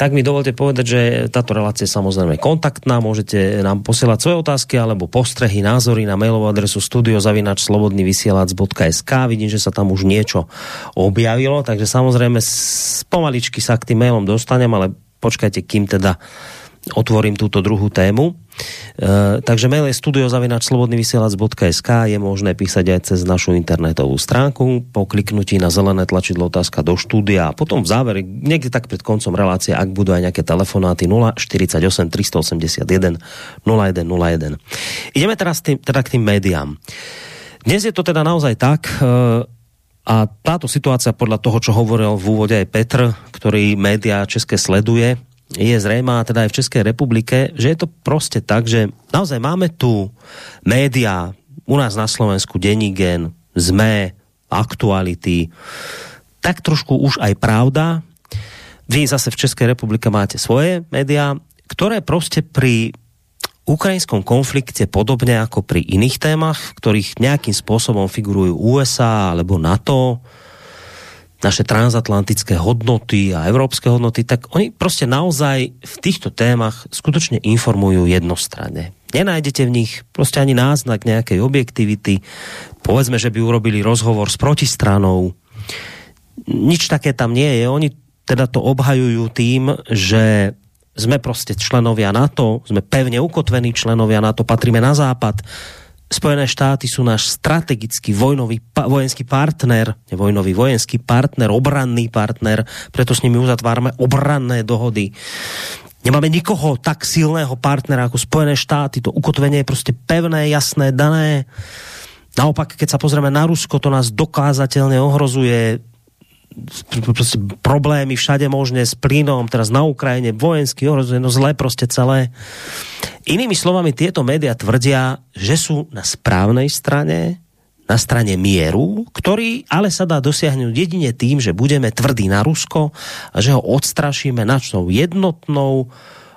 tak mi dovolte povedať, že táto relácia je samozrejme kontaktná. Môžete nám posielať svoje otázky alebo postrehy, názory na mailovú adresu studiozavinačslobodnyvysielac.sk Vidím, že sa tam už niečo objavilo, takže samozrejme pomaličky sa k tým mailom dostanem, ale počkajte, kým teda otvorím túto druhú tému. E, takže mail je studiozavinačslobodnyvysielac.sk je možné písať aj cez našu internetovú stránku po kliknutí na zelené tlačidlo otázka do štúdia a potom v závere, niekde tak pred koncom relácie, ak budú aj nejaké telefonáty 048 381 0101. Ideme teraz tým, teda k tým médiám. Dnes je to teda naozaj tak, e, a táto situácia podľa toho, čo hovoril v úvode aj Petr, ktorý média české sleduje, je zrejmá teda aj v Českej republike, že je to prostě tak, že naozaj máme tu média, u nás na Slovensku Denigen, ZME, Aktuality, tak trošku už aj pravda. Vy zase v Českej republike máte svoje média, ktoré prostě pri ukrajinskom konflikte podobne ako pri iných témach, ktorých nejakým spôsobom figurujú USA alebo NATO, naše transatlantické hodnoty a evropské hodnoty, tak oni prostě naozaj v týchto témach skutočne informujú jednostranne. Nenájdete v nich prostě ani náznak nejakej objektivity. Povedzme, že by urobili rozhovor s protistranou. Nič také tam nie je. Oni teda to obhajujú tým, že sme prostě členovia NATO, sme pevne ukotvení členovia NATO, patríme na západ, Spojené štáty sú náš strategický vojnový, pa, vojenský partner, ne vojnový, vojenský partner, obranný partner, preto s nimi uzatvárame obranné dohody. Nemáme nikoho tak silného partnera ako Spojené štáty, to ukotvenie je prostě pevné, jasné, dané. Naopak, keď sa pozrieme na Rusko, to nás dokázateľne ohrozuje prostě problémy všade možné s plynom, teraz na Ukrajine vojensky ohrozuje, no zle prostě celé. Inými slovami, tieto média tvrdia, že sú na správnej strane, na strane mieru, ktorý ale sa dá dosiahnuť jedine tým, že budeme tvrdí na Rusko a že ho odstrašíme načnou jednotnou,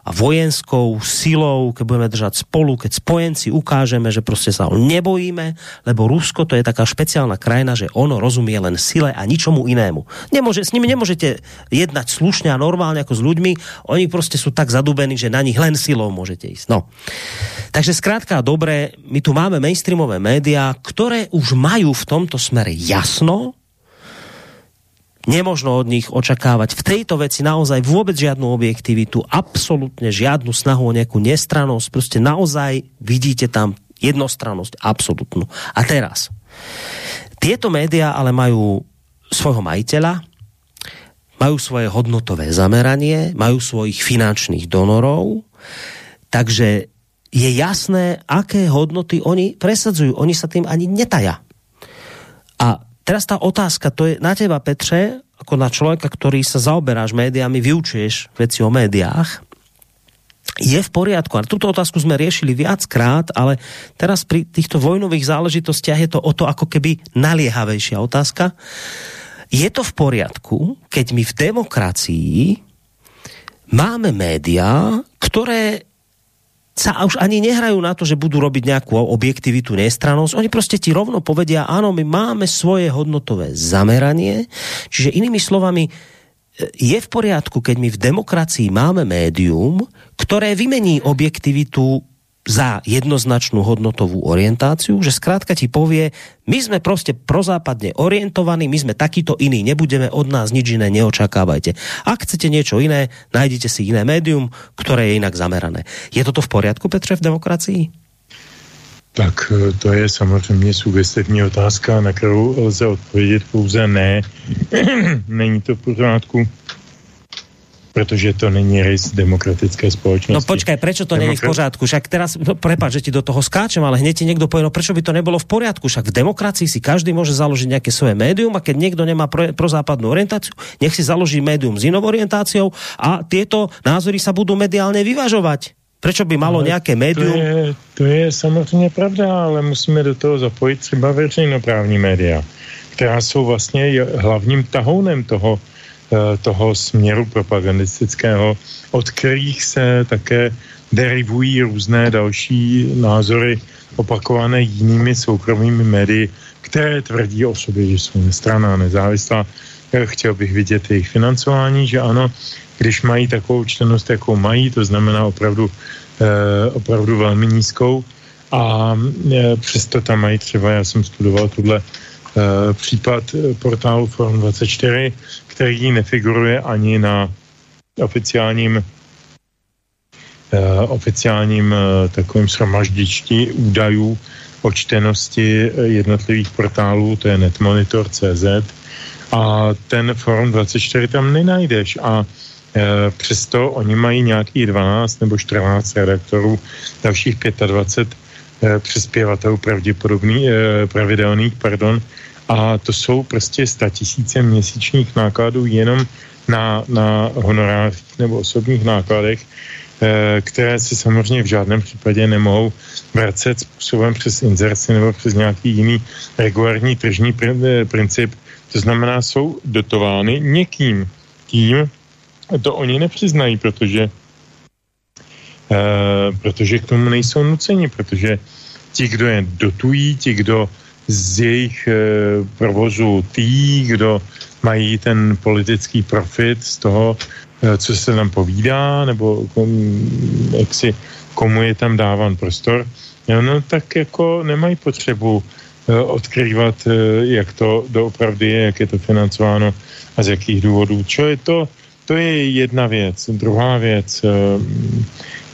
a vojenskou silou, keď budeme držať spolu, keď spojenci ukážeme, že prostě sa nebojíme, lebo Rusko to je taká špeciálna krajina, že ono rozumie len sile a ničomu inému. Nemôže, s nimi nemôžete jednať slušne a normálne ako s ľuďmi, oni prostě sú tak zadubení, že na nich len silou môžete ísť. No. Takže zkrátka dobré, my tu máme mainstreamové médiá, ktoré už majú v tomto smere jasno, Nemožno od nich očakávať v tejto veci naozaj vôbec žiadnu objektivitu, absolútne žiadnu snahu o nejakú nestranosť, prostě naozaj vidíte tam jednostrannosť absolútnu. A teraz, tieto média ale majú svojho majiteľa, majú svoje hodnotové zameranie, majú svojich finančných donorov, takže je jasné, aké hodnoty oni presadzujú. Oni sa tým ani netaja. Teraz tá otázka, to je na teba, Petře, ako na človeka, ktorý sa zaoberáš médiami, vyučuješ veci o médiách, je v poriadku. A túto otázku sme riešili viackrát, ale teraz pri týchto vojnových záležitostiach je to o to ako keby naliehavejšia otázka. Je to v poriadku, keď my v demokracii máme médiá, ktoré sa už ani nehrajú na to, že budú robiť nejakú objektivitu, nestranosť. Oni prostě ti rovno povedia, áno, my máme svoje hodnotové zameranie. Čiže inými slovami, e, je v poriadku, keď my v demokracii máme médium, ktoré vymení objektivitu za jednoznačnú hodnotovú orientáciu, že zkrátka ti povie, my sme prostě prozápadne orientovaní, my sme takýto iní, nebudeme od nás nič iné, neočakávajte. Ak chcete niečo iné, nájdete si iné médium, ktoré je inak zamerané. Je toto v poriadku, Petře, v demokracii? Tak e, to je samozřejmě sugestivní otázka, na kterou lze odpovědět pouze ne. (clears throat) Není to v pořádku protože to není rys demokratické spoločnosti. No počkaj, prečo to není v pořádku? Však teraz, no, prepáč, že ti do toho skáčem, ale hneď ti niekto povie, no prečo by to nebolo v poriadku? Však v demokracii si každý môže založiť nejaké svoje médium a keď niekto nemá pro, prozápadnú orientáciu, nech si založí médium s inou orientáciou a tieto názory sa budú mediálne vyvažovať. Prečo by malo ale nějaké médium? To je, to je samozřejmě pravda, ale musíme do toho zapojit třeba veřejnoprávní média která jsou vlastně hlavním tahounem toho, toho směru propagandistického, od kterých se také derivují různé další názory opakované jinými soukromými médii, které tvrdí o sobě, že jsou nestraná, nezávislá. Chtěl bych vidět jejich financování, že ano, když mají takovou čtenost, jakou mají, to znamená opravdu, eh, opravdu velmi nízkou, a eh, přesto tam mají třeba, já jsem studoval tuhle eh, případ portálu Forum 24, který nefiguruje ani na oficiálním Eh, oficiálním eh, takovým shromaždičti údajů o čtenosti eh, jednotlivých portálů, to je netmonitor.cz a ten Forum 24 tam nenajdeš a přesto oni mají nějaký 12 nebo 14 redaktorů, dalších 25 e, přispěvatelů pravděpodobný, e, pravidelných, pardon, a to jsou prostě statisíce měsíčních nákladů jenom na, na honorářích nebo osobních nákladech, Eh, které si samozřejmě v žádném případě nemohou vracet způsobem přes inzerci nebo přes nějaký jiný regulární tržní eh, princip. To znamená, jsou dotovány někým, tím to oni nepřiznají, protože protože k tomu nejsou nuceni, protože ti, kdo je dotují, ti, kdo z jejich uh, provozu tí, kdo mají ten politický profit z toho, Eh, co se tam povídá, nebo jak si, komu je tam dáván prostor, no tak jako nemají potřebu eh, odkrývat, eh, jak to doopravdy je, jak je to financováno a z jakých důvodů. Čo je to? To je jedna věc. Druhá věc.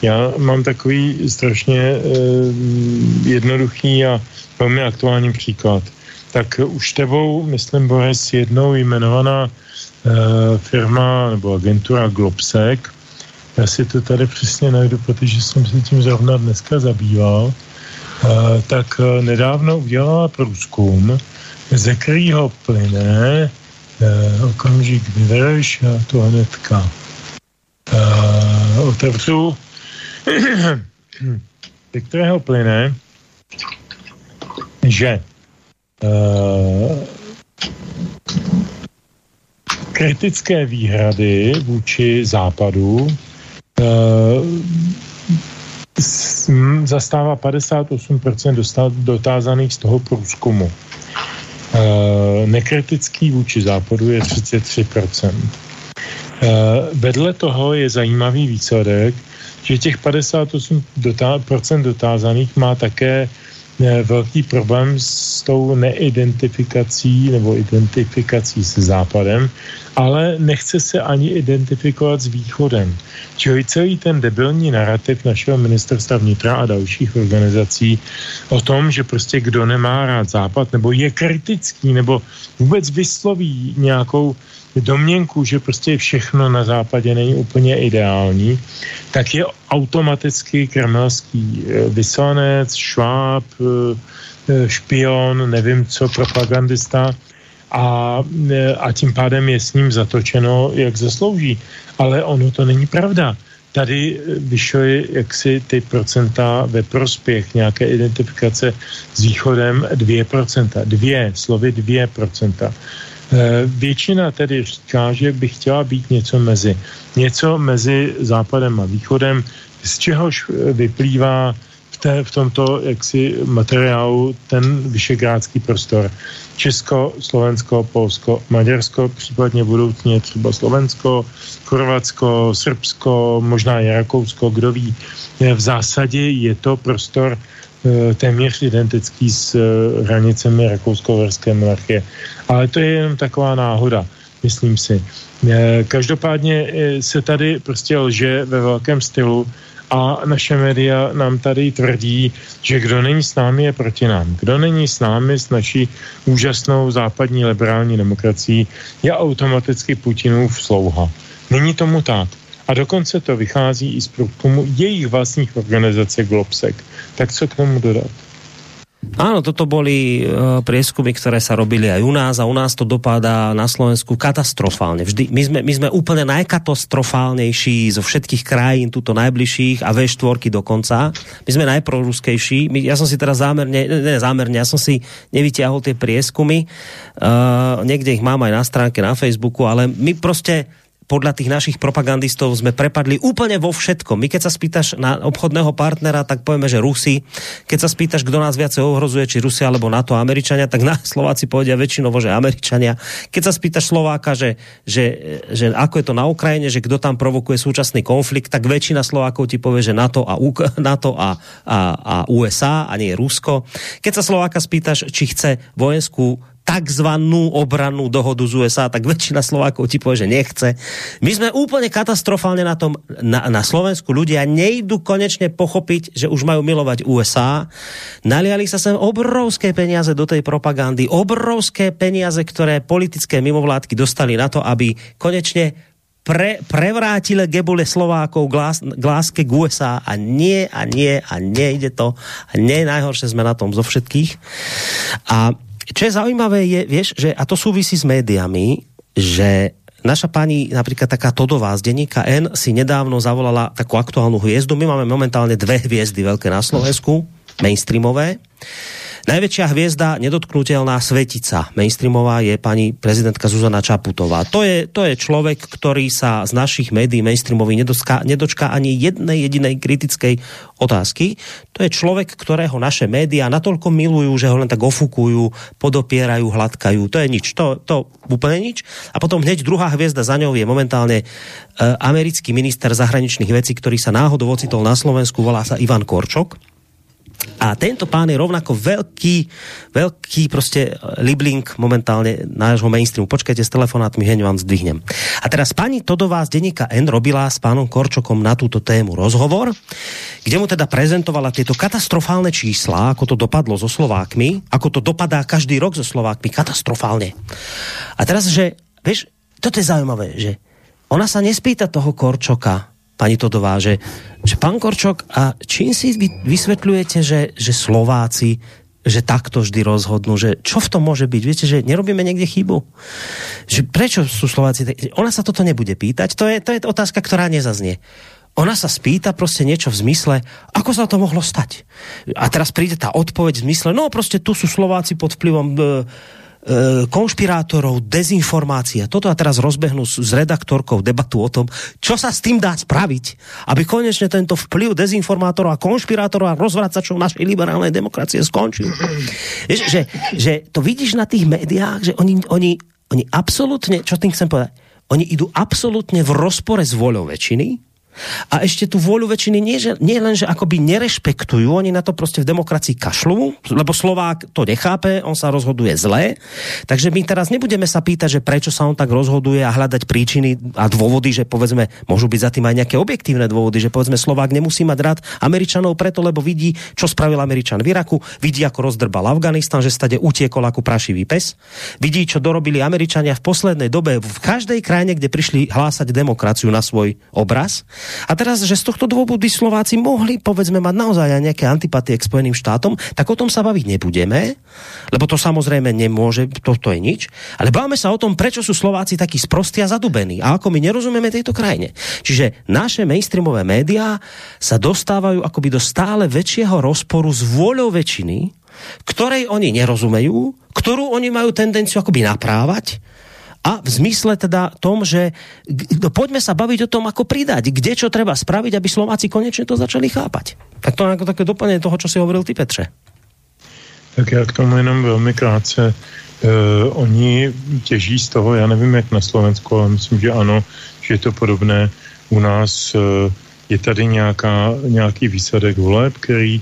Já mám takový strašně jednoduchý a velmi aktuální příklad. Tak už tebou, myslím, Boris, jednou jmenovaná Eh, firma nebo agentura Globsec. Já si to tady přesně najdu, protože jsem se tím zrovna dneska zabýval. Eh, tak eh, nedávno udělala průzkum, ze kterého plyne okamžik vydrž, já to hnedka otevřu, ze kterého plyne, že kritické výhrady vůči západu e, zastává 58% dotázaných z toho průzkumu. E, nekritický vůči západu je 33%. E, eh, vedle toho je zajímavý výsledek, že těch 58% dotázaných má také velký problém s tou neidentifikací nebo identifikací se Západem, ale nechce se ani identifikovat s Východem. Čili celý ten debilní narrativ našeho ministerstva vnitra a dalších organizací o tom, že prostě kdo nemá rád Západ nebo je kritický nebo vůbec vysloví nějakou domněnku, že prostě všechno na západě není úplně ideální, tak je automaticky kremelský eh, vyslanec, šváb, eh, eh, špion, nevím co, propagandista a, a tím pádem je s ním zatočeno, jak zaslouží. Ale ono to není pravda. Tady vyšly jaksi ty procenta ve prospěch nějaké identifikace s východem 2%. Dvě, slovy 2%. Eh, většina tedy říká, že by chtěla být něco mezi. Něco mezi západem a východem, z čehož eh, vyplývá v, té, v tomto jaksi materiálu ten vyšegrádský prostor. Česko, Slovensko, Polsko, Maďarsko, případně budoucně třeba Slovensko, Chorvatsko, Srbsko, možná i Rakousko, kdo ví. Eh, v zásadě je to prostor téměř identický s eh, hranicemi rakousko-horské monarchie. Ale to je jenom taková náhoda, myslím si. Eh, každopádně se tady prostě lže ve velkém stylu a naše média nám tady tvrdí, že kdo není s námi, je proti nám. Kdo není s námi, s naší úžasnou západní liberální demokracií, je automaticky Putinův slouha. Není tomu tak. A dokonce to vychází i z průzkumu jejich vlastních organizace Globsec. Tak co k tomu dodat? Áno, toto boli uh, prieskumy, ktoré sa robili aj u nás a u nás to dopadá na Slovensku katastrofálne. Vždy, my, sme, my sme úplne najkatastrofálnejší zo všetkých krajín, tuto najbližších a V4 dokonca. My sme najproruskejší. My, ja som si teraz zámerne, ne zámerne, ja som si nevyťahol tie prieskumy. Uh, niekde ich mám aj na stránke na Facebooku, ale my proste podľa tých našich propagandistov sme prepadli úplne vo všetkom. My keď sa spýtaš na obchodného partnera, tak povieme, že Rusi. Keď sa spýtaš, kto nás viacej ohrozuje, či Rusia alebo NATO, Američania, tak na Slováci povedia väčšinovo, že Američania. Keď sa spýtaš Slováka, že, že, že ako je to na Ukrajine, že kto tam provokuje súčasný konflikt, tak väčšina Slovákov ti povie, že NATO a, (laughs) NATO a, a, a USA a nie Rusko. Keď sa Slováka spýtaš, či chce vojenskú takzvanú obrannú dohodu z USA, tak väčšina Slovákov ti povie, že nechce. My sme úplne katastrofálne na tom, na, na Slovensku ľudia nejdu konečne pochopiť, že už majú milovať USA. Naliali sa sem obrovské peniaze do tej propagandy, obrovské peniaze, ktoré politické mimovládky dostali na to, aby konečne pre, prevrátile gebule Slovákov k, lás, k láske k USA a nie, a nie, a nejde to. A nie najhoršie sme na tom zo všetkých. A čo je zaujímavé je, vieš, že, a to súvisí s médiami, že naša pani, napríklad taká Todová z denníka N si nedávno zavolala takú aktuálnu hviezdu. My máme momentálne dve hviezdy veľké na Slovensku, mainstreamové. Najväčšia hviezda, nedotknutelná svetica mainstreamová je pani prezidentka Zuzana Čaputová. To je, to je človek, ktorý sa z našich médií mainstreamových nedočká, nedočká ani jednej jedinej kritickej otázky. To je človek, ktorého naše médiá natoľko milujú, že ho len tak ofukujú, podopierajú, hladkajú. To je nič. To, to úplne nič. A potom hneď druhá hviezda za ňou je momentálne e, americký minister zahraničných vecí, ktorý sa náhodou ocitol na Slovensku, volá sa Ivan Korčok a tento pán je rovnako veľký, veľký prostě libling momentálne nášho mainstreamu. Počkajte s telefonátmi, heň vám zdvihnem. A teraz pani Todová z denníka N robila s pánom Korčokom na túto tému rozhovor, kde mu teda prezentovala tieto katastrofálne čísla, ako to dopadlo so Slovákmi, ako to dopadá každý rok so Slovákmi, katastrofálne. A teraz, že, vieš, toto je zaujímavé, že ona sa nespýta toho Korčoka, pani Todová, že, že pán Korčok, a čím si vy vysvetľujete, že, že Slováci že takto vždy rozhodnú, že čo v tom môže byť? Viete, že nerobíme niekde chybu? Že prečo sú Slováci... Ona sa toto nebude pýtať, to je, to je otázka, ktorá nezaznie. Ona sa spýta prostě niečo v zmysle, ako sa to mohlo stať? A teraz príde tá odpoveď v zmysle, no prostě tu sú Slováci pod vplyvom... E, konšpirátorov, dezinformácia. Toto a teraz rozbehnú s, redaktorkou debatu o tom, čo sa s tým dá spraviť, aby konečne tento vplyv dezinformátorov a konšpirátorov a rozvracačov našej liberálnej demokracie skončil. Vieš, že, že to vidíš na tých médiách, že oni, oni, oni absolútne, čo tým chcem povedať, oni idú absolútne v rozpore s voľou väčšiny, a ešte tu vôľu väčšiny nie, že, nie len, že akoby nerešpektujú, oni na to prostě v demokracii kašľú, lebo Slovák to nechápe, on sa rozhoduje zle. Takže my teraz nebudeme sa pýtať, že prečo sa on tak rozhoduje a hľadať príčiny a dôvody, že povedzme, môžu byť za tým aj nejaké objektívne dôvody, že povedzme Slovák nemusí mať rád Američanov preto, lebo vidí, čo spravil Američan v Iraku, vidí, ako rozdrbal Afganistan, že stade utiekol ako prašivý pes, vidí, čo dorobili Američania v poslednej dobe v každej krajine, kde prišli hlásať demokraciu na svoj obraz a teraz, že z tohto dôvodu Slováci mohli, povedzme, mať naozaj aj nejaké antipatie k Spojeným štátom, tak o tom sa baviť nebudeme, lebo to samozrejme nemôže, to, to je nič. Ale bavíme sa o tom, prečo sú Slováci takí sprostí a zadubení a ako my nerozumieme tejto krajine. Čiže naše mainstreamové médiá sa dostávajú akoby do stále väčšieho rozporu s vôľou väčšiny, ktorej oni nerozumejú, ktorú oni majú tendenciu akoby naprávať a v zmysle teda tom, že no, poďme sa baviť o tom, ako pridať, kde čo treba spraviť, aby Slováci konečne to začali chápať. Tak to je jako také doplnění toho, čo si hovoril ty, Petře. Tak já k tomu jenom velmi krátce. Uh, oni těží z toho, já nevím jak na Slovensku, ale myslím, že ano, že je to podobné. U nás uh, je tady nějaká, nějaký výsledek voleb, který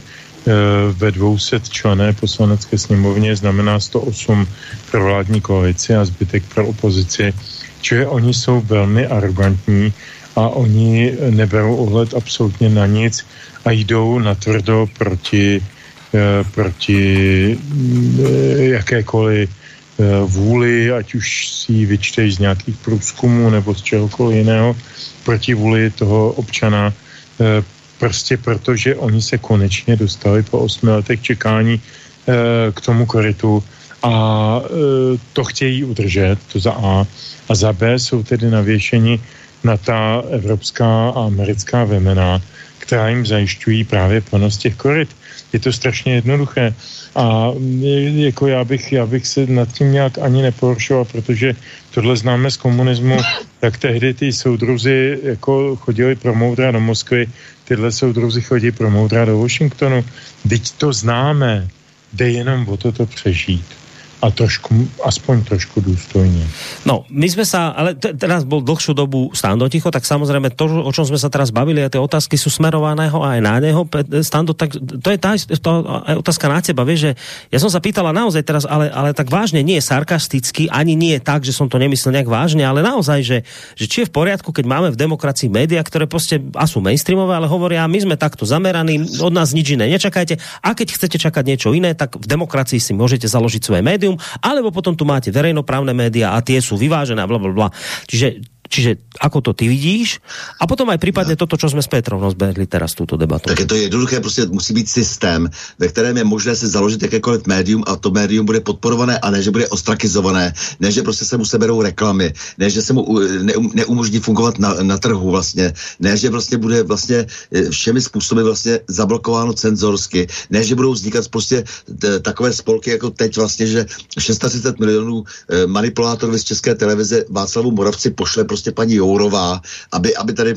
ve 200 člené poslanecké sněmovně znamená 108 pro vládní koalici a zbytek pro opozici. Čili oni jsou velmi arrogantní a oni neberou ohled absolutně na nic a jdou na tvrdo proti, eh, proti eh, jakékoliv vůli, ať už si ji vyčteš z nějakých průzkumů nebo z čehokoliv jiného, proti vůli toho občana Prostě protože oni se konečně dostali po osmi letech čekání k tomu koritu a to chtějí udržet, to za A. A za B jsou tedy navěšeni na ta evropská a americká vemena, která jim zajišťují právě plnost těch koryt. Je to strašně jednoduché. A jako já bych, já bych se nad tím nějak ani neporušoval, protože tohle známe z komunismu, tak tehdy ty soudruzi jako chodili pro moudra do Moskvy, tyhle soudruzi chodí pro moudra do Washingtonu. Teď to známe, jde jenom o toto přežít a trošku, aspoň trošku důstojně. No, my jsme sa, ale teraz bol dlhšiu dobu Stando ticho, tak samozrejme to, o čom sme sa teraz bavili a tie otázky sú smerovaného aj na neho, Stando, tak to je to, otázka na teba, vieš, že ja som sa pýtala naozaj teraz, ale, ale tak vážne, nie je sarkasticky, ani nie je tak, že som to nemyslel nejak vážne, ale naozaj, že, že či je v poriadku, keď máme v demokracii média, ktoré proste a sú mainstreamové, ale hovoria, my sme takto zameraní, od nás nič iné nečakajte a keď chcete čakať niečo iné, tak v demokracii si môžete založiť svoje médium médium, alebo potom tu máte verejnoprávne média a tie sú vyvážené a bla, bla, bla. Čiže Čiže ako to ty vidíš? A potom aj prípadne toto, čo jsme s Petrou rozbehli teraz túto debatu. Tak je to jednoduché, prostě musí být systém, ve kterém je možné si založit jakékoliv médium a to médium bude podporované a ne, že bude ostrakizované, ne, že prostě se mu seberou reklamy, ne, že se mu ne, neumožní fungovat na, na trhu vlastně, ne, že prostě bude vlastně e, všemi způsoby vlastně zablokováno cenzorsky, ne, že budou vznikat prostě takové spolky jako teď vlastně, že 630 milionů e, manipulátorů z České televize Václavu Moravci pošle prostě prostě paní Jourová, aby, aby tady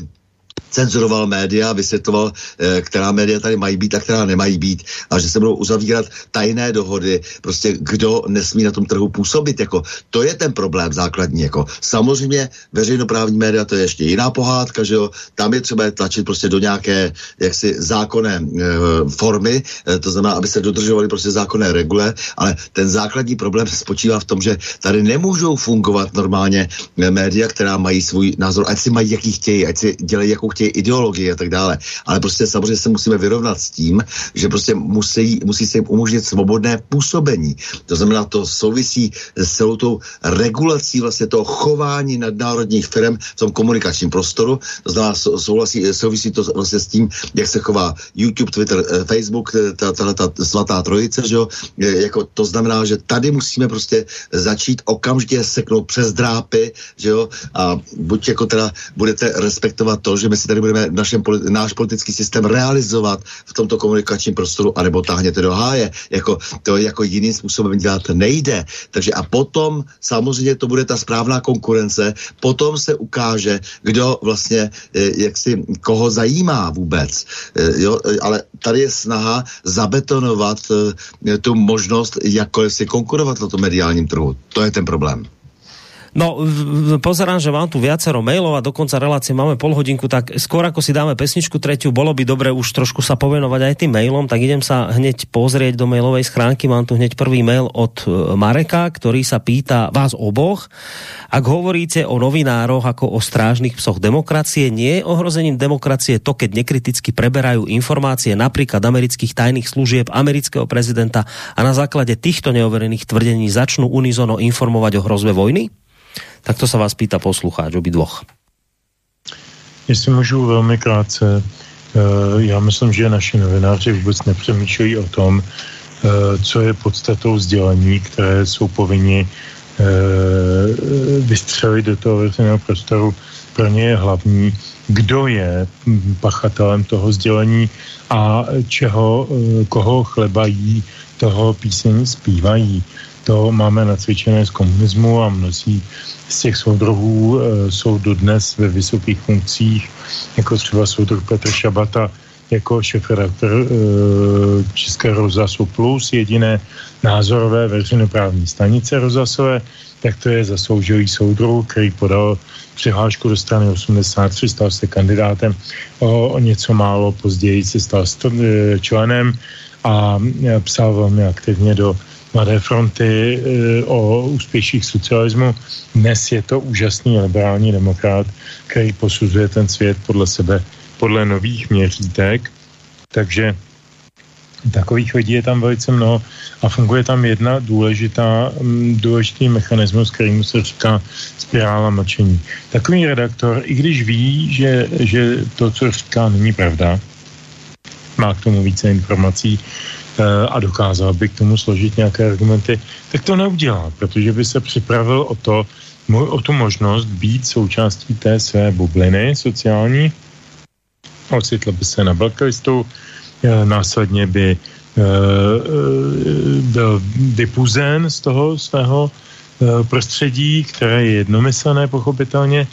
cenzuroval média, vysvětloval, eh, která média tady mají být a která nemají být a že se budou uzavírat tajné dohody, prostě kdo nesmí na tom trhu působit, jako to je ten problém základní, jako. Samozřejmě veřejnoprávní média to je ještě jiná pohádka, že jo, tam je třeba tlačit prostě do nějaké jaksi zákonné e, formy, e, to znamená, aby se dodržovaly prostě zákonné regule, ale ten základní problém spočívá v tom, že tady nemůžou fungovat normálně média, která mají svůj názor, ať si mají jaký chtějí, ať si dělají jakou chtějí ideologii a tak dále. Ale prostě samozřejmě se musíme vyrovnat s tím, že prostě musí, musí se jim umožnit svobodné působení. To znamená, to souvisí s celou tou regulací vlastně toho chování nadnárodních firm v tom komunikačním prostoru. To znamená, souvisí, souvisí to vlastně s tím, jak se chová YouTube, Twitter, eh, Facebook, eh, ta, ta, ta svatá trojice, že jo? Jako, to znamená, že tady musíme prostě začít okamžitě seknout přes drápy, že jo? A buď jako teda budete respektovat to, že my si tady budeme našem, náš politický systém realizovat v tomto komunikačním prostoru, anebo táhněte do háje. Jako, to jako jiným způsobem dělat nejde. Takže a potom samozřejmě to bude ta správná konkurence, potom se ukáže, kdo vlastně, eh, jak si, koho zajímá vůbec. Eh, jo, ale tady je snaha zabetonovat tu možnost jakkoliv si konkurovat na tom mediálním trhu. To je ten problém. No, pozerám, že mám tu viacero mailov a dokonca relácie máme pol hodinku, tak skôr ako si dáme pesničku tretiu, bolo by dobre už trošku sa povenovať aj tým mailom, tak idem sa hneď pozrieť do mailovej schránky. Mám tu hneď prvý mail od e, Mareka, ktorý sa pýta vás oboch. Ak hovoríte o novinároch ako o strážnych psoch demokracie, nie je ohrozením demokracie to, keď nekriticky preberajú informácie napríklad amerických tajných služieb amerického prezidenta a na základe týchto neoverených tvrdení začnú unizono informovať o hrozbe vojny? Tak to se vás pýta poslucháč dvoch. Jestli můžu velmi krátce, eh, já myslím, že naši novináři vůbec nepřemýšlejí o tom, eh, co je podstatou sdělení, které jsou povinni eh, vystřelit do toho veřejného prostoru. Pro ně je hlavní, kdo je pachatelem toho sdělení a čeho, koho chlebají, toho písení zpívají. To máme nacvičené z komunismu a mnozí z těch soudruhů e, jsou dodnes ve vysokých funkcích, jako třeba soudruh Petr Šabata, jako šefredaktor e, České rozhlasu Plus, jediné názorové veřejnoprávní stanice rozhlasové, tak to je zasloužilý soudruh, který podal přihlášku do strany 83, stal se kandidátem, o, o něco málo později se stal e, členem a psal velmi aktivně do Mladé fronty e, o úspěších socialismu. Dnes je to úžasný liberální demokrat, který posuzuje ten svět podle sebe, podle nových měřítek. Takže takových lidí je tam velice mnoho a funguje tam jedna důležitá, důležitý mechanismus, kterýmu se říká spirála mlčení. Takový redaktor, i když ví, že, že to, co říká, není pravda, má k tomu více informací, a dokázal by k tomu složit nějaké argumenty, tak to neudělá, protože by se připravil o to, o tu možnost být součástí té své bubliny sociální, ocitl by se na blacklistů, následně by byl vypuzen z toho svého prostředí, které je jednomyslné pochopitelně,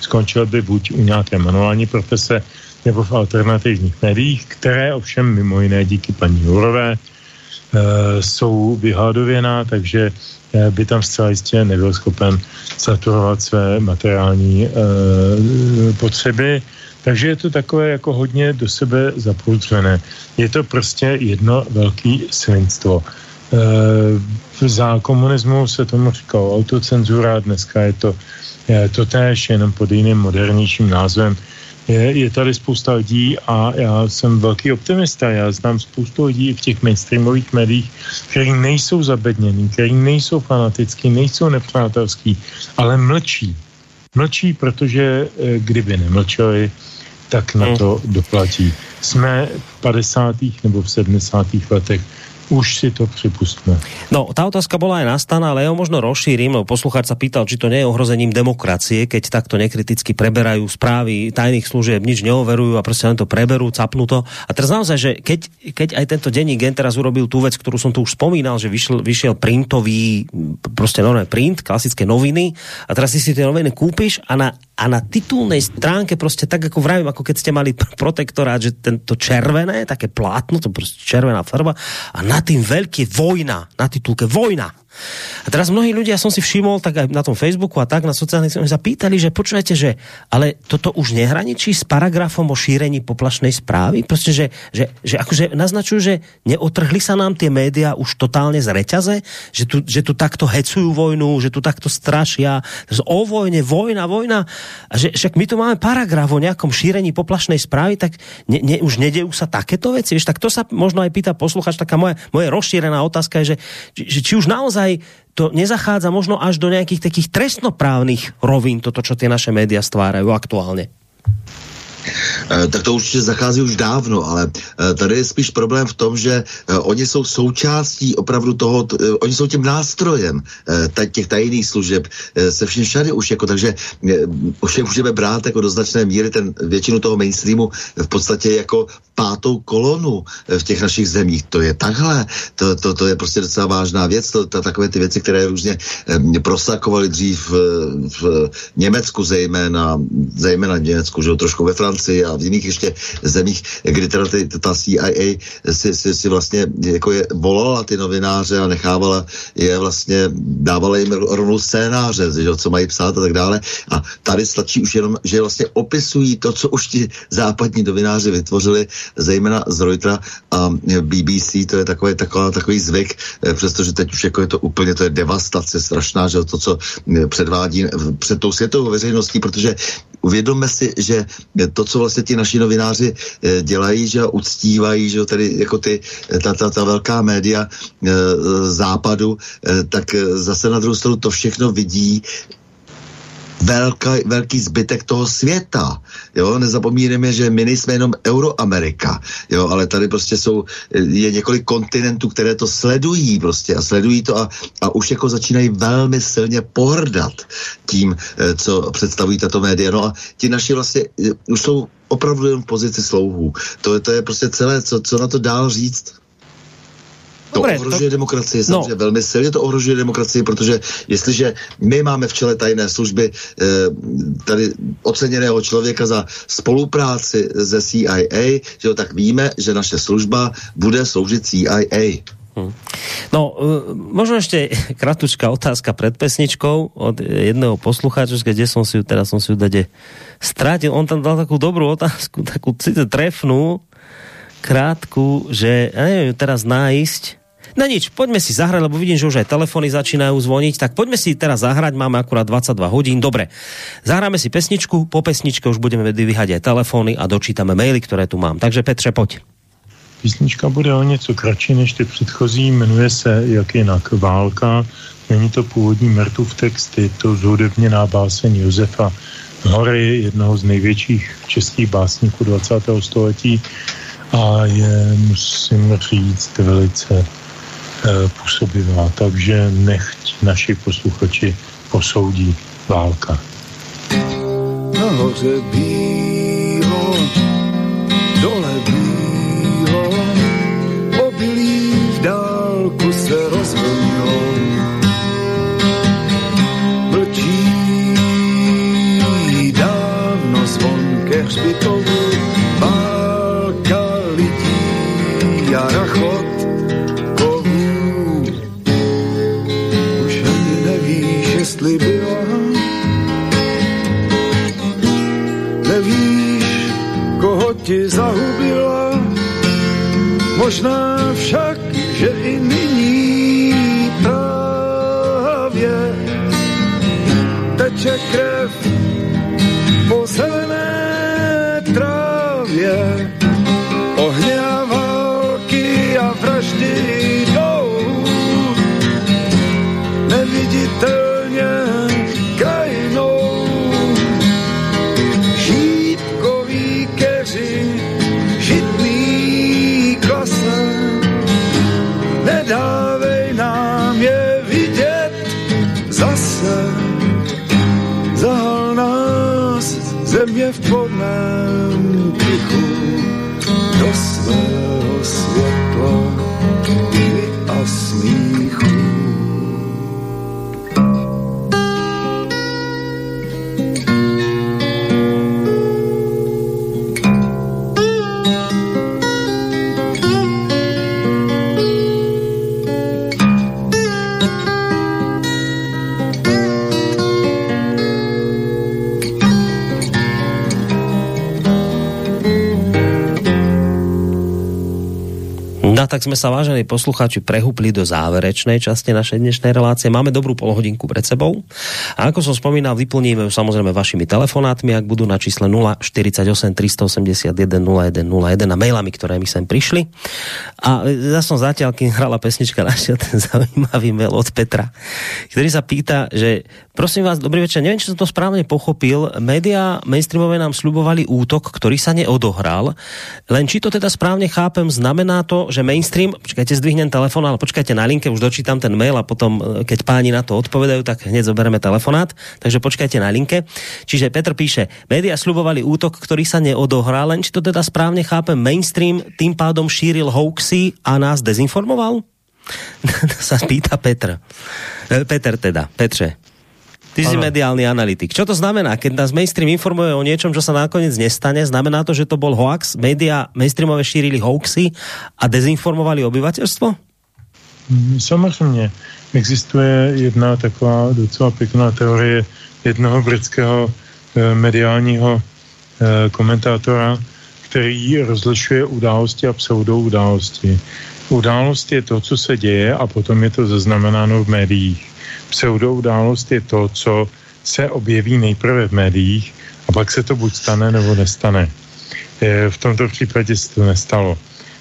skončil by buď u nějaké manuální profese nebo v alternativních médiích, které ovšem mimo jiné díky paní Jourové e, jsou vyhladověná, takže e, by tam zcela jistě nebyl schopen saturovat své materiální e, potřeby. Takže je to takové jako hodně do sebe zaprůtřené. Je to prostě jedno velký svinstvo. za komunismu se tomu říkalo autocenzura, dneska je to to též, jenom pod jiným modernějším názvem. Je, je tady spousta lidí a já jsem velký optimista. Já znám spoustu lidí v těch mainstreamových médiích, kteří nejsou zabednění, kteří nejsou fanatický, nejsou nepřátelský, ale mlčí. Mlčí, protože eh, kdyby nemlčeli, tak na hmm. to doplatí. Jsme v 50. nebo v 70. letech už si to připustme. No, tá otázka bola aj nastaná, ale ja ho možno rozšírim, lebo poslucháč sa pýtal, či to nie je ohrozením demokracie, keď takto nekriticky preberajú správy tajných služieb, nič neoverujú a prostě len to preberú, capnú to. A teraz naozaj, že keď, keď aj tento denní gen teraz urobil tú vec, ktorú som tu už spomínal, že vyšiel, vyšiel printový, prostě normálne print, klasické noviny a teraz si si tie noviny kúpiš a na, a na titulnej stránke prostě tak, ako vravím, ako keď ste mali (laughs) protektorát, že tento červené, také plátno, to prostě červená farba a na tým veľký vojna, na titulke vojna. A teraz mnohí ľudia, som si všimol, tak aj na tom Facebooku a tak na sociálnych sieťach zapýtali, že počujete, že ale toto už nehraničí s paragrafom o šírení poplašnej správy? Proste, že, že, že akože naznačujú, že neotrhli sa nám tie média už totálne z reťaze, že tu, že tu takto hecujú vojnu, že tu takto strašia, o vojne, vojna, vojna. A že však my tu máme paragraf o nejakom šírení poplašnej správy, tak ne, ne, už nedejú sa takéto veci. Vieš, tak to sa možno aj pýta posluchač, taká moja, moja rozšírená otázka je, že, že či už naozaj to nezachádza možno až do nejakých takých trestnoprávnych rovín, toto, čo tie naše média stvárajú aktuálne. Eh, tak to určitě zachází už dávno, ale eh, tady je spíš problém v tom, že eh, oni jsou součástí opravdu toho, oni jsou tím nástrojem těch tajných služeb se vším všady už jako, takže už je můžeme brát jako do značné míry ten většinu toho mainstreamu v podstatě jako pátou kolonu v těch našich zemích. To je takhle, to, to, to je prostě docela vážná věc, to, to takové ty věci, které různě prosakovaly dřív v, v Německu zejména, zejména v Německu, že trošku ve Francii, Francii a v jiných ještě zemích, kdy teda ty, ta CIA si, si, si vlastně jako je volala ty novináře a nechávala je vlastně, dávala jim rovnou scénáře, že, co mají psát a tak dále. A tady stačí už jenom, že vlastně opisují to, co už ti západní novináři vytvořili, zejména z Reutera a BBC, to je takový, taková, takový zvyk, eh, přestože teď už jako je to úplně, to je devastace strašná, že to, co eh, předvádí před tou světovou veřejností, protože uvědomme si, že to, co vlastně ti naši novináři eh, dělají, že uctívají, že tady jako ty, eh, ta, ta, ta velká média e, západu, tak zase na druhou stranu to všechno vidí velká, velký zbytek toho světa. Jo, nezapomínáme, že my nejsme jenom Euroamerika, jo, ale tady prostě jsou, je několik kontinentů, které to sledují prostě a sledují to a, a už jako začínají velmi silně pohrdat tím, eh, co představují tato média. No a ti naši vlastně eh, už jsou opravdu jen v pozici slouhů. To, to je prostě celé, co, co na to dál říct. To Dobre, ohrožuje to... demokracii, no. samozřejmě no. velmi silně to ohrožuje demokracii, protože jestliže my máme v čele tajné služby eh, tady oceněného člověka za spolupráci ze CIA, že jo, tak víme, že naše služba bude sloužit CIA. Hmm. No, uh, možno ešte (laughs) kratučká otázka pred pesničkou od jedného poslucháča, kde som si ju, teraz som si ju dade strátil. On tam dal takú dobrú otázku, (laughs) takú trefnú, krátku, že ja neviem teraz nájsť, No nič, poďme si zahrať, lebo vidím, že už aj telefony začínajú zvoniť, tak poďme si teraz zahrať, máme akurát 22 hodín, dobre. Zahráme si pesničku, po pesničke už budeme vyvíhať aj telefony a dočítame maily, které tu mám. Takže Petře, pojď. Písnička bude o něco kratší než ty předchozí, jmenuje se Jak jinak válka. Není to původní Mertův text, je to zhudebněná báseň Josefa Hory, jednoho z největších českých básníků 20. století a je, musím říct, velice působivá. Takže nechť naši posluchači posoudí válka. Nahoře bílo, možná však, sme sa, vážení poslucháči, prehúpli do záverečnej časti našej dnešnej relácie. Máme dobrú polhodinku pred sebou. A ako som spomínal, vyplníme samozrejme vašimi telefonátmi, ak budú na čísle 048 381 0101 a mailami, ktoré mi sem prišli. A ja som zatiaľ, kým hrala pesnička, (laughs) našiel ten zaujímavý mail od Petra, ktorý sa pýta, že prosím vás, dobrý večer, neviem, či som to správne pochopil, média mainstreamové nám sľubovali útok, ktorý sa neodohral, len či to teda správne chápem, znamená to, že mainstream, počkajte, zdvihnem telefon, ale počkajte na linke, už dočítam ten mail a potom, e, keď páni na to odpovedajú, tak hneď zoberieme telefonát, takže počkajte na linke. Čiže Petr píše, média slubovali útok, ktorý sa neodohral, len či to teda správne chápem, mainstream tým pádom šíril hoaxy a nás dezinformoval? (laughs) sa pýta Petr. E, Peter teda, Petře. Ty si mediálny analytik. Čo to znamená, keď nás mainstream informuje o niečom, čo sa nakoniec nestane? Znamená to, že to bol hoax? Média mainstreamové šírili hoaxy a dezinformovali obyvateľstvo? Mm, Samozřejmě. Existuje jedna taková docela pěkná teorie jednoho britského eh, mediálního eh, komentátora, který rozlišuje události a pseudoudálosti. Událost je to, co se děje a potom je to zaznamenáno v médiích pseudoudálost je to, co se objeví nejprve v médiích a pak se to buď stane nebo nestane. E, V tomto případě se to nestalo.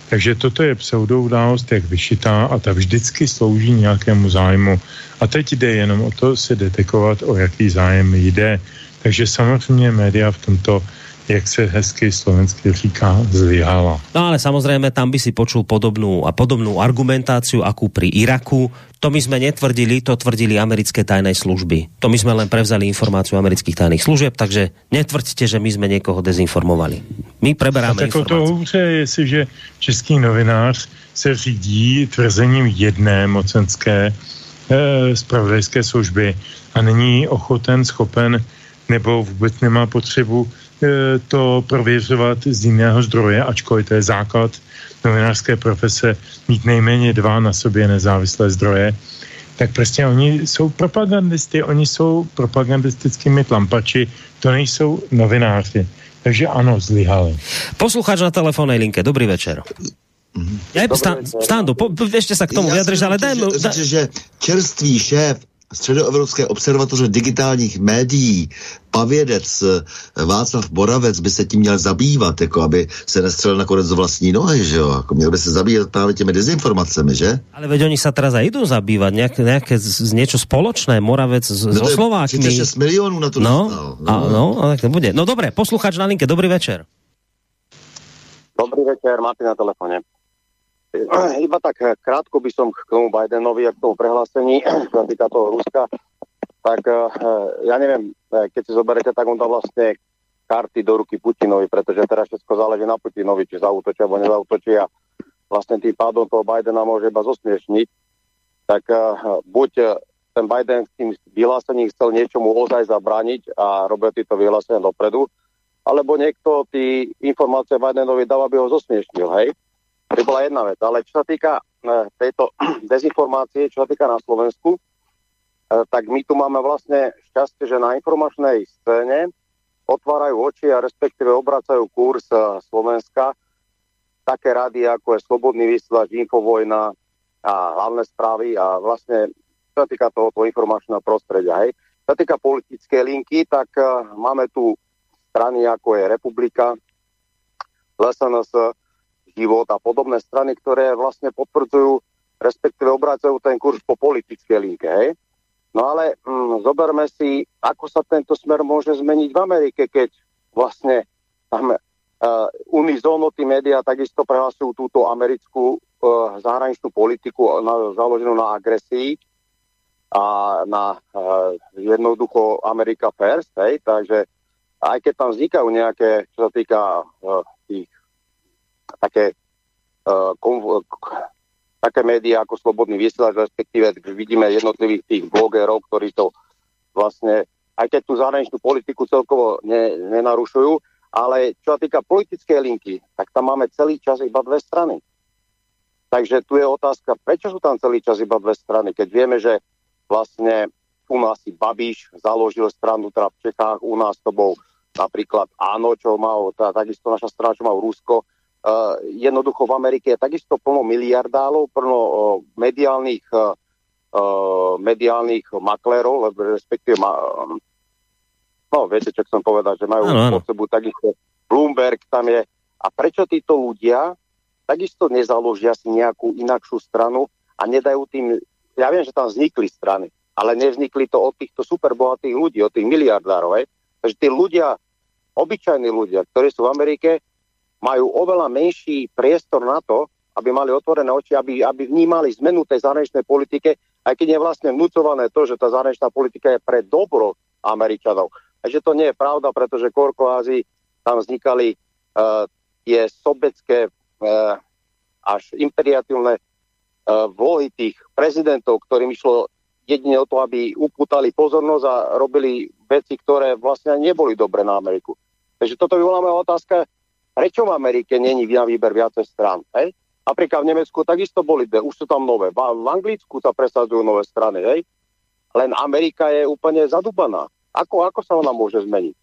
Takže toto je pseudoudálost, jak vyšitá a ta vždycky slouží nějakému zájmu. A teď jde jenom o to si detekovat, o jaký zájem jde. Takže samozřejmě média v tomto jak se hezky slovensky říká, zlyhala. No ale samozrejme, tam by si počul podobnú a podobnú argumentáciu, akú pri Iraku. To my sme netvrdili, to tvrdili americké tajné služby. To my sme len prevzali informáciu amerických tajných služieb, takže netvrďte, že my sme niekoho dezinformovali. My preberáme A tak o to hůře je, jestliže český novinář se řídí tvrzením jedné mocenské eh, spravodajské služby a není ochoten, schopen nebo vůbec nemá potřebu to prověřovat z jiného zdroje, ačkoliv to je základ novinářské profese, mít nejméně dva na sobě nezávislé zdroje, tak prostě oni jsou propagandisty, oni jsou propagandistickými tlampači, to nejsou novináři. Takže ano, zlyhali. Poslucháč na telefónnej linke, dobrý večer. Ja, stá, Stando, po, ešte sa k tomu vyjadriš, jsem ale chtěl daj mu... říct, Da, že čerstvý šéf Středoevropské observatoře digitálních médií, pavědec eh, Václav Boravec by se tím měl zabývat, jako aby se nestřelil nakonec do vlastní nohy, že jo? Jako měl by se zabývat právě těmi dezinformacemi, že? ale veď oni sa teraz aj idú zabývať, nejaké, nejaké z, z niečo spoločné, Moravec s, no so to je Slovákmi. 36 milionů na to No, dostal. a, no, a tak to bude. No dobre, posluchač na linke, dobrý večer. Dobrý večer, Martin na telefóne. Iba tak krátko by som k tomu Bidenovi a k tomu prehlásení, čo týka toho Ruska, tak eh, ja neviem, eh, keď si zoberete, tak on dá vlastne karty do ruky Putinovi, pretože teraz všetko záleží na Putinovi, či zautočí alebo nezautočí a vlastne tým pádom toho Bidena môže iba zosmiešniť. Tak buď ten Biden s tým vyhlásením chcel niečomu ozaj zabrániť a robil tieto vyhlásenia dopredu, alebo niekto tí informácie Bidenovi dal, aby ho zosmiešnil, hej? To bola jedna vec. Ale čo sa týka uh, tejto dezinformácie, čo sa týka na Slovensku, uh, tak my tu máme vlastne šťastie, že na informačnej scéne otvárajú oči a respektíve obracajú kurz Slovenska také rady, ako je Slobodný vysielač, Infovojna a hlavné správy a vlastne čo sa týka tohoto informačného prostredia. Hej. Čo sa politické linky, tak máme tu strany ako je Republika, LSNS, Život a podobné strany, ktoré vlastne potvrdzujú, respektíve obracajú ten kurz po politické linke. Hej. No ale mm, zoberme si, ako sa tento smer môže zmeniť v Amerike, keď vlastne tam uh, unizóno tí médiá takisto prehlasujú túto americkú uh, zahraničnú politiku na, založenú na agresii a na uh, jednoducho America First, hej, takže aj keď tam vznikajú nejaké, čo sa týka uh, také uh, také médiá ako Slobodný vysielač, respektíve vidíme jednotlivých tých blogerov, ktorí to vlastne, aj keď tú zahraničnú politiku celkovo ne, nenarušujú, ale čo sa týka politickej linky, tak tam máme celý čas iba dve strany. Takže tu je otázka, prečo sú tam celý čas iba dve strany, keď vieme, že vlastne u nás si Babiš založil stranu teda v Čechách, u nás to bol napríklad Áno, čo mal, tá, takisto naša strana, čo mal Rusko, jednoducho v Amerike je takisto plno miliardálov, plno uh, mediálnych, uh, mediálnych maklérov, respektíve ma, no viete, čo chcem povedať, že majú ano, pod sebou takisto Bloomberg tam je. A prečo títo ľudia takisto nezaložia si nejakú inakšiu stranu a nedajú tým, ja viem, že tam vznikli strany, ale nevznikli to od týchto superbohatých ľudí, od tých miliardárov. Hej? Takže tí ľudia, obyčajní ľudia, ktorí sú v Amerike, majú oveľa menší priestor na to, aby mali otvorené oči, aby, aby vnímali zmenu tej zahraničnej politike, aj keď je vlastne vnúcované to, že tá zahraničná politika je pre dobro Američanov. A že to nie je pravda, pretože Korko Ázii tam vznikali uh, tie sobecké uh, až imperiatilné uh, vlohy tých prezidentov, ktorým išlo jedine o to, aby upútali pozornosť a robili veci, ktoré vlastne neboli dobre na Ameriku. Takže toto by bola moja otázka, Prečo v Amerike není na výber viacej strán? Hej? Napríklad v Nemecku takisto boli, už sú tam nové. V, v Anglicku sa presadzujú nové strany, hej? Len Amerika je úplne zadubaná. Ako, ako sa ona môže zmeniť?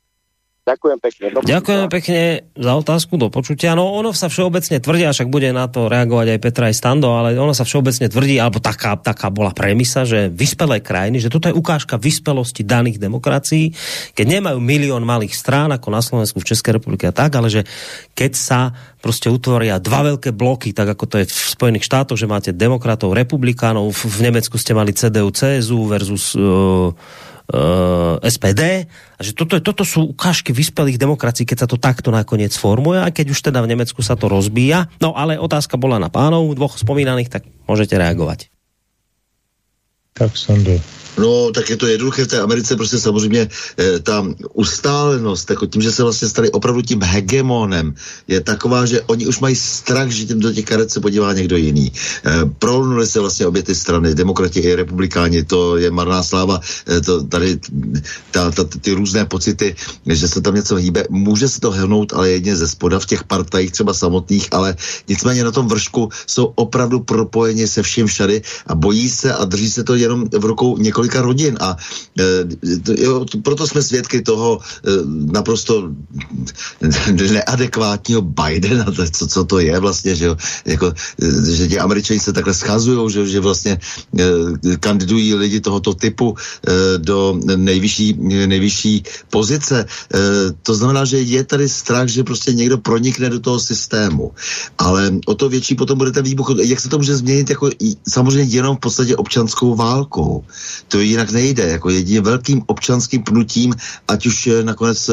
Ďakujem pekne. Ďakujem pekne za otázku do počutia. No ono sa všeobecne tvrdí, a však bude na to reagovať aj Petra aj Stando, ale ono sa všeobecne tvrdí, alebo taká, taká bola premisa, že vyspelé krajiny, že toto je ukážka vyspelosti daných demokracií, keď nemajú milión malých strán, ako na Slovensku, v Českej republike a tak, ale že keď sa prostě utvoria dva veľké bloky, tak ako to je v Spojených štátoch, že máte demokratov, republikánov, v Nemecku ste mali CDU, CSU versus uh, uh, eh, SPD a že toto, toto sú ukážky vyspelých demokracií, keď sa to takto nakoniec formuje a keď už teda v Nemecku sa to rozbíja. No ale otázka bola na pánov, dvoch spomínaných, tak môžete reagovať. Tak, Sando. No, tak je to jednoduché v té Americe, prostě samozřejmě e, ta ustálenost, jako tím, že se vlastně stali opravdu tím hegemonem, je taková, že oni už mají strach, že tím do těch karet se podívá někdo jiný. E, prolnuli se vlastně obě ty strany, demokrati i republikáni, to je marná sláva, e, to tady ta, ta, ty různé pocity, že se tam něco hýbe, může se to hnout, ale jedně ze spoda v těch partajích třeba samotných, ale nicméně na tom vršku jsou opravdu propojeni se vším všady a bojí se a drží se to jenom v rukou několik několika rodin a e, jo, proto jsme svědky toho e, naprosto neadekvátního Bidena, co, co to je vlastně, že, jo, jako, e, že ti američani se takhle schazují, že, že vlastně e, kandidují lidi tohoto typu e, do nejvyšší, nejvyšší pozice. E, to znamená, že je tady strach, že prostě někdo pronikne do toho systému. Ale o to větší potom bude ten výbuch. Jak se to může změnit jako samozřejmě jenom v podstatě občanskou válkou. To To jinak nejde, jako jedině velkým občanským pnutím, ať už nakonec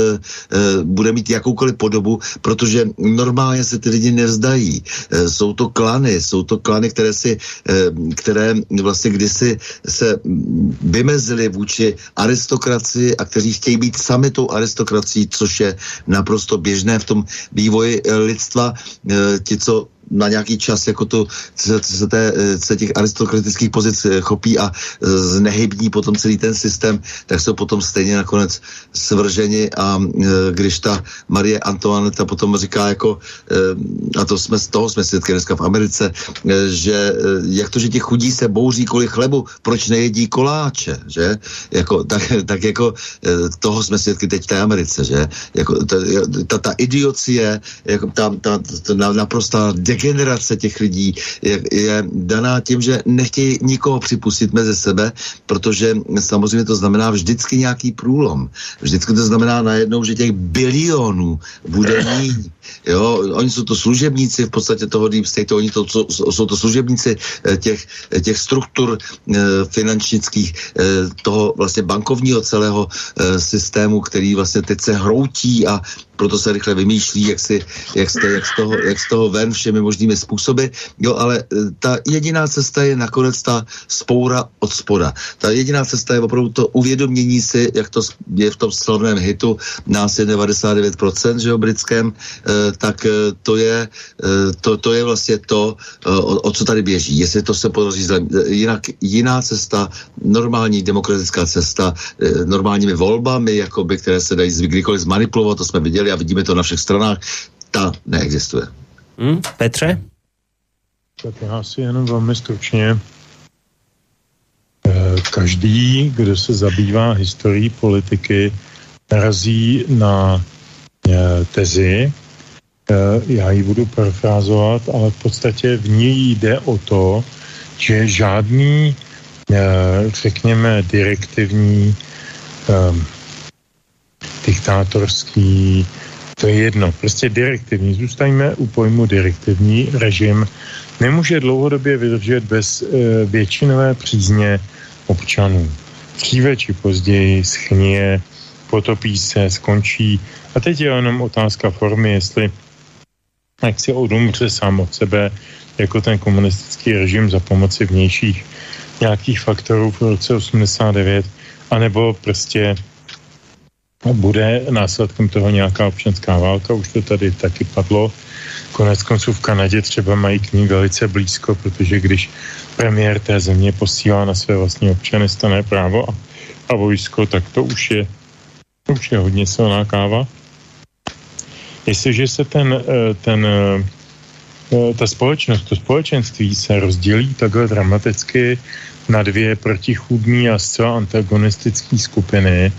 bude mít jakoukoliv podobu, protože normálně se ty lidi nevzdají. Jsou to klany, jsou to klany, které si, které vlastně kdysi se vymezily vůči aristokracii a kteří chtějí být sami tou aristokracií, což je naprosto běžné v tom vývoji lidstva. Ti, co na nějaký čas jako to se, se, té, se těch aristokratických pozic eh, chopí a eh, znehybní potom celý ten systém, tak jsou potom stejně nakonec svrženi a eh, když ta Marie Antoineta potom říká jako, a to jsme z toho jsme svědky dneska v Americe, že jak to, že těch chudí se bouří kvůli chlebu, proč nejedí koláče, že? Jako, tak, tak jako toho jsme svědky teď v té Americe, že? Jako, ta, ta, ta idiocie, jako ta, ta, ta naprostá degenerace těch lidí je, je daná tím, že nechtějí nikoho připustit mezi sebe, protože samozřejmě to znamená vždycky nějaký průlom. Vždycky to znamená najednou, že těch bilionů bude (clears throat) mít. Jo, oni jsou to služebníci v podstatě toho Deep State, oni to, jsou, jsou to služebníci eh, těch, eh, těch struktur e, finančnických, toho vlastně bankovního celého systému, který vlastně teď se hroutí a proto se rychle vymýšlí, jak, si, jak, z, jak, z toho, jak z toho ven všemi možnými způsoby. Jo, ale e, ta jediná cesta je nakonec ta spoura od spoda. Ta jediná cesta je opravdu to uvědomění si, jak to je v tom slavném hitu, nás je 99%, že jo, britském, e, tak e, to je, to, to je vlastně to, o, o co tady běží. Jestli to se podaří jinak jiná cesta, normální demokratická cesta, normálními volbami, jakoby, které se dají kdykoliv zmanipulovat, to jsme viděli viděli a vidíme to na všech stranách, ta neexistuje. Hmm, Petře? Tak já si jenom velmi stručně. Eh, každý, kdo se zabývá historií politiky, narazí na eh, tezi, eh, já ji budu parafrázovat, ale v podstatě v ní jde o to, že žádný, řekněme, direktivní diktátorský, to je jedno, prostě direktivní. Zůstaňme u pojmu direktivní režim. Nemůže dlouhodobě vydržet bez e, většinové přízně občanů. Dříve či později schnie, potopí se, skončí. A teď je jenom otázka formy, jestli jak si odumře sám od sebe, jako ten komunistický režim za pomoci vnějších nějakých faktorů v roce 89, anebo prostě bude následkem toho nějaká občanská válka, už to tady taky padlo. Konec konců v Kanadě třeba mají k ní velice blízko, protože když premiér té země posílá na své vlastní občany stané právo a, a vojsko, tak to už je, už je hodně silná káva. Jestliže se ten, eh, ten, eh, ta společnost, to společenství se rozdělí takhle dramaticky na dvě protichůdní a zcela antagonistické skupiny,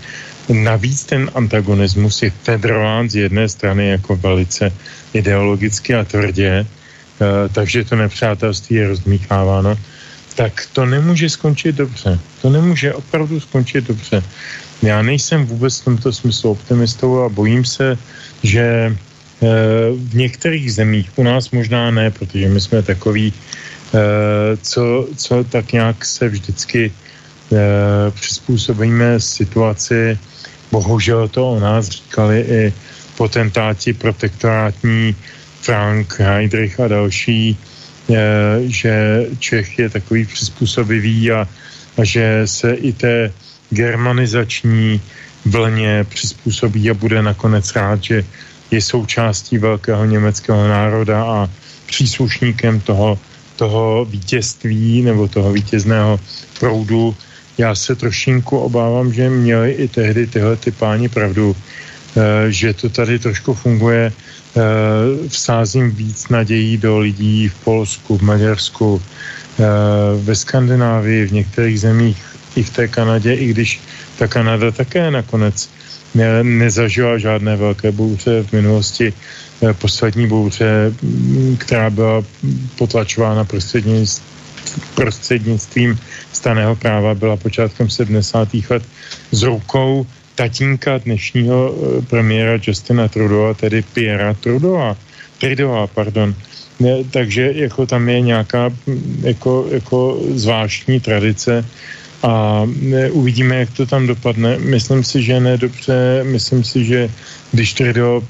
Navíc ten antagonismus je federován z jedné strany jako velice ideologicky a tvrdě, uh, takže to nepřátelství je rozmícháváno, tak to nemůže skončit dobře. To nemůže opravdu skončit dobře. Já nejsem vůbec v tomto smyslu optimistou a bojím se, že uh, v některých zemích, u nás možná ne, protože my jsme takový, uh, co, co tak nějak se vždycky přizpůsobíme situaci Bohužel to o nás říkali i potentáti protektorátní Frank, Heidrich a další, eh, že Čech je takový přizpůsobivý a, a že se i té germanizační vlně přizpůsobí a bude nakonec rád, že je součástí velkého německého národa a příslušníkem toho, toho vítězství nebo toho vítězného proudu já se trošinku obávám, že měli i tehdy tyhle ty páni pravdu, eh, že to tady trošku funguje. Eh, vsázím víc nadějí do lidí v Polsku, v Maďarsku, eh, ve Skandinávii, v některých zemích, i v té Kanadě, i když ta Kanada také nakonec ne, nezažila žádné velké bouře v minulosti. Poslední bouře, která byla potlačována prostřednictvím prostřednictvím staného práva byla počátkem 70. let z rukou tatínka dnešního eh, premiéra Justina Trudeau, tedy Piera Trudeau, Trudeau, pardon. Takže jako tam je nějaká hm, jako, jako zvláštní tradice a uvidíme, jak to tam dopadne. Myslím si, že ne dobře, myslím si, že když Trudeau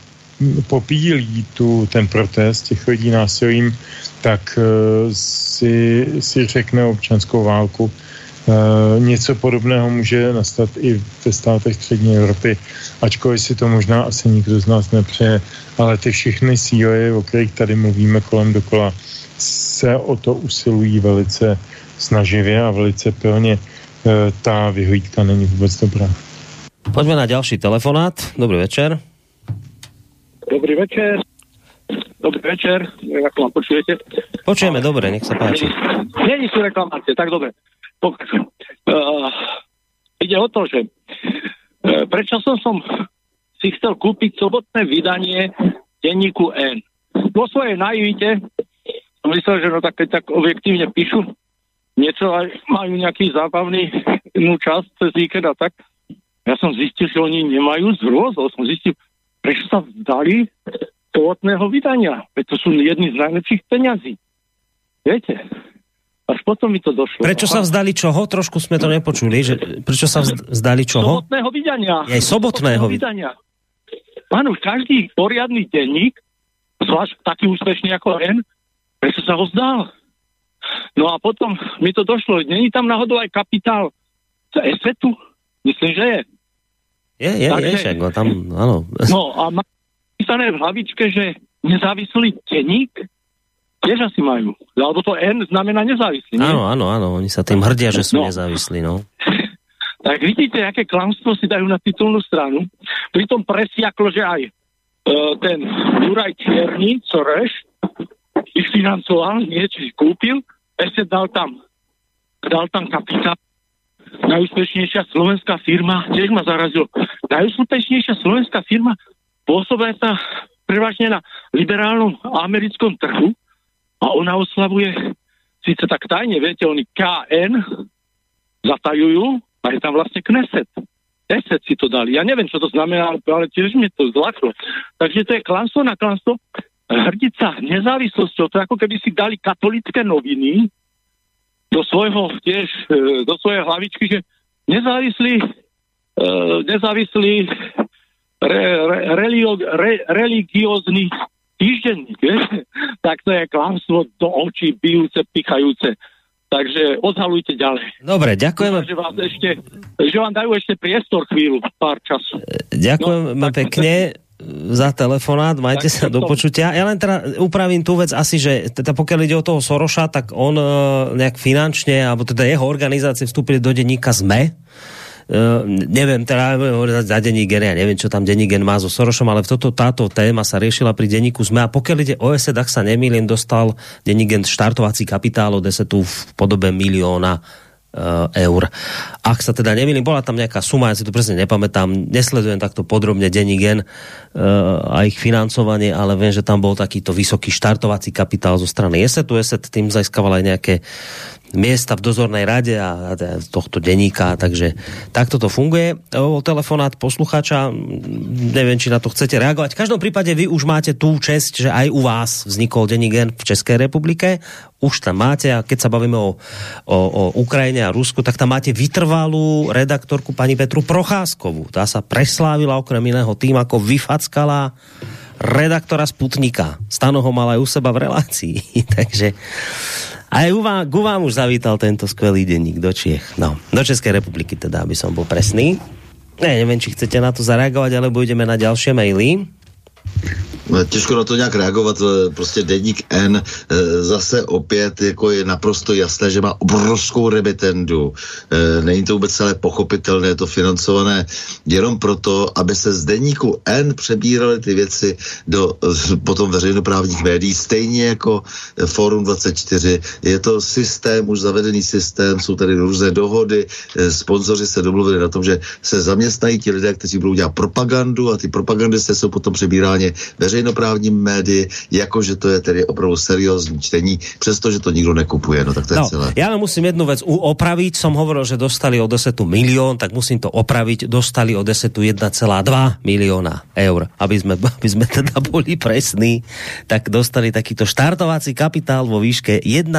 popílí tu, ten protest těch lidí násilím, tak uh, si, si řekne občanskou válku. Uh, něco podobného může nastat i ve státech střední Evropy, ačkoliv si to možná asi nikdo z nás nepřeje, ale ty všechny síly, o kterých tady mluvíme kolem dokola, se o to usilují velice snaživě a velice pilně. Uh, ta vyhlídka není vůbec dobrá. Pojďme na další telefonát. Dobrý večer. Dobrý večer. Dobrý večer, ako ma počujete? Počujeme, dobre, nech sa páči. Není sú reklamácie, tak dobre. Pokračujem. Uh, ide o to, že uh, prečo som, som si chcel kúpiť sobotné vydanie denníku N. Po svojej naivite som myslel, že no tak, keď tak objektívne píšu niečo aj majú nejaký zábavný no, čas cez víkend a tak. Ja som zistil, že oni nemajú zrôzol. Som zistil, prečo sa vzdali sobotného vydania. Veď to sú jedni z najlepších peňazí. Viete? Až potom mi to došlo. Prečo sa vzdali čoho? Trošku sme to nepočuli. Že, prečo sa vzdali čoho? Sobotného vydania. Je sobotného, vydania. Už každý poriadný denník, zvlášť taký úspešný ako N, prečo sa ho vzdal? No a potom mi to došlo. Není tam náhodou aj kapitál z ESETu? Myslím, že je. Je, je, Takže, je, však, no tam, áno. No a má písané v hlavičke, že nezávislý denník tiež asi majú. Alebo to N znamená nezávislý. Áno, áno, áno, oni sa tým hrdia, že sú no. nezávislí, no. (laughs) tak vidíte, aké klamstvo si dajú na titulnú stranu. Pritom presiaklo, že aj uh, ten Juraj Čierny, Soreš, ich financoval, niečo kúpil, ešte dal tam, dal tam kapitál najúspešnejšia slovenská firma, tiež ma zarazilo, najúspešnejšia slovenská firma sa prevažne na liberálnom americkom trhu a ona oslavuje síce tak tajne, viete, oni KN zatajujú a je tam vlastne Kneset. Kneset si to dali. Ja neviem, čo to znamená, ale tiež mi to zlaklo. Takže to je klanstvo na klanstvo. Hrdiť sa nezávislosťou, to je ako keby si dali katolické noviny, do svojho tiež, e, do svojej hlavičky, že nezávislý, uh, nezávislý re, re, re, religiózny týždenník, (laughs) tak to je klamstvo do očí bijúce, pichajúce. Takže odhalujte ďalej. Dobre, ďakujeme. Že vám, ešte, že vám dajú ešte priestor chvíľu, pár času. Ďakujem no, pekne za telefonát, majte tak, sa do počutia. Ja len teda upravím tú vec asi, že teda pokiaľ ide o toho Soroša, tak on uh, nejak finančne, alebo teda jeho organizácie vstúpili do denníka ZME, Uh, neviem, teda za denní gen, ja neviem, čo tam denní gen má so Sorošom, ale toto, táto téma sa riešila pri denníku ZME a pokiaľ ide o ESED, ak sa nemýlim, dostal denní gen štartovací kapitál od ESETu v podobe milióna eur. Ak sa teda nemýlim, bola tam nejaká suma, ja si to presne nepamätám, nesledujem takto podrobne denní gen uh, a ich financovanie, ale viem, že tam bol takýto vysoký štartovací kapitál zo strany ESETu. ESET tým získaval aj nejaké miesta v dozornej rade a, tohto deníka, takže takto to funguje. O telefonát posluchača, neviem, či na to chcete reagovať. V každom prípade vy už máte tú čest, že aj u vás vznikol denní gen v České republike. Už tam máte a keď sa bavíme o, o, o Ukrajine a Rusku, tak tam máte vytrvalú redaktorku pani Petru Procházkovú. Tá sa preslávila okrem iného tým, ako vyfackala redaktora Sputnika. Stano ho mal aj u seba v relácii. (laughs) Takže aj u vám, ku vám už zavítal tento skvelý denník do Čiech. No, do Českej republiky teda, aby som bol presný. Ne, neviem, či chcete na to zareagovať, alebo ideme na ďalšie maily. Těžko na to nějak reagovat, prostě deník N e, zase opět jako je naprosto jasné, že má obrovskou rebetendu. E, není to vůbec celé pochopitelné, je to financované jenom proto, aby se z deníku N přebíraly ty věci do potom veřejnoprávních médií, stejně jako Forum 24. Je to systém, už zavedený systém, jsou tady různé dohody, sponzoři se domluvili na tom, že se zaměstnají ti lidé, kteří budou dělat propagandu a ty propagandisté jsou potom přebíráni veřejně veřejnoprávním médii, jako že to je tedy opravdu seriózní čtení, přestože to nikdo nekupuje. No tak to je no, celé. Já musím jednu věc opravit. Som hovoril, že dostali od desetu milión, tak musím to opravit. Dostali od desetu 1,2 milióna eur. Aby sme, (laughs) aby sme teda boli presní, tak dostali takýto štartovací kapitál vo výške 1,2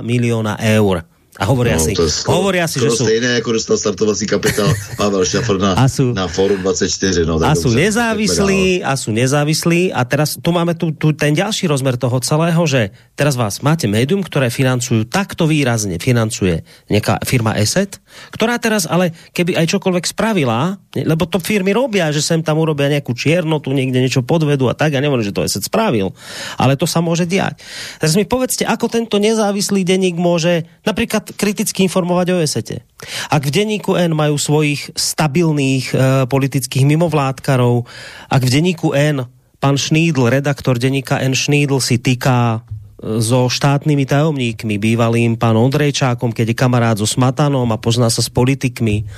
milióna eur. A hovoria no, si, to skoro, hovoria si, že sú... stejné, ako dostal startovací kapitál Pavel Šafr na, a sú, na Forum 24. No, a sú nezávislí, a sú nezávislí. A teraz tu máme tu, tu ten ďalší rozmer toho celého, že teraz vás máte médium, ktoré financujú takto výrazne, financuje nejaká firma ESET, ktorá teraz ale keby aj čokoľvek spravila, lebo to firmy robia, že sem tam urobia nejakú čiernotu, niekde niečo podvedu a tak, ja neviem, že to ESET spravil, ale to sa môže diať. Teraz mi povedzte, ako tento nezávislý denník môže napríklad kriticky informovať o esete. Ak v denníku N majú svojich stabilných e, politických mimovládkarov, ak v denníku N pán Šnídl, redaktor denníka N Šnídl si týka e, so štátnymi tajomníkmi, bývalým pán Ondrejčákom, keď je kamarát so Smatanom a pozná sa s politikmi.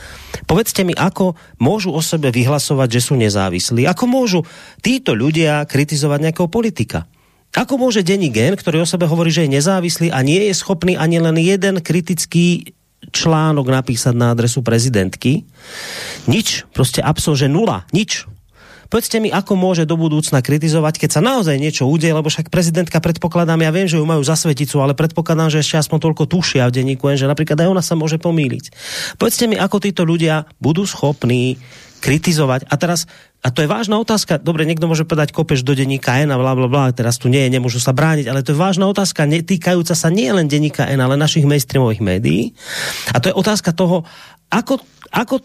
Povedzte mi, ako môžu o sebe vyhlasovať, že sú nezávislí? Ako môžu títo ľudia kritizovať nejakého politika? Ako môže denní gen, ktorý o sebe hovorí, že je nezávislý a nie je schopný ani len jeden kritický článok napísať na adresu prezidentky? Nič, prostě absol, že nula, nič. Povedzte mi, ako môže do budúcna kritizovať, keď sa naozaj niečo udeje, lebo však prezidentka predpokladám, ja viem, že ju majú za sveticu, ale predpokladám, že ešte aspoň toľko tušia v denníku, že napríklad aj ona sa môže pomýliť. Povedzte mi, ako títo ľudia budú schopní kritizovať. A teraz, a to je vážna otázka, dobre, niekto môže povedať, kopeš do denníka N a bla, bla, bla, teraz tu nie je, nemôžu sa brániť, ale to je vážna otázka, netýkajúca sa nie len denníka N, ale našich mainstreamových médií. A to je otázka toho, ako, ako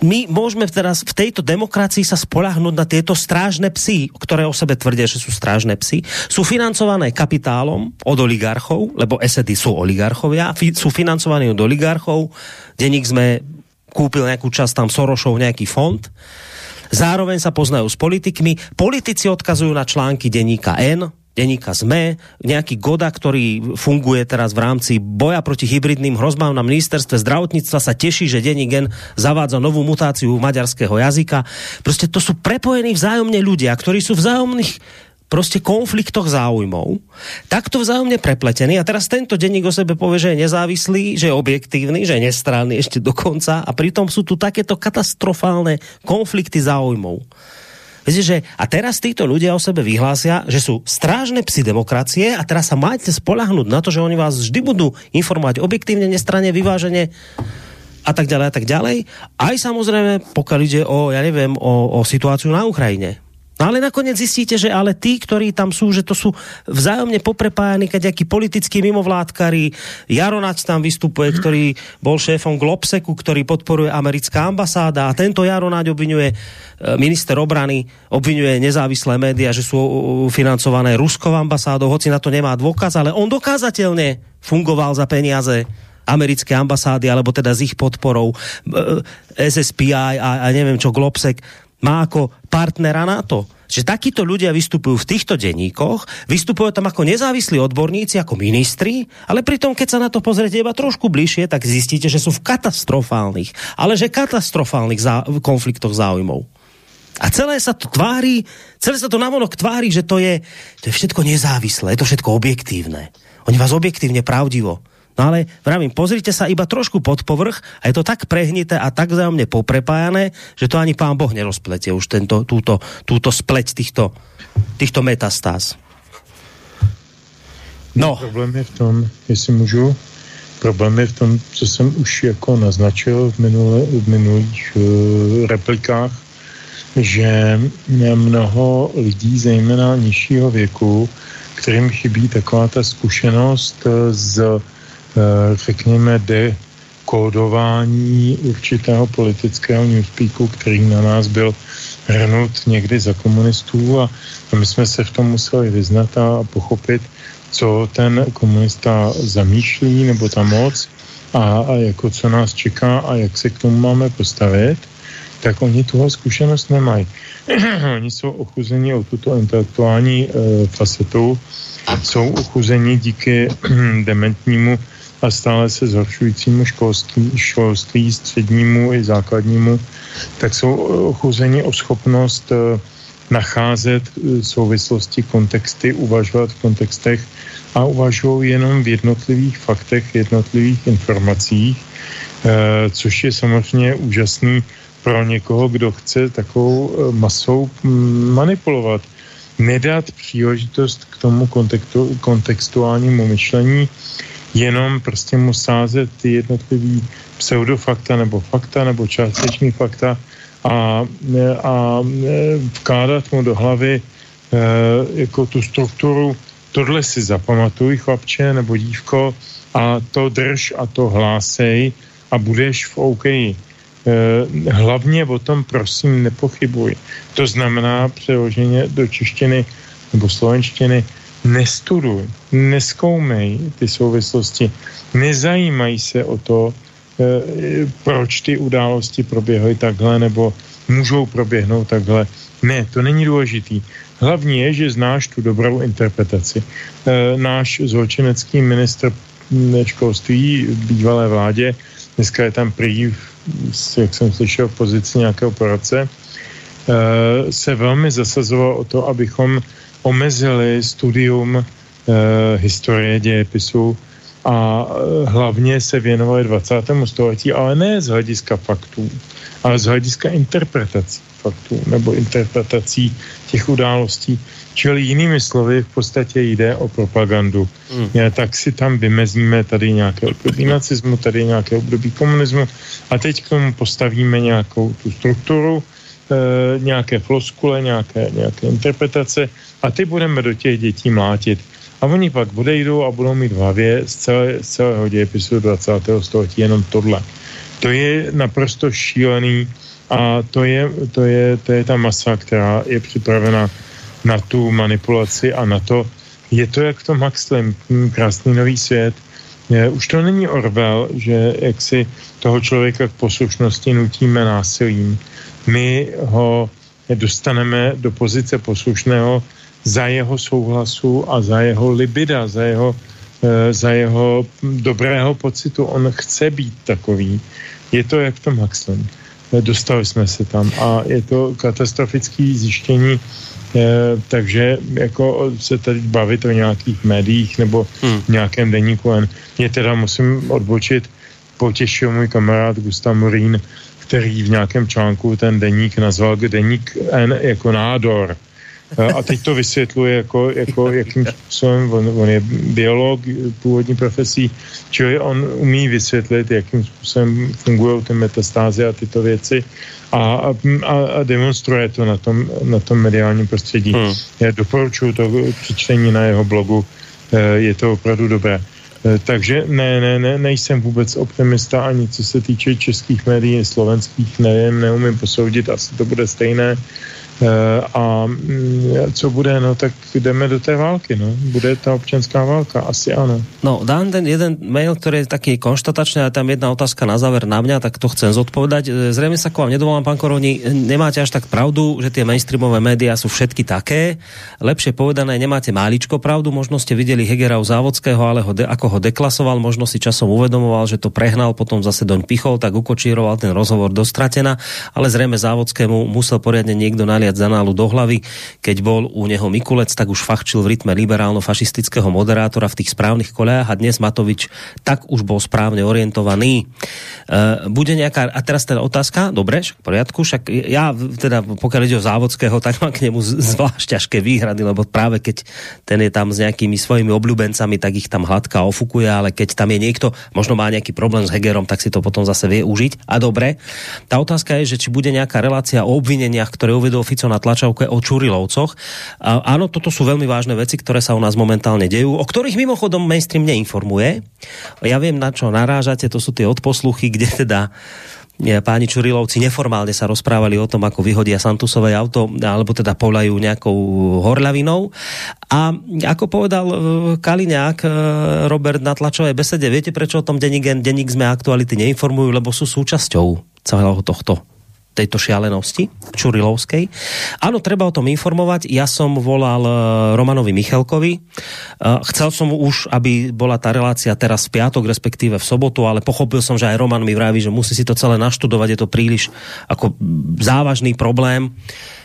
my môžeme teraz v tejto demokracii sa spolahnúť na tieto strážne psy, ktoré o sebe tvrdia, že sú strážne psy. Sú financované kapitálom od oligarchov, lebo esedy sú oligarchovia, sú financovaní od oligarchov. Deník sme kúpil nejakú časť tam Sorošov, nejaký fond. Zároveň sa poznajú s politikmi. Politici odkazujú na články denníka N, denníka ZME, nejaký Goda, ktorý funguje teraz v rámci boja proti hybridným hrozbám na ministerstve zdravotníctva sa teší, že denník N zavádza novú mutáciu maďarského jazyka. Prostě to sú prepojení vzájomne ľudia, ktorí sú vzájomných prostě konfliktoch záujmov, takto vzájomne prepletený a teraz tento denník o sebe povie, že je nezávislý, že je objektívny, že je nestranný ešte dokonca a pritom sú tu takéto katastrofálne konflikty záujmov. Viete, že a teraz títo ľudia o sebe vyhlásia, že sú strážne psi demokracie a teraz sa máte spolahnúť na to, že oni vás vždy budú informovať objektívne, nestranne, vyvážene a tak ďalej a tak ďalej. Aj samozrejme, pokiaľ ide o, ja neviem, o, o situáciu na Ukrajine No ale nakoniec zistíte, že ale tí, ktorí tam sú, že to sú vzájomne poprepájani, keď akí politickí mimovládkari, Jaronač tam vystupuje, ktorý bol šéfom Globseku, ktorý podporuje americká ambasáda a tento Jaronač obvinuje e, minister obrany, obvinuje nezávislé média, že sú financované ruskou ambasádou, hoci na to nemá dôkaz, ale on dokázateľne fungoval za peniaze americké ambasády, alebo teda s ich podporou e, SSPI a, a neviem čo, Globsek má ako partnera NATO. Že takíto ľudia vystupujú v týchto denníkoch, vystupujú tam ako nezávislí odborníci, ako ministri, ale pritom, keď sa na to pozriete iba trošku bližšie, tak zistíte, že sú v katastrofálnych, ale že katastrofálnych zá konfliktoch záujmov. A celé sa to tvári, celé sa to navonok tvári, že to je, to je všetko nezávislé, je to všetko objektívne. Oni vás objektívne pravdivo No ale vravím, pozrite sa iba trošku pod povrch a je to tak prehnité a tak vzájomne poprepájané, že to ani pán Boh nerozpletie už tento, túto, túto spleť týchto, týchto metastáz. No. Problém je v tom, jestli můžu, problém je v tom, co jsem už jako naznačil v, minule, v minulých uh, replikách, že mnoho lidí, zejména nižšího věku, kterým chybí taková ta zkušenost z Eh, řekněme, dekódování určitého politického newspeaku, který na nás byl hrnut někdy za komunistů a my jsme se v tom museli vyznat a pochopit, co ten komunista zamýšlí nebo ta moc a, a jako co nás čeká a jak se k tomu máme postavit, tak oni tuhle zkušenost nemají. (clears throat) oni jsou ochuzeni o tuto intelektuální e, facetu, jsou ochuzeni díky (clears throat) dementnímu a stále se zhoršujícímu školství, školství střednímu i základnímu, tak jsou ochuzeni o schopnost eh, nacházet eh, souvislosti, kontexty, uvažovat v kontextech a uvažují jenom v jednotlivých faktech, jednotlivých informacích, eh, což je samozřejmě úžasný pro někoho, kdo chce takovou masou mm, manipulovat. Nedat příležitost k tomu kontextu, kontextuálnímu myšlení, jenom prostě mu sázet ty jednotlivý pseudofakta nebo fakta nebo částeční fakta a, a vkládat mu do hlavy jako tu strukturu, tohle si zapamatuj, chlapče nebo dívko, a to drž a to hlásej a budeš v OK. E, hlavně o tom prosím nepochybuj. To znamená přeloženě do češtiny nebo slovenštiny nestuduj, neskoumej ty souvislosti, nezajímaj se o to, e, proč ty události proběhly takhle nebo můžou proběhnout takhle. Ne, to není důležitý. Hlavní je, že znáš tu dobrou interpretaci. E, náš zločinecký ministr školství bývalé vládě. Dneska je tam prý, jak jsem slyšel, v pozici nějakého poradce, eh, se velmi zasazoval o to, abychom omezili studium eh, historie dějepisu a eh, hlavně se věnovali 20. století, ale ne z hlediska faktů, ale z hlediska interpretací faktů nebo interpretací těch událostí. Čili jinými slovy, v podstatě jde o propagandu. Hmm. Tak si tam vymezíme tady nějaké období nacismu, tady nějaké období komunismu a teď k tomu postavíme nějakou tu strukturu, e, nějaké floskule, nějaké, nějaké interpretace a ty budeme do těch dětí mlátit. A oni pak odejdou a budou mít v hlavě z, celé, z celého dějepisu 20. století jenom tohle. To je naprosto šílený a to je, to je, to je ta masa, která je připravena na tu manipulaci a na to, je to jak v tom Huxley, hm, krásný nový svět. Je, už to není Orwell, že jak si toho člověka k poslušnosti nutíme násilím. My ho dostaneme do pozice poslušného za jeho souhlasu a za jeho libida, za jeho, e, za jeho dobrého pocitu. On chce být takový. Je to jak v tom Huxley. Dostali jsme se tam a je to katastrofické zjištění, E, takže jako se tady bavit o nějakých médiích nebo hmm. nějakém deníku. Je teda musím odbočit, potěšil můj kamarád Gustav Morín, který v nějakém článku ten deník nazval deník N jako nádor. A teď to vysvětluje, jako, jako jakým způsobem, on, on je biolog původní profesí, čili on umí vysvětlit, jakým způsobem fungují ty metastázy a tyto věci a, a, a demonstruje to na tom, na tom mediálním prostředí. Hmm. Já doporučuji to přečtení na jeho blogu, eh, je to opravdu dobré. Eh, takže ne, ne, ne, nejsem vůbec optimista ani co se týče českých médií, slovenských, nevím, neumím posoudit, asi to bude stejné. Eh, a mm, co bude, no tak jdeme do té války, no. Bude ta občanská válka, asi ano. No, dám ten jeden mail, který je taký konštatačný, a tam jedna otázka na záver na mňa, tak to chcem zodpovedať. Eh, zrejme sa k vám nedovolám, pán Koroni, nemáte až tak pravdu, že tie mainstreamové médiá sú všetky také. Lepšie povedané, nemáte máličko pravdu, možno ste videli Hegera u Závodského, ale ho de, ako ho deklasoval, možno si časom uvedomoval, že to prehnal, potom zase doň pichol, tak ukočíroval ten rozhovor do stratená, ale zrejme Závodskému musel poriadne niekto naliať naliať zanálu do hlavy. Keď bol u neho Mikulec, tak už fachčil v rytme liberálno-fašistického moderátora v tých správnych kolejách a dnes Matovič tak už bol správne orientovaný. Uh, bude nejaká, a teraz teda otázka, dobre, však v poriadku, však ja teda pokiaľ ide o Závodského, tak mám k nemu zvlášť ťažké výhrady, lebo práve keď ten je tam s nejakými svojimi obľúbencami, tak ich tam hladká ofukuje, ale keď tam je niekto, možno má nejaký problém s Hegerom, tak si to potom zase vie užiť. A dobre, tá otázka je, že či bude nejaká relácia o obvineniach, ktoré uvedol na tlačovke o Čurilovcoch. A áno, toto sú veľmi vážne veci, ktoré sa u nás momentálne dejú, o ktorých mimochodom mainstream neinformuje. Ja viem, na čo narážate, to sú tie odposluchy, kde teda páni Čurilovci neformálne sa rozprávali o tom, ako vyhodia Santusové auto, alebo teda povlajú nejakou horľavinou. A ako povedal e, Kaliňák, e, Robert na tlačovej besede, viete, prečo o tom denník, denník sme aktuality neinformujú, lebo sú súčasťou celého tohto tejto šialenosti Čurilovskej. Áno, treba o tom informovať. Ja som volal eh, Romanovi Michalkovi. Eh, chcel som už, aby bola tá relácia teraz v piatok, respektíve v sobotu, ale pochopil som, že aj Roman mi vraví, že musí si to celé naštudovať. Je to príliš ako závažný problém E,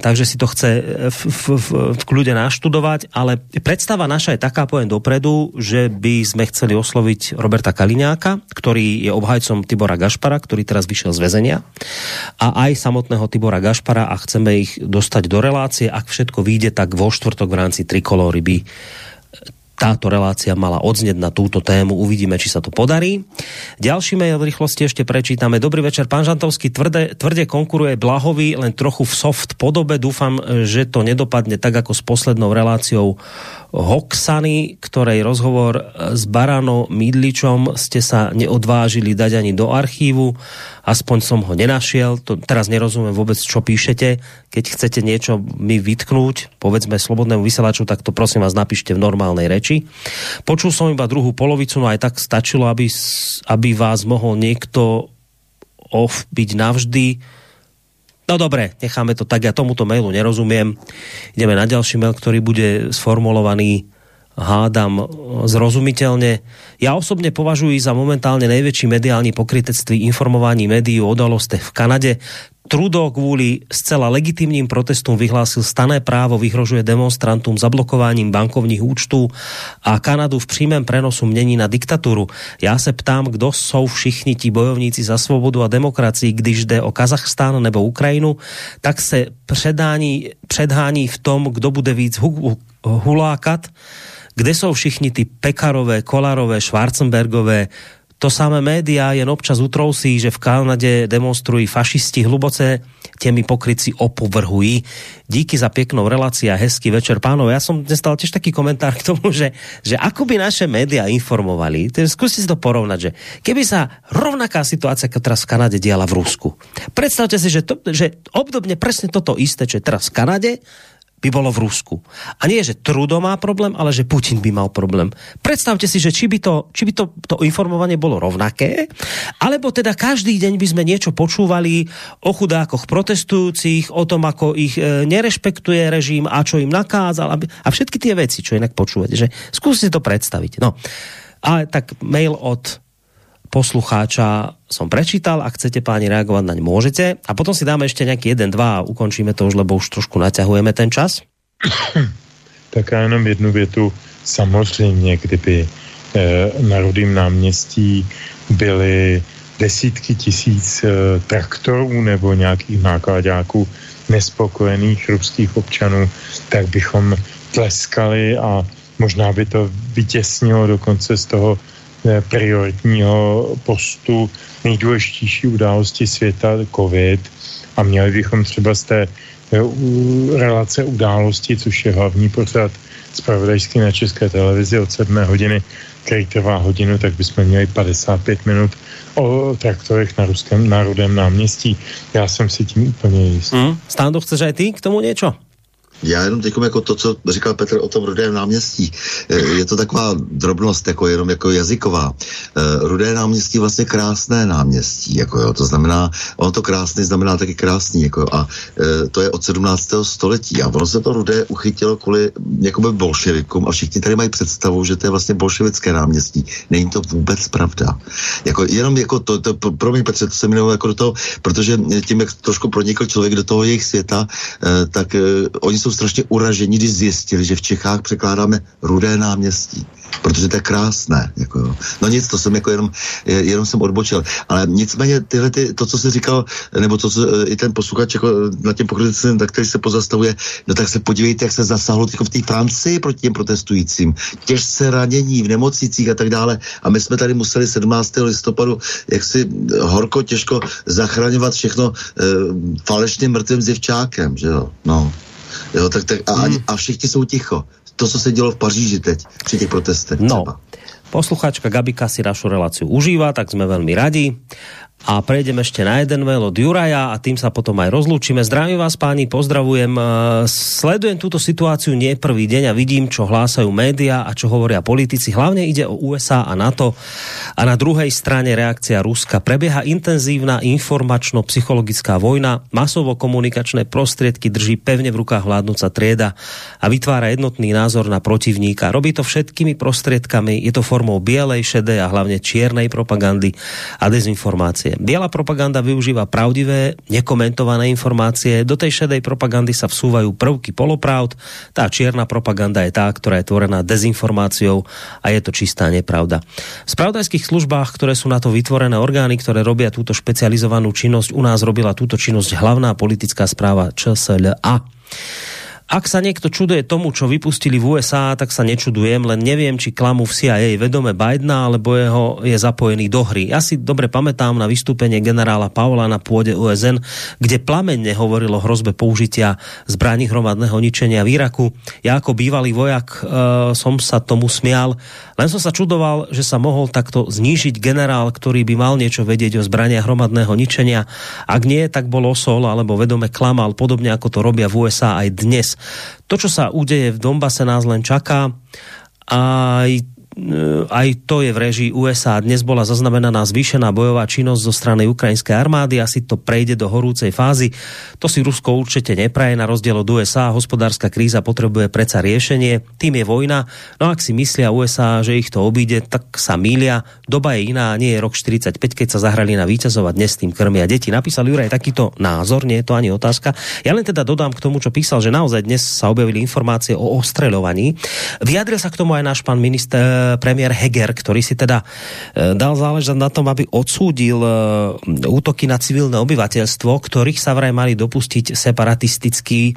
takže si to chce v, v, v, v kľude naštudovať, ale predstava naša je taká, poviem dopredu, že by sme chceli osloviť Roberta Kaliňáka, ktorý je obhajcom Tibora Gašpara, ktorý teraz vyšiel z väzenia a aj samotného Tibora Gašpara a chceme ich dostať do relácie. Ak všetko vyjde, tak vo štvrtok v rámci Trikolóry by táto relácia mala odznieť na túto tému. Uvidíme, či sa to podarí. Ďalší mail v rýchlosti ešte prečítame. Dobrý večer, pán Žantovský tvrde, tvrde konkuruje Blahovi, len trochu v soft podobe. Dúfam, že to nedopadne tak, ako s poslednou reláciou Hoxany, ktorej rozhovor s Barano Midličom ste sa neodvážili dať ani do archívu. Aspoň som ho nenašiel. To, teraz nerozumiem vôbec, čo píšete. Keď chcete niečo mi vytknúť, povedzme slobodnému vysielaču, tak to prosím vás napíšte v normálnej reči. Počul som iba druhú polovicu, no aj tak stačilo, aby, aby vás mohol niekto off byť navždy No dobre, necháme to tak, ja tomuto mailu nerozumiem. Ideme na ďalší mail, ktorý bude sformulovaný hádam zrozumiteľne. Ja osobne považuji za momentálne najväčší mediálny pokrytectví informovaní médií o udalostech v Kanade. Trudo kvůli zcela legitimním protestům vyhlásil stané právo, vyhrožuje demonstrantům zablokováním bankovních účtů a Kanadu v přímém prenosu mění na diktaturu. Já se ptám, kdo jsou všichni ti bojovníci za svobodu a demokracii, když jde o Kazachstán nebo Ukrajinu, tak se předhání, předhání v tom, kdo bude víc hu, hulákat, kde jsou všichni ty Pekarové, Kolarové, Schwarzenbergové, to samé média jen občas utrousí, že v Kanade demonstrují fašisti hluboce, těmi pokryci opovrhují. Díky za pěknou relaci a hezký večer. Pánov, já jsem dostal tiež taký komentár k tomu, že, že ako by naše média informovali, skúste si to porovnať, že keby sa rovnaká situácia, ako teraz v Kanade diala v Rusku. Predstavte si, že, to, že obdobne presne toto isté, čo je teraz v Kanade, by bolo v Rusku. A nie, že Trudo má problém, ale že Putin by mal problém. Predstavte si, že či by, to, či by to, to informovanie bolo rovnaké, alebo teda každý deň by sme niečo počúvali o chudákoch protestujúcich, o tom, ako ich e, nerešpektuje režim a čo im nakázal a, a všetky tie veci, čo inak počúvate. Že skúste si to predstaviť. No. Ale tak mail od poslucháča som prečítal, ak chcete páni reagovať naň môžete a potom si dáme ešte nejaký jeden, dva a ukončíme to už, lebo už trošku naťahujeme ten čas. (coughs) Tak já jenom jednu větu. Samozřejmě, kdyby eh, na Rudým náměstí byly desítky tisíc eh, traktorů nebo nějakých nákladáků nespokojených ruských občanů, tak bychom tleskali a možná by to vytěsnilo dokonce z toho prioritního postu nejdůležitější události světa COVID a měli bychom třeba z té eh, relace události, což je hlavní pořad zpravodajský na České televizi od 7 hodiny, který trvá hodinu, tak bychom měli 55 minut o traktorech na ruském národém náměstí. Já jsem si tím úplně jistý. Mm. Stando, chceš aj ty k tomu něco? Já jenom teď jako to, co říkal Petr o tom rudém náměstí, eh, je to taková drobnost, jako jenom jako jazyková. Eh, rudé náměstí vlastně krásné náměstí, jako jo, to znamená, ono to krásný znamená taky krásný, jako a eh, to je od 17. století a ono se to rudé uchytilo kvůli jakoby bolševikům a všichni tady mají představu, že to je vlastně bolševické náměstí. Není to vůbec pravda. Jako, jenom jako to, to pro mě Petře, to se mi jako do toho, protože tím, jak trošku pronikl člověk do toho jejich světa, tak oni jsou strašně uraženi, když zjistili, že v Čechách překládáme rudé náměstí protože to je krásné. Jako jo. No nic, to jsem jako jenom, jenom jsem odbočil. Ale nicméně tyhle, ty, to, co jsi říkal, nebo to, co e, i ten posluchač jako na těm pokrytcem, tak který se pozastavuje, no tak se podívejte, jak se zasáhlo v té Francii proti těm protestujícím. Těžce ranění v nemocnicích a tak dále. A my jsme tady museli 17. listopadu jak si horko, těžko zachraňovat všechno e, falešně mrtvým zjevčákem, že jo. No. Jo, tak, tak a, hmm. a všichni jsou ticho. To, co se dělo v Paříži teď, při těch protestech no. třeba. Posluchačka Gabika si našu reláciu užíva, tak sme veľmi radi a prejdem ešte na jeden mail od Juraja a tým sa potom aj rozlúčime. Zdravím vás páni, pozdravujem. E, sledujem túto situáciu nie prvý deň a vidím, čo hlásajú média a čo hovoria politici. Hlavne ide o USA a NATO a na druhej strane reakcia Ruska. Prebieha intenzívna informačno-psychologická vojna, masovo-komunikačné prostriedky drží pevne v rukách vládnúca trieda a vytvára jednotný názor na protivníka. Robí to všetkými prostriedkami, je to formou bielej, šedej a hlavne čiernej propagandy a dezinformácie. Biela propaganda využíva pravdivé, nekomentované informácie, do tej šedej propagandy sa vsúvajú prvky polopravd, tá čierna propaganda je tá, ktorá je tvorená dezinformáciou a je to čistá nepravda. V spravodajských službách, ktoré sú na to vytvorené orgány, ktoré robia túto špecializovanú činnosť, u nás robila túto činnosť hlavná politická správa ČSLA. Ak sa niekto čuduje tomu, čo vypustili v USA, tak sa nečudujem, len neviem, či klamu v CIA vedome Bidena, alebo jeho je zapojený do hry. Ja si dobre pamätám na vystúpenie generála Paula na pôde USN, kde plamenne hovoril o hrozbe použitia zbraní hromadného ničenia v Iraku. Ja ako bývalý vojak e, som sa tomu smial, len som sa čudoval, že sa mohol takto znížiť generál, ktorý by mal niečo vedieť o zbraniach hromadného ničenia. Ak nie, tak bol osol alebo vedome klamal, podobne ako to robia v USA aj dnes. To, čo sa udeje v Donbase, nás len čaká. E, aj to je v režii USA. Dnes bola zaznamenaná zvýšená bojová činnosť zo strany ukrajinskej armády, asi to prejde do horúcej fázy. To si Rusko určite nepraje, na rozdiel od USA. Hospodárska kríza potrebuje preca riešenie, tým je vojna. No ak si myslia USA, že ich to obíde, tak sa mília. Doba je iná, nie je rok 45, keď sa zahrali na víťazov a dnes tým krmia deti. Napísal Juraj takýto názor, nie je to ani otázka. Ja len teda dodám k tomu, čo písal, že naozaj dnes sa objavili informácie o ostreľovaní. Vyjadril sa k tomu aj náš pán minister premiér Heger, ktorý si teda e, dal záležať na tom, aby odsúdil e, útoky na civilné obyvateľstvo, ktorých sa vraj mali dopustiť separatistickí e,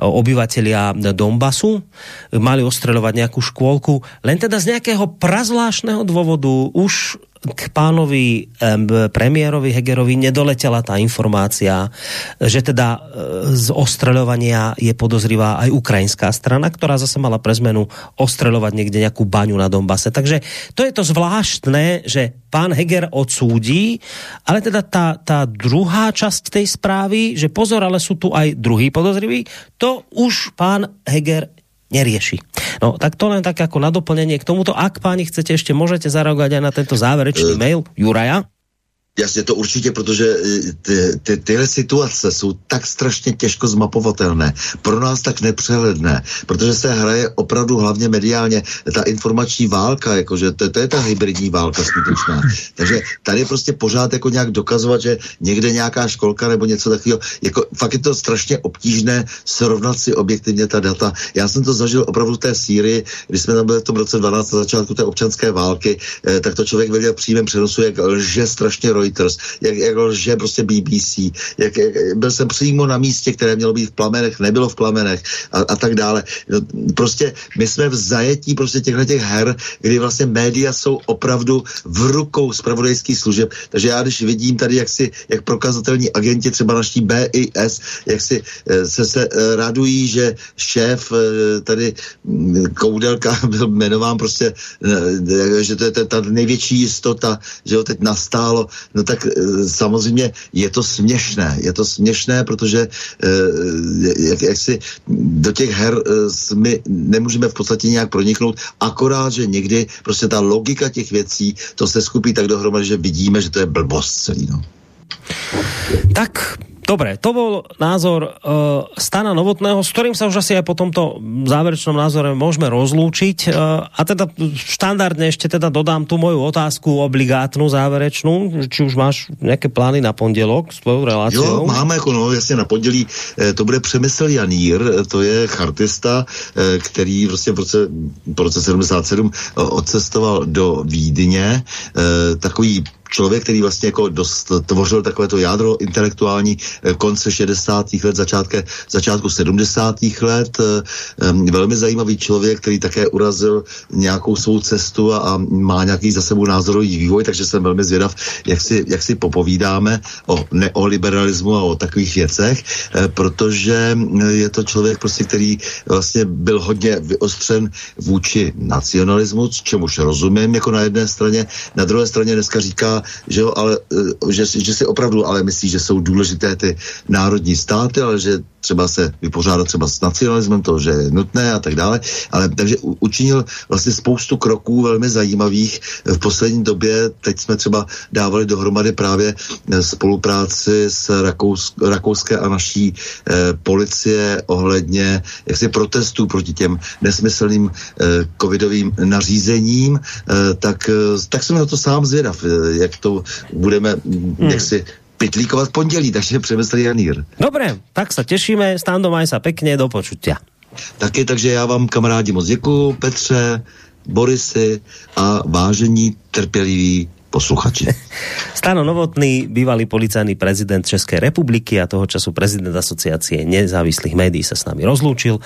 obyvatelia Donbasu. Mali ostreľovať nejakú škôlku. Len teda z nejakého prazvláštneho dôvodu už k pánovi premiérovi Hegerovi nedoletela tá informácia, že teda e, z ostreľovania je podozrivá aj ukrajinská strana, ktorá zase mala pre zmenu ostreľovať niekde nejakú baňu na Donbase. Takže to je to zvláštne, že pán Heger odsúdí, ale teda tá, tá druhá časť tej správy, že pozor, ale sú tu aj druhý podozriví, to už pán Heger nerieši. No tak to len tak ako na doplnenie k tomuto. Ak páni chcete, ešte môžete zareagovať aj na tento záverečný uh, mail Juraja. Jasně to určitě, protože eh, ty, ty, tyhle situace jsou tak strašně těžko zmapovatelné, pro nás tak nepřehledné, protože se hraje opravdu hlavně mediálně ta informační válka, jakože to, to je ta hybridní válka skutečná. (laughs) Takže tady prostě pořád jako nějak dokazovat, že někde nějaká školka nebo něco takového, jako fakt je to strašně obtížné srovnat si objektivně ta data. Já jsem to zažil opravdu v té Sýrii, když jsme tam byli v tom roce 12 na začátku té občanské války, eh, tak to člověk viděl přímém přenosu, jak lže strašně Reuters, jak, jak lže prostě BBC, jak, jak, byl jsem přímo na místě, které mělo být v plamenech, nebylo v plamenech a, a tak dále. No, prostě my jsme v zajetí prostě těchto těch her, kdy vlastně média jsou opravdu v rukou zpravodajských služeb. Takže já když vidím tady, jak si, jak prokazatelní agenti třeba naší BIS, jak si eh, se, se eh, radují, že šéf eh, tady mm, Koudelka (laughs) byl jmenován prostě, že to je ta největší jistota, že ho teď nastálo, no tak eh, samozřejmě je to směšné. Je to směšné, protože eh, jak, jak si do těch her eh, my nemůžeme v podstatě nějak proniknout, akorát, že někdy prostě ta logika těch věcí, to se skupí tak dohromady, že vidíme, že to je blbost celý. No. Tak Dobre, to bol názor uh, Stana Novotného, s ktorým sa už asi aj po tomto záverečnom názore môžeme rozlúčiť. Uh, a teda štandardne ešte teda dodám tu moju otázku obligátnu, záverečnú. Či už máš nejaké plány na pondelok s tvojou reláciou? Jo, máme, jako no, jasně na pondělí. Eh, to bude Přemysl Janír, to je chartista, eh, který prostě v roce, v roce 77 odcestoval do Vídně. Eh, takový člověk, který vlastně jako dost tvořil takové to jádro intelektuální eh, konce 60. let, začátke, začátku 70. let. Eh, velmi zajímavý člověk, který také urazil nějakou svou cestu a, a má nějaký za sebou názorový vývoj, takže jsem velmi zvědav, jak si, jak si popovídáme o neoliberalismu a o takových věcech, eh, protože je to člověk, prostě, který vlastně byl hodně vyostřen vůči nacionalismu, čemuž rozumím jako na jedné straně, na druhé straně dneska říká, že, jo, ale, eh, že, že si opravdu ale myslí, že jsou důležité ty národní státy, ale že třeba se vypořádat třeba s nacionalismem, to, že je nutné a tak dále. Ale takže učinil vlastně spoustu kroků velmi zajímavých v poslední době. Teď jsme třeba dávali dohromady právě eh, spolupráci s Rakous, rakouské a naší eh, policie ohledně jaksi protestů proti těm nesmyslným eh, covidovým nařízením, eh, tak, eh, tak jsem na to sám zvědav, eh, jak to budeme hmm. jaksi pitlíkovat pondělí, takže přemysl Janír. Dobré, tak se těšíme, Stando, maj sa pekne, do počutia. Taky, takže já vám kamarádi moc děkuju, Petře, Borisy a vážení trpěliví posluchači. (laughs) Stano Novotný, bývalý policajný prezident České republiky a toho času prezident asociácie nezávislých médií sa s nami rozlúčil.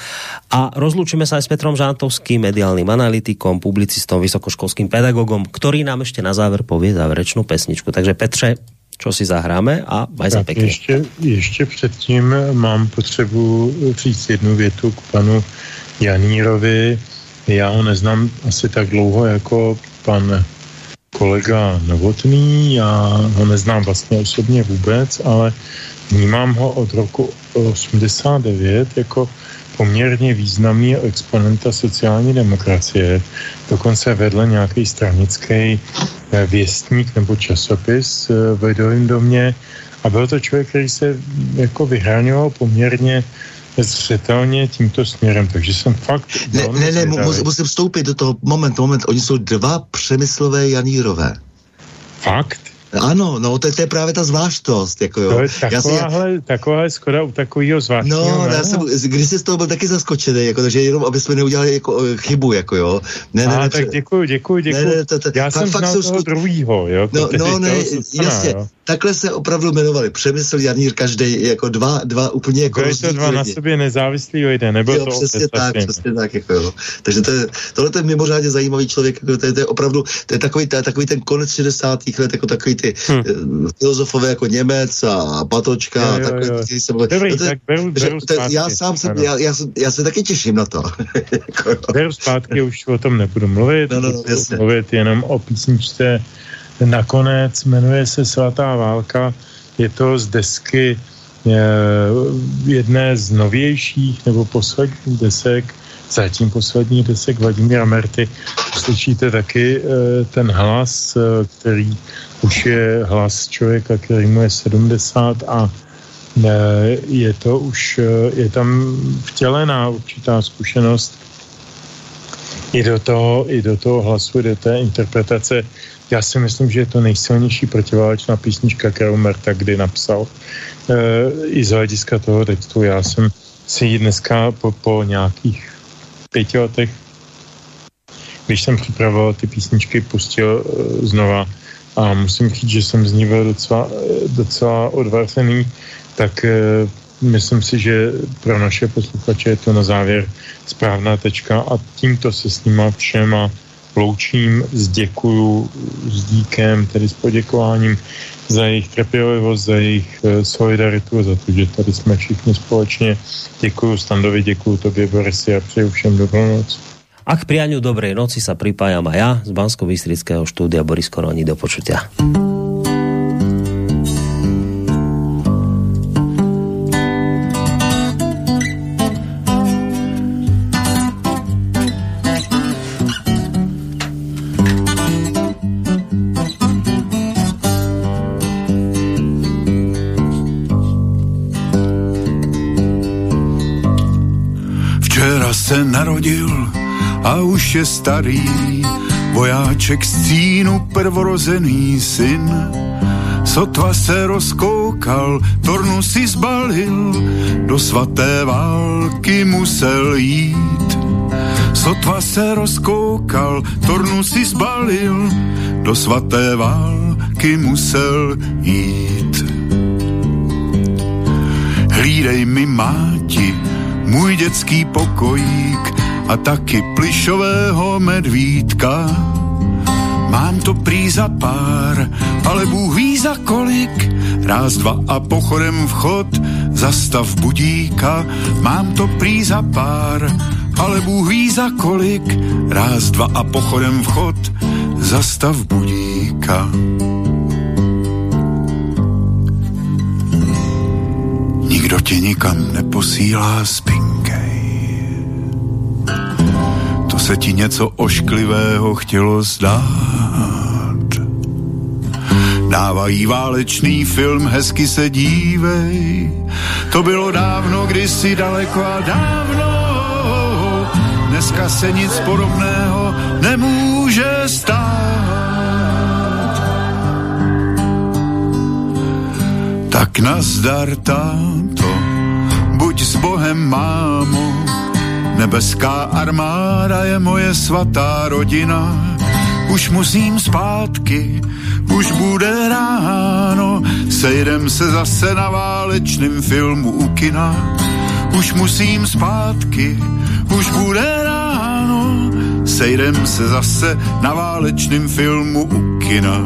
A rozlúčime sa aj s Petrom Žántovským, mediálnym analytikom, publicistom, vysokoškolským pedagogom, ktorý nám ešte na záver povie záverečnú pesničku. Takže Petře, čo si zahráme a maj sa pekne. Ještě, ještě předtím mám potřebu říct jednu větu k panu Janírovi. Já ho neznám asi tak dlouho jako pan kolega Novotný, já ho neznám vlastně osobně vůbec, ale vnímám ho od roku 89 jako poměrně významný exponenta sociální demokracie. Dokonce vedle nějaký stranický věstník nebo časopis eh, v Lidovém domě a byl to člověk, který se jako vyhráňoval poměrně zřetelně tímto směrem, takže jsem fakt... Ne, ne, ne, mu, musím vstoupit do toho, moment, moment, oni jsou dva přemyslové Janírové. Fakt? Ano, no to, to je právě ta zvláštnost. Jako jo. To je takováhle, já si, takováhle skoda u takového zvláštního. No, já jsem, když jsi z toho byl taky zaskočený, jako, takže jenom, aby jsme neudělali jako, eh, chybu, jako jo. Ne, ne, ne, tak děkuji, děkuji, děkuji. Ne, ne, to, to, já jsem znal toho druhýho, jo. No, no ne, jasně, jo. takhle se opravdu jmenovali. Přemysl Janír každý jako dva, dva úplně jako Byli to dva na sobě nezávislí lidé, nebo jo, to přesně tak, přesně tak, jako jo. Takže to je, tohle je mimořádně zajímavý člověk, jako to, je, to je opravdu, to je takový, to je takový ten konec 60. let, jako takový ty hmm. filozofové jako Němec a Patočka jo, jo, a takové. Jo. Jsem, Dobrý, no to, tak beru, beru zpátky, já sám jsem, já, já, já, se taky těším na to. (laughs) Jako beru zpátky, už o tom nebudu mluvit, no, no, no, jasně. mluvit jenom o písničce nakonec, jmenuje se Svatá válka, je to z desky jedné z novějších nebo posledních desek zatím poslední desek Vladimíra Merty slyšíte taky eh, ten hlas, eh, který už je hlas člověka, který mu je 70 a eh, je to už, je tam vtělená určitá zkušenost i do toho, i do toho hlasu, do té interpretace. Já si myslím, že je to nejsilnější protiválečná písnička, kterou Merta kdy napsal. I z hlediska toho textu. Já jsem si ji dneska po, po nějakých pěti letech, když jsem připravoval ty písničky, pustil uh, znova a musím říct, že jsem z ní byl docela, docela odvarcený, tak uh, myslím si, že pro naše posluchače je to na závěr správná tečka a tímto se s nima všema loučím, zděkuju s díkem, tedy s poděkováním za jejich trpělivost, za jejich uh, solidaritu, za to, že tady jsme všichni společně. Děkuju Standovi, děkuju tobě, Borisi, a přeju všem dobrou noc. A k prianiu dobrej noci sa pripájam a ja z Bansko-Bystrického štúdia Boris Koroni do počutia. se narodil a už je starý, vojáček z cínu prvorozený syn. Sotva se rozkoukal, tornu si zbalil, do svaté války musel jít. Sotva se rozkoukal, tornu si zbalil, do svaté války musel jít. Hlídej mi máti, můj dětský pokojík a taky plišového medvídka. Mám to prý za pár, ale Bůh ví za kolik. Ráz, dva a pochodem vchod, zastav budíka. Mám to prý za pár, ale Bůh ví za kolik. Ráz, dva a pochodem vchod, zastav budíka. Nikdo tě nikam neposílá, spinkej. Se ti něco ošklivého chtělo zdát. Dávají válečný film, hezky se dívej. To bylo dávno, kdysi daleko a dávno. Dneska se nic podobného nemůže stát Tak nazdar, táto, buď s Bohem, mámo, nebeská armáda je moje svatá rodina. už musím zpátky, už bude ráno, sejdem se zase na válečným filmu u kina. Už musím zpátky, už bude ráno, sejdem se zase na válečným filmu u kina.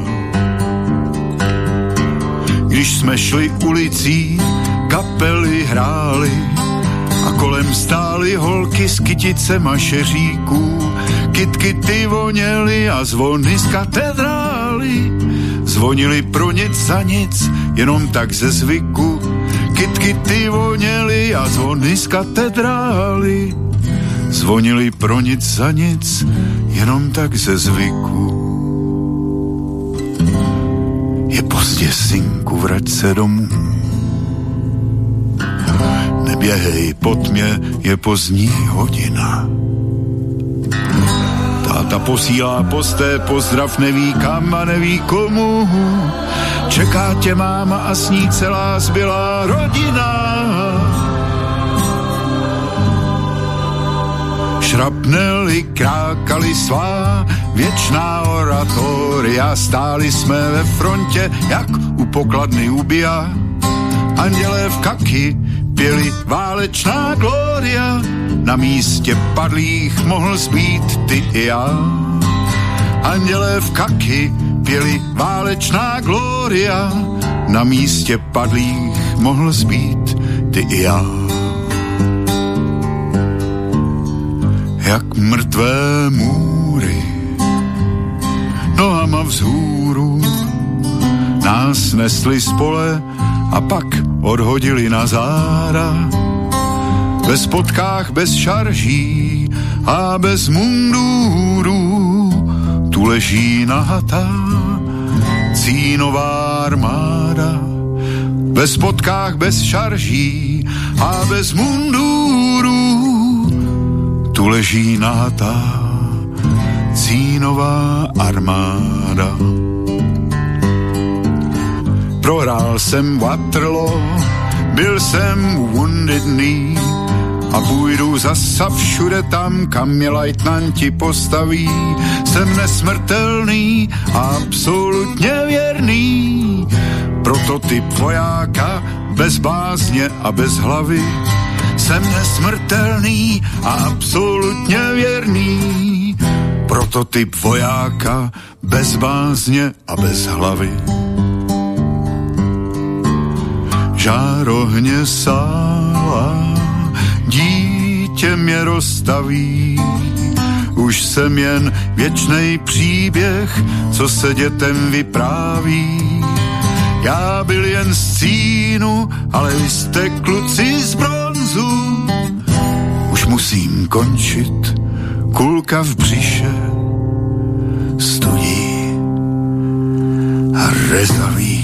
Když jsme šli ulicí, kapely hrály a kolem stály holky s kyticema šeříků. Kitky ty voněly a zvony z katedrály zvonili pro nic za nic, jenom tak ze zvyku. Kitky ty voněly a zvony z katedrály zvonili pro nic za nic, jenom tak ze zvyku. Je pozdě, synku, vrať se domů neběhej po tmě, je pozdní hodina. Táta posílá posté, pozdrav neví kam a neví komu. Čeká tě máma a s ní celá zbylá rodina. Šrapneli krákali svá, věčná oratoria, stáli jsme ve frontě, jak u pokladny ubija. Andělé v kaky pěli válečná gloria, na místě padlých mohl zbýt ty i já. Andělé v kaky pěli válečná gloria, na místě padlých mohl zbýt ty i já. Jak mrtvé můry, nohama vzhůru, nás nesli spole a pak odhodili na zára. Bez potkách, bez šarží a bez mundurů tu leží nahatá cínová armáda. Bez potkách, bez šarží a bez mundurů tu leží nahatá cínová armáda. Prohrál jsem Waterloo, byl jsem wounded knee a půjdu zasa všude tam, kam mě lajtnanti postaví. Jsem nesmrtelný a absolutně věrný, prototyp vojáka bez bázně a bez hlavy. Jsem nesmrtelný a absolutně věrný, prototyp vojáka bez bázně a bez hlavy žárohně sála, dítě mě rozstaví. Už jsem jen věčnej příběh, co se dětem vypráví. Já byl jen z cínu, ale vy jste kluci z bronzu. Už musím končit, kulka v břiše, studí a rezavý